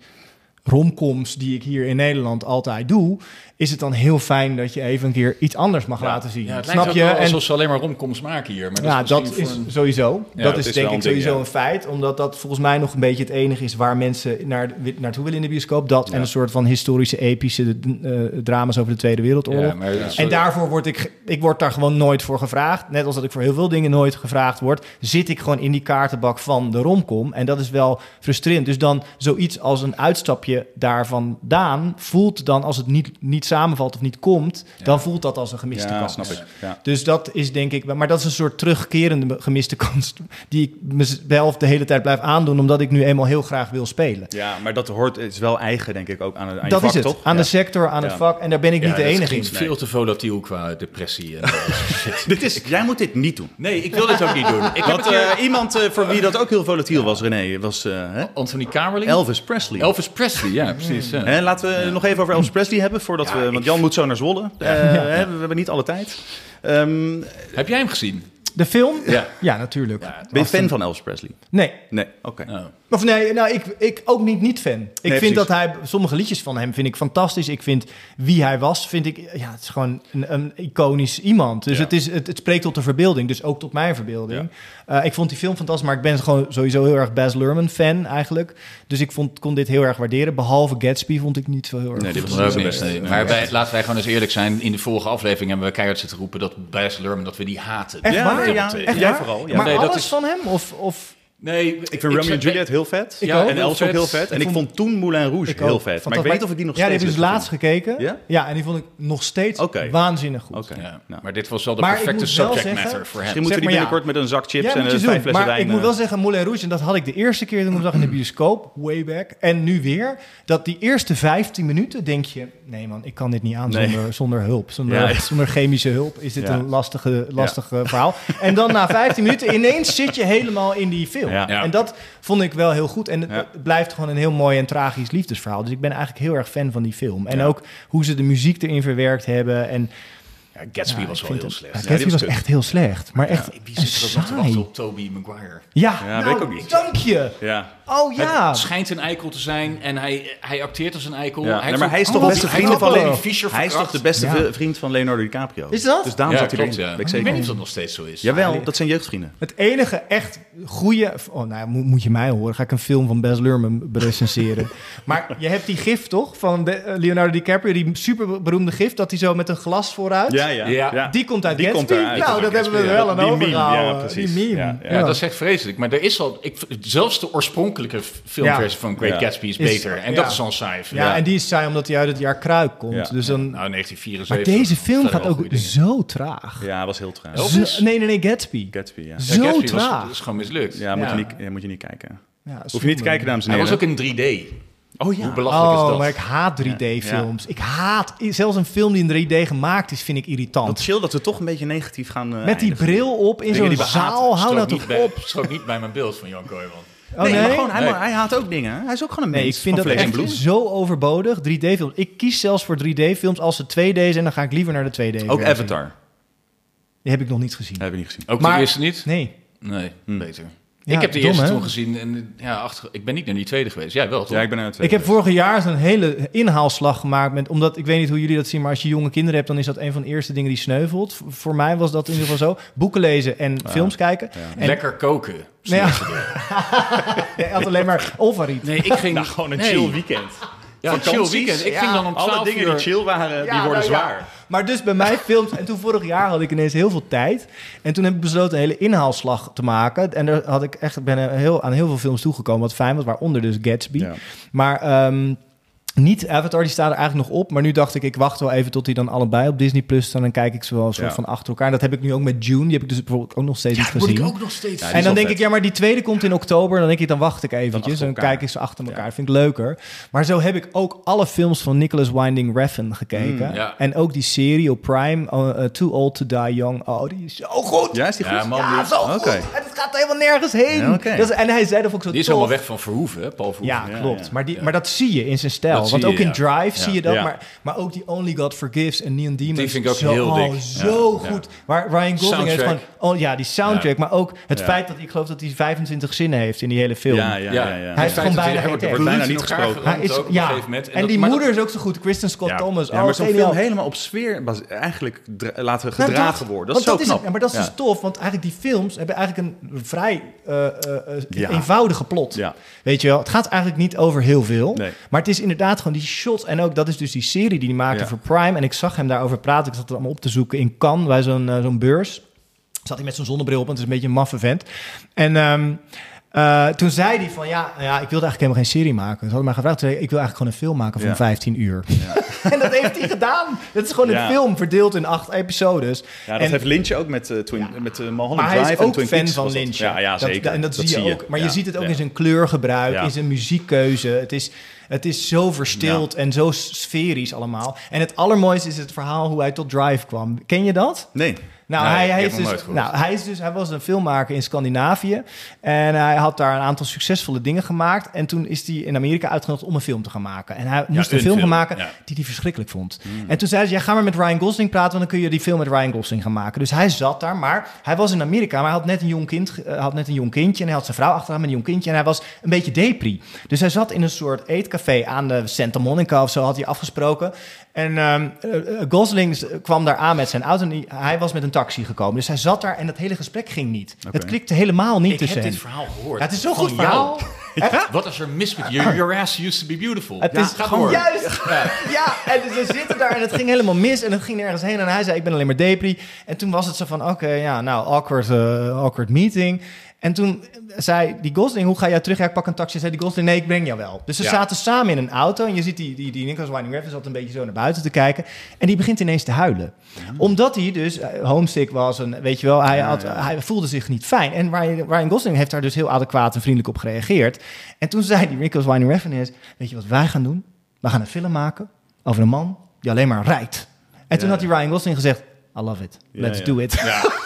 romcoms die ik hier in Nederland altijd doe, is het dan heel fijn dat je even een keer iets anders mag laten zien. Ja, het Snap lijkt je? wel En alsof ze alleen maar romcoms maken hier. Maar ja, dat dat is, sowieso. Ja, dat is is denk ik ding, sowieso ja. een feit. Omdat dat volgens mij nog een beetje het enige is waar mensen naar, naartoe willen in de bioscoop. Dat en een soort van historische, epische eh, drama's over de Tweede Wereldoorlog. Maar En daarvoor word ik, ik word daar gewoon nooit voor gevraagd. Net als dat ik voor heel veel dingen nooit gevraagd word, zit ik gewoon in die kaartenbak van de romcom. En dat is wel frustrerend. Dus dan zoiets als een uitstapje daarvandaan voelt dan als het niet, niet samenvalt of niet komt, dan voelt dat als een gemiste Ja, kans. snap ik. Ja. Dus dat is denk ik, maar dat is een soort terugkerende gemiste kans die ik mezelf de hele tijd blijf aandoen, omdat ik nu eenmaal heel graag wil spelen. ja, maar dat hoort, het is wel eigen, denk ik, ook aan, aan je dat vak, is het. toch? Aan Ja. de sector, aan het vak. En daar ben ik Ja, niet de enige in. veel te volatiel qua depressie. En, *laughs* Dit is, jij moet dit niet doen. nee, ik wil dit ook niet doen. Ik een keer eh, iemand eh, voor wie dat ook heel volatiel was, René, was eh, hè? Anthony Kamerling. Elvis Presley. Elvis Presley, ja, precies. ja. Hè, laten we nog even over Elvis Presley hebben, voordat Ja, we, want Jan moet zo naar Zwolle. Eh, *laughs* hè, we hebben niet alle tijd. Ehm, Heb jij hem gezien? De film? Ja. Ja, natuurlijk. ben je fan van Elvis Presley? Nee. Nee, oké. Oh. Of nee, nou, ik, ik ook niet niet fan. Ik vind precies. dat hij, sommige liedjes van hem vind ik fantastisch. Ik vind wie hij was, vind ik, ja, het is gewoon een, een iconisch iemand. Dus Ja. het, is, het, het spreekt tot de verbeelding, dus ook tot mijn verbeelding. Eh, ik vond die film fantastisch, maar ik ben gewoon sowieso heel erg Baz Luhrmann fan eigenlijk. Dus ik vond, kon dit heel erg waarderen. Behalve Gatsby vond ik niet zo heel erg Nee, goed. was niet ook nee. Nee. Maar wij, laten wij gewoon eens eerlijk zijn. In de vorige aflevering hebben we keihard zitten roepen dat Baz Luhrmann, dat we die haten. Echt Ja, waar? nee, ja. Echt Jij waar? vooral, ja. Maar Nee, dat alles is- van hem? Of, of Nee, Ik vind Romeo en Juliet heel vet. Ik ja, ook. en Elvis ook heel vet. En ik vond- vond toen Moulin Rouge ik heel ook. vet. Maar ik weet niet of ik die nog Ja, die steeds heb ik dus laatst gekeken. Ja? en die vond ik nog steeds Oké. waanzinnig goed. Oké. Ja, Nou. maar dit was wel de Maar perfecte subject zeggen- matter voor hem. Misschien moeten Zeg die ja. binnenkort met een zak chips Ja, en een vijf flessen maar wijn... ik moet eh, wel zeggen, Moulin Rouge, en dat had ik de eerste keer toen ik zag in de bioscoop, way back, en nu weer, dat die eerste 15 minuten denk je, nee man, ik kan dit niet aan zonder, zonder hulp, zonder, Ja. *laughs* zonder chemische hulp, is dit Ja. een lastige, lastig verhaal. En dan na 15 minuten ineens zit je helemaal in die film. Ja. Ja. En dat vond ik wel heel goed. En het, blijft gewoon een heel mooi en tragisch liefdesverhaal. Dus ik ben eigenlijk heel erg fan van die film. En Ja. ook hoe ze de muziek erin verwerkt hebben. En Ja, Gatsby ja, was wel heel het- slecht. Ja, Gatsby was echt heel slecht. Maar echt Wie zit er ook nog te wachten op Toby Maguire? Ja, Ja, nou, weet ik ook niet. dank je. Ja. Oh ja. Het schijnt een eikel te zijn en hij, hij acteert als een eikel. Ja, hij nee, maar hij is toch Oh, beste vriend van Fischer Hij is toch de beste Ja. vriend van Leonardo DiCaprio. Is dat? Dus daarom Ja, zat hij klopt, erin. ja. Weet ik Ik weet zeker. niet of dat nog steeds zo is. Jawel, dat zijn jeugdvrienden. Het enige echt goede... Oh, nou, moet, moet je mij horen. Ga ik een film van Baz Luhrmann recenseren. *laughs* maar je hebt die gif toch? Van de- eh, Leonardo DiCaprio. Die super beroemde gif. Dat hij zo met een glas vooruit... Ja, ja. Ja. Die komt uit Die Gatsby. komt eruit. Nou, dat hebben we wel aan meme, overgehouden. ja, precies. Die meme. Ja, Ja, dat is echt vreselijk. Maar er is al... Ik, zelfs de oorspronkelijke filmversie van Great Ja. Gatsby is Is- beter. En ja. dat is al een saai. Ja, Ja. en die is saai omdat hij uit het jaar Kruik komt. Ja. Dus dan... Nou, 1974. Maar deze film gaat ook zo traag. Ja, hij was heel traag. Zo- nee, nee, nee, Gatsby. Gatsby, ja. Ja, Zo Gatsby was, traag. is gewoon mislukt. Ja, moet, Ja. Je niet, ja, moet je niet kijken. Ja, Hoef je niet te kijken, dames en Hij heren. was ook in 3D. Oh ja. Hoe belachelijk is Oh, dat? maar ik haat 3D-films. Ik haat... Zelfs een film die in 3D gemaakt is, vind ik irritant. Wat chill dat we toch een beetje negatief gaan eh, Met die eindigen. bril op in zo'n zaal. Hou nou niet toch op. Strook niet bij mijn beeld van Jan Kooijman. Oh, nee, nee? maar gewoon, hij, Nee. hij haat ook dingen. Hij is ook gewoon een Nee, mens ik vind van dat echt bloed. zo overbodig, 3D-films. Ik kies zelfs voor 3D-films als ze 2D zijn, dan ga ik liever naar de 2D. Ook Avatar. Die heb ik nog niet gezien. Dat hebben we niet gezien. Ook Maar- de eerste niet? Nee. Nee, Hm. beter. Ja, ik heb de dom, eerste hè? toen gezien en ja, achter, ik ben niet naar die tweede geweest. Jij wel, toch? Ja, ik ben naar het Ik heb vorig jaar zo'n hele inhaalslag gemaakt. Met, omdat ik weet niet hoe jullie dat zien, maar als je jonge kinderen hebt, dan is dat een van de eerste dingen die sneuvelt. V- Voor mij was dat in ieder geval zo. Boeken lezen en films kijken. En, Lekker koken. Nee, ja. Hij *laughs* had alleen maar Olvariet. Nee, ik ging... Nou, gewoon een nee. chill weekend. Ja, een chill weekend. Ik ja, ging dan om 12 Alle dingen uur... die chill waren, die worden nou ja. zwaar. Maar dus bij mij films. En toen vorig jaar had ik ineens heel veel tijd. En toen heb ik besloten een hele inhaalslag te maken. En daar had ik echt, ben heel, aan heel veel films toegekomen. Wat fijn was, waaronder dus Gatsby. Ja. Maar ehm, niet Avatar, die staat er eigenlijk nog op. Maar nu dacht ik, ik wacht wel even tot die dan allebei op Disney Plus staan. Dan kijk ik ze wel een soort Ja. van achter elkaar. Dat heb ik nu ook met June. Die heb ik dus bijvoorbeeld ook nog steeds niet Word ik gezien. ook nog steeds... Ja, En dan denk ik, ja, maar die tweede komt in oktober. Dan denk ik, dan wacht ik eventjes. Dan elkaar. kijk ik ze achter elkaar. Ja. Vind ik leuker. Maar zo heb ik ook alle films van Nicholas Winding Refn gekeken. Mm, ja. En ook die serie op Prime, uh, uh, Too Old to Die Young. Oh, die is zo goed. Ja, is die goed? Ja, man, Ja, die- zo goed. Oké. En het gaat helemaal nergens heen. Dat is- en hij zei dat vond ik zo Die is tof. allemaal weg van Verhoeven, hè, Paul Verhoeven. Ja, Ja, klopt. ja. Maar, die, maar dat zie je in zijn stijl. Dat Want ook je, in ja. Drive Ja. zie je dat. Ja. Maar, maar ook die Only God Forgives en Neon Demons. Die vind ik ook zo, heel oh, dik. zo Ja. goed. Waar Ryan Gosling heeft gewoon... Oh ja, die soundtrack. Ja. Maar ook het Ja. feit dat ik geloof dat hij 25 zinnen heeft in die hele film. Ja, ja, ja. ja, Hij heeft gewoon bijna geen tekst. bijna niet gesproken. Hij is, ja. En, die moeder is ook zo goed. Kristen Scott. Thomas. Ja, oh, maar zo'n geniaal. film helemaal op sfeer eigenlijk laten Nou, gedragen worden. Dat is zo knap. maar dat is dus tof, want eigenlijk die films hebben eigenlijk een vrij eh, eh, eh, eenvoudige plot. Weet je wel, het gaat eigenlijk niet over heel veel. Maar het is inderdaad gewoon die shots. En ook dat is dus die serie die hij maakte Ja. voor Prime. En ik zag hem daarover praten. Ik zat het allemaal op te zoeken in Cannes bij zo'n eh, zo'n beurs. Zat hij met zo'n zonnebril op, want het is een beetje een maffe vent. En ehm, eh, toen zei hij van, ja, ja, ik wilde eigenlijk helemaal geen serie maken. Ze hadden mij gevraagd, ik, wil eigenlijk gewoon een film maken van Ja. 15 uur. *laughs* en dat heeft hij gedaan. Het is gewoon een film verdeeld in acht episodes. Ja, dat En- heeft Lynch ook met, eh, Twin, met uh, Mulholland maar hij Drive is en ook Twin fan Peaks van dat. Lynch. Ja, ja, Dat- zeker. en dat, zie je ook. Maar je ziet het ook in zijn kleurgebruik, in zijn muziekkeuze. Het is, het is zo verstild en zo sferisch allemaal. En het allermooiste is het verhaal hoe hij tot Drive kwam. Ken je dat? Nee. Nou, Nee, hij, hij, is hem dus, nou hij, is dus, hij was een filmmaker in Scandinavië. En hij had daar een aantal succesvolle dingen gemaakt. En toen is hij in Amerika uitgenodigd om een film te gaan maken. En hij moest een, film, gaan maken ja. die hij verschrikkelijk vond. En toen zei ze, ja, ga maar met Ryan Gosling praten... want dan kun je die film met Ryan Gosling gaan maken. Dus hij zat daar, maar hij was in Amerika... maar hij had net een jong, kind, eh, had net een jong kindje... en hij had zijn vrouw achteraan met een jong kindje... en hij was een beetje depri. Dus hij zat in een soort eetcafé aan de Santa Monica of zo... had hij afgesproken. En ehm, eh, eh, Gosling kwam daar aan met zijn auto... en hij was met een taxi gekomen. Dus hij zat daar en het hele gesprek ging niet. Het klikte helemaal niet Ik tussen heb hen. dit verhaal gehoord. Ja, het is zo'n Van goed jou. verhaal. *laughs* Echt? Wat is er mis met je? Your ass used to be beautiful. Het Ja, is gewoon door. juist. Ja. *laughs* en dus ze zitten daar en het ging helemaal mis en het ging nergens heen. En hij zei, ik ben alleen maar depri. En toen was het zo van, oké, ja, nou, awkward, eh, awkward meeting. En toen zei die Gosling, hoe ga jij terug? Ja, ik pak een taxi. Zei die Gosling, nee, ik breng jou wel. Dus ze Ja. zaten samen in een auto. En je ziet die, die, die Nicholas Winding Refn zat een beetje zo naar buiten te kijken. En die begint ineens te huilen. Omdat hij dus eh, homesick was. En weet je wel, hij, had, hij voelde zich niet fijn. En Ryan, Ryan Gosling heeft daar dus heel adequaat en vriendelijk op gereageerd. En toen zei die Nicholas Winding Refn is, weet je wat wij gaan doen? We gaan een film maken over een man die alleen maar rijdt. En toen Ja. had die Ryan Gosling gezegd, I love it. Let's ja. do it.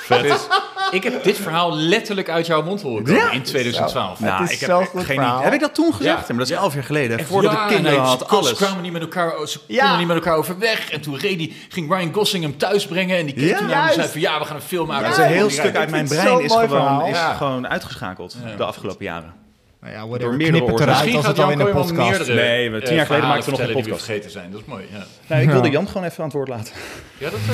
Dus, *laughs* ik heb dit verhaal letterlijk uit jouw mond horen komen in 2012. Het is ik heb echt geen verhaal. idee. Heb ik dat toen gezegd? Ja. Maar dat is Ja. elf jaar geleden. Echt Voordat ja, de kinderen nee, had, ze- alles. Ze kwamen niet met elkaar, ze Ja. konden niet met elkaar overweg. En toen reed die, ging Ryan Gosling hem thuis brengen. En die keek Ja, toen naar en zei van ja, we gaan een film maken. Ja, Dat is een heel stuk uit mijn brein is gewoon, is gewoon uitgeschakeld de afgelopen jaren. Nou ja, Door whatever. meerdere Knip het oorzaken. eruit Misschien als gaat het al in een Kooijman podcast. meerdere Nee, we- tien eh, jaar geleden verhalen maakten we nog een podcast. vergeten zijn. Dat is mooi, ja. Nou, ik wilde Ja. Jan gewoon even aan het woord laten. Ja, dat, *laughs*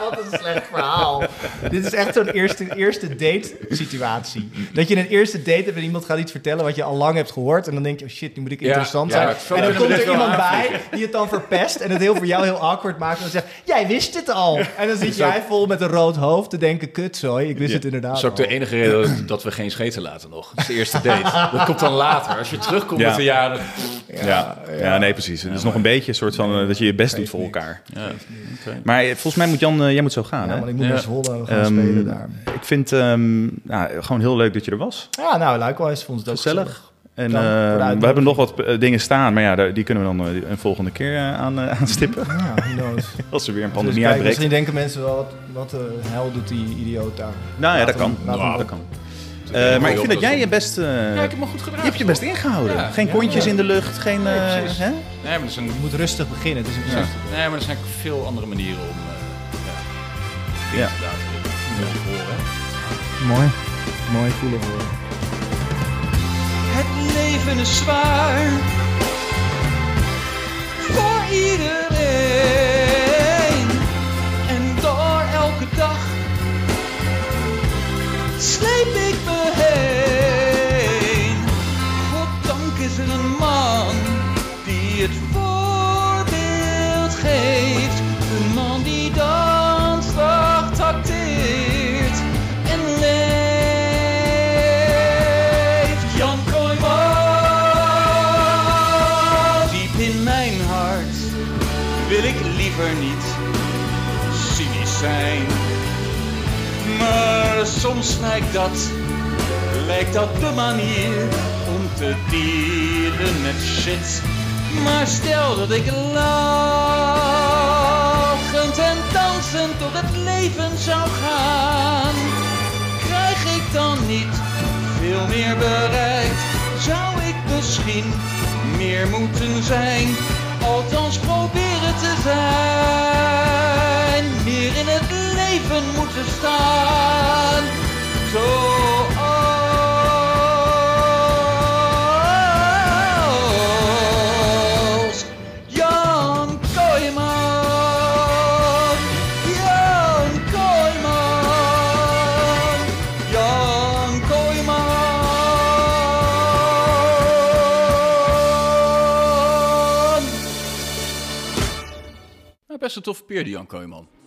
Wat een slecht verhaal. Dit is echt zo'n eerste, eerste date situatie. Dat je een eerste date hebt en iemand gaat iets vertellen wat je al lang hebt gehoord. En dan denk je, oh shit, nu moet ik interessant ja, zijn. en dan komt er iemand bij die het dan verpest. En het heel voor jou heel awkward maakt. En dan zegt, jij wist het al. En dan zit jij vol met een rood hoofd te denken, kutzooi, ik wist het inderdaad dat is ook de enige reden dat, dat we geen laten nog. Dat is de eerste date. *laughs* Dat komt dan later. Als je terugkomt Ja. met de jaren... Ja, ja. nee, precies. Het is nog een beetje een soort van eh, dat je je best doet voor elkaar. Ja. Maar eh, volgens mij moet Jan, eh, jij moet zo gaan, Ja, hè? want ik moet Ja. naar Zwolle gaan Ehm, spelen daar. Ik vind ehm, nou, gewoon heel leuk dat je er was. Ja, nou, likewise vond het ook Gezellig. En Dank voor de eh, we hebben nog wat dingen staan, maar ja, die kunnen we dan een volgende keer aan, *laughs* aanstippen. Ja. *laughs* Als er weer een Dus pandemie kijk, uitbreekt. misschien denken mensen wel, wat, wat de hel doet die idioot daar. Nou ja, dat kan. Nou, dat kan. Eh, maar ik vind dat jij je best... eh, Ja, ik heb me goed gedaan. je hebt je best ingehouden. Ja. geen Ja, kontjes ja. in de lucht, geen... Nee, eh, precies. hè? Nee, maar er zijn, Je moet rustig beginnen. Het is een nee, maar er zijn veel andere manieren om eh ja, te laten horen. Mooi. Mooi voelen voor Het leven is zwaar voor iedereen. Sleep ik me heen. Soms lijkt dat, lijkt dat de manier om te dealen met shit. Maar stel dat ik lachend en dansend door het leven zou gaan. Krijg ik dan niet veel meer bereikt? Zou ik misschien meer moeten zijn? Althans proberen te zijn. Meer in het leven moeten staan. Kooijman. Nou, best een toffe peer, die Jan Kooijman.